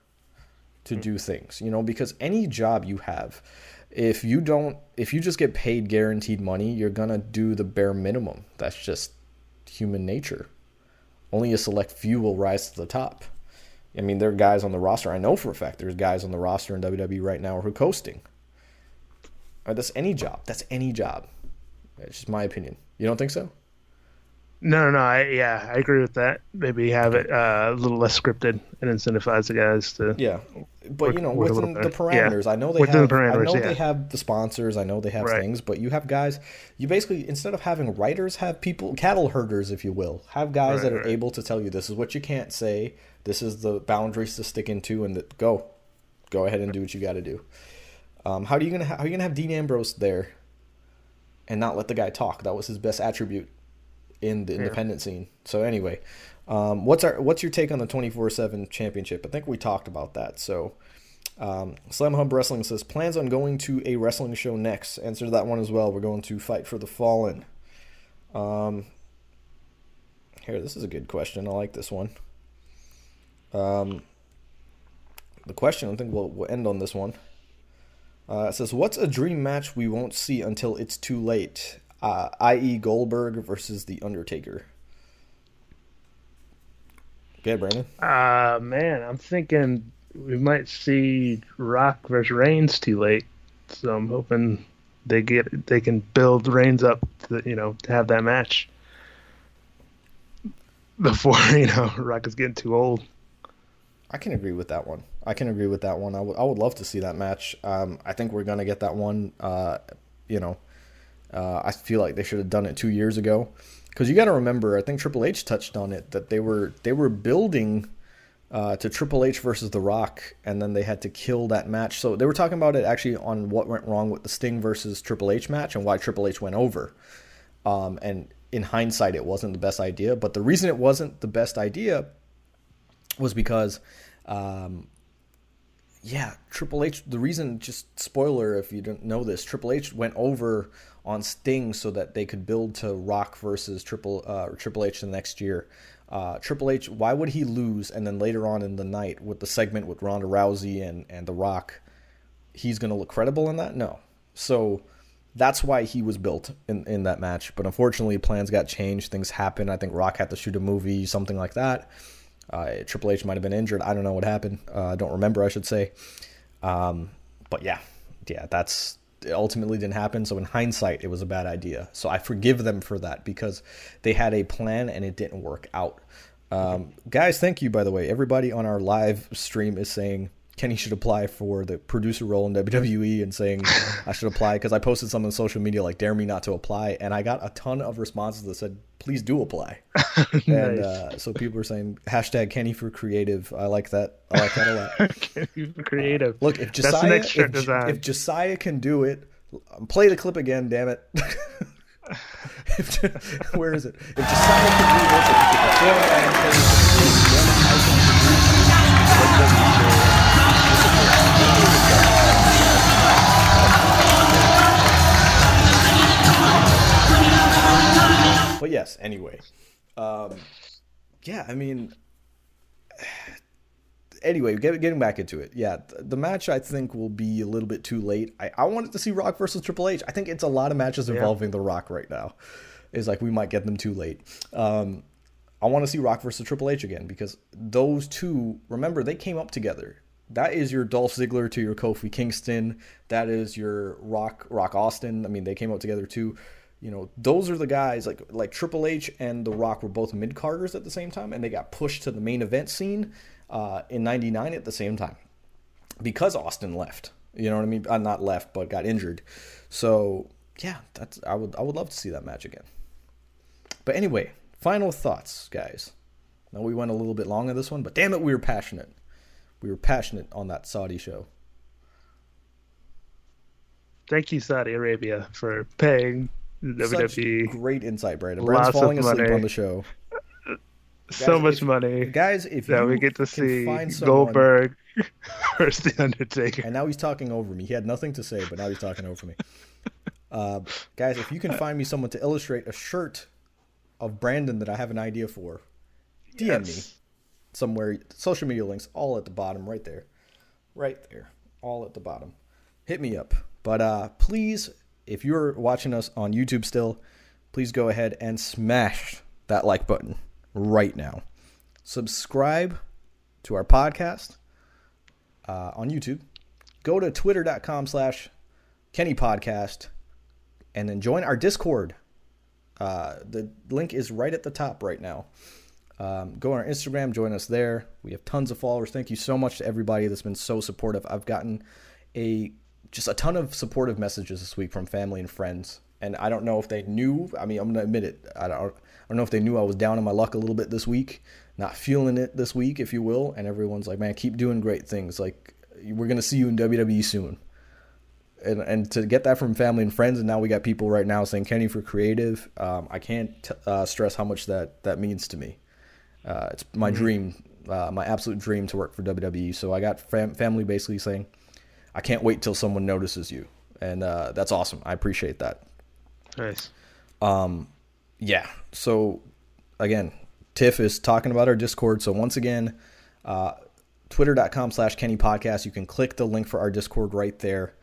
Speaker 2: to do things. You know, because any job you have, if you don't, if you just get paid guaranteed money, you're gonna do the bare minimum. That's just human nature. Only a select few will rise to the top. I mean, there are guys on the roster. I know for a fact there's guys on the roster in WWE right now who are coasting. Right, that's any job. That's any job. It's just my opinion. You don't think so?
Speaker 3: No, no, no. I, yeah, I agree with that. Maybe have it uh, a little less scripted and incentivize the guys to.
Speaker 2: Yeah, but work, you know, within the parameters, yeah. I know they within have. The I know yeah. they have the sponsors. I know they have right. things, but you have guys. You basically instead of having writers, have people, cattle herders, if you will, have guys right, that are right. able to tell you this is what you can't say, this is the boundaries to stick into, and that go, go ahead and do what you got to do. Um, how are you gonna ha- how are you gonna have Dean Ambrose there, and not let the guy talk? That was his best attribute in the independent scene. So anyway, um, what's our what's your take on the twenty four seven championship? I think we talked about that. So um, Slam Hub Wrestling says plans on going to a wrestling show next. Answer that one as well. We're going to Fight for the Fallen. Um, here, this is a good question. I like this one. Um, the question, I think we'll, we'll end on this one. Uh, it says, What's a dream match we won't see until it's too late? uh, i.e., Goldberg versus The Undertaker. Okay, Brandon.
Speaker 3: Uh man, I'm thinking we might see Rock versus Reigns too late. So I'm hoping they get they can build Reigns up to you know to have that match before you know Rock is getting too old.
Speaker 2: I can agree with that one. I can agree with that one. I would I would love to see that match. Um, I think we're gonna get that one. Uh, you know, uh, I feel like they should have done it two years ago, because you got to remember. I think Triple H touched on it that they were they were building uh, to Triple H versus The Rock, and then they had to kill that match. So they were talking about it actually on what went wrong with the Sting versus Triple H match and why Triple H went over. Um, and in hindsight, it wasn't the best idea. But the reason it wasn't the best idea was because um, yeah, Triple H. The reason, just spoiler if you don't know this, Triple H went over on Sting so that they could build to Rock versus Triple uh, Triple H the next year. Uh, Triple H, why would he lose? And then later on in the night with the segment with Ronda Rousey and and The Rock, he's going to look credible in that? No. So that's why he was built in in that match. But unfortunately, plans got changed. Things happened. I think Rock had to shoot a movie, something like that. Uh, Triple H might have been injured. I don't know what happened. Uh, I don't remember, I should say. Um, but yeah, yeah, that's ultimately didn't happen. So in hindsight, it was a bad idea. So I forgive them for that because they had a plan and it didn't work out. Um, guys, thank you by the way. Everybody on our live stream is saying Kenny should apply for the producer role in WWE and saying I should apply because I posted something on social media like dare me not to apply, and I got a ton of responses that said please do apply. nice. And uh, so people are saying hashtag Kenny for creative. I like that. I like that a lot.
Speaker 3: Kenny for creative.
Speaker 2: Uh, look, if Josiah, if, if, Josiah can do it, play the clip again. Damn it. if, where is it? If Josiah can do this, if he but yes, anyway. Um, yeah, I mean, anyway, get, getting back into it. Yeah, the match I think will be a little bit too late. I, I wanted to see Rock versus Triple H. I think it's a lot of matches involving yeah. The Rock right now. Is like we might get them too late. Um, I want to see Rock versus Triple H again because those two, remember, they came up together that is your Dolph Ziggler to your Kofi Kingston. That is your Rock Rock Austin. I mean, they came out together too. You know, those are the guys like like Triple H and The Rock were both mid carders at the same time, and they got pushed to the main event scene uh, in '99 at the same time because Austin left. You know what I mean? Uh, not left, but got injured. So yeah, that's I would I would love to see that match again. But anyway, final thoughts, guys. Now we went a little bit long on this one, but damn it, we were passionate. We were passionate on that Saudi show.
Speaker 3: Thank you, Saudi Arabia, for paying WWE
Speaker 2: great insight, Brandon.
Speaker 3: Lots
Speaker 2: Brandon's
Speaker 3: of
Speaker 2: falling asleep
Speaker 3: money.
Speaker 2: on the show.
Speaker 3: so
Speaker 2: Guys,
Speaker 3: much
Speaker 2: if-
Speaker 3: money
Speaker 2: Guys, if
Speaker 3: that
Speaker 2: you
Speaker 3: we get to
Speaker 2: can
Speaker 3: see Goldberg versus The Undertaker.
Speaker 2: and now he's talking over me. He had nothing to say, but now he's talking over me. Uh, guys, if you can find me someone to illustrate a shirt of Brandon that I have an idea for, DM me somewhere. Social media links all at the bottom, right there, right there, all at the bottom. Hit me up. But uh, please, if you're watching us on YouTube still, please go ahead and smash that like button right now. Subscribe to our podcast uh, on YouTube. Go to twitter.com slash Kenny Podcast and then join our Discord. Uh, the link is right at the top right now. Um, go on our Instagram, join us there. We have tons of followers. Thank you so much to everybody that's been so supportive. I've gotten a just a ton of supportive messages this week from family and friends. And I don't know if they knew. I mean, I'm gonna admit it. I don't. I don't know if they knew I was down on my luck a little bit this week, not feeling it this week, if you will. And everyone's like, "Man, keep doing great things. Like, we're gonna see you in WWE soon." and and to get that from family and friends, and now we got people right now saying Kenny for creative. Um, I can't t- uh, stress how much that that means to me. Uh, it's my dream, uh, my absolute dream to work for WWE. So I got fam- family basically saying, I can't wait till someone notices you, and uh, that's awesome. I appreciate that.
Speaker 3: Nice.
Speaker 2: Yeah. So again, Tiff is talking about our Discord. So once again, uh, twitter.com slash Kenny Podcast. You can click the link for our Discord right there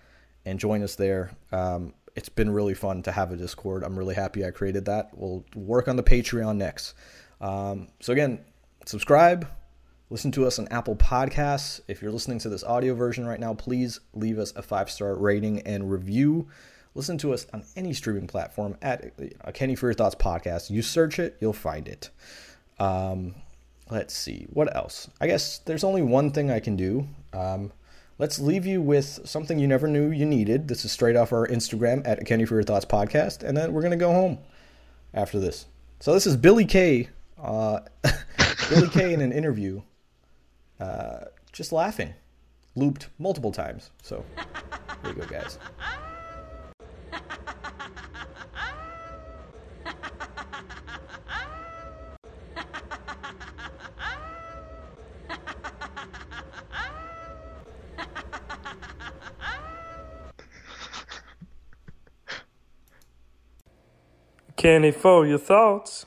Speaker 2: and join us there. Um, it's been really fun to have a Discord. I'm really happy I created that. We'll work on the Patreon next. Um, so again, subscribe, listen to us on Apple Podcasts. If you're listening to this audio version right now, please leave us a five star rating and review. Listen to us on any streaming platform at uh, Kenny for Your Thoughts podcast. You search it, you'll find it. Um, let's see what else. I guess there's only one thing I can do. Um, let's leave you with something you never knew you needed. This is straight off our Instagram at Kenny for Your Thoughts podcast, and then we're gonna go home after this. So this is Billie Kay. Uh, Billie Kay in an interview, uh, just laughing, looped multiple times. So there you go, guys.
Speaker 6: Kenny for your thoughts.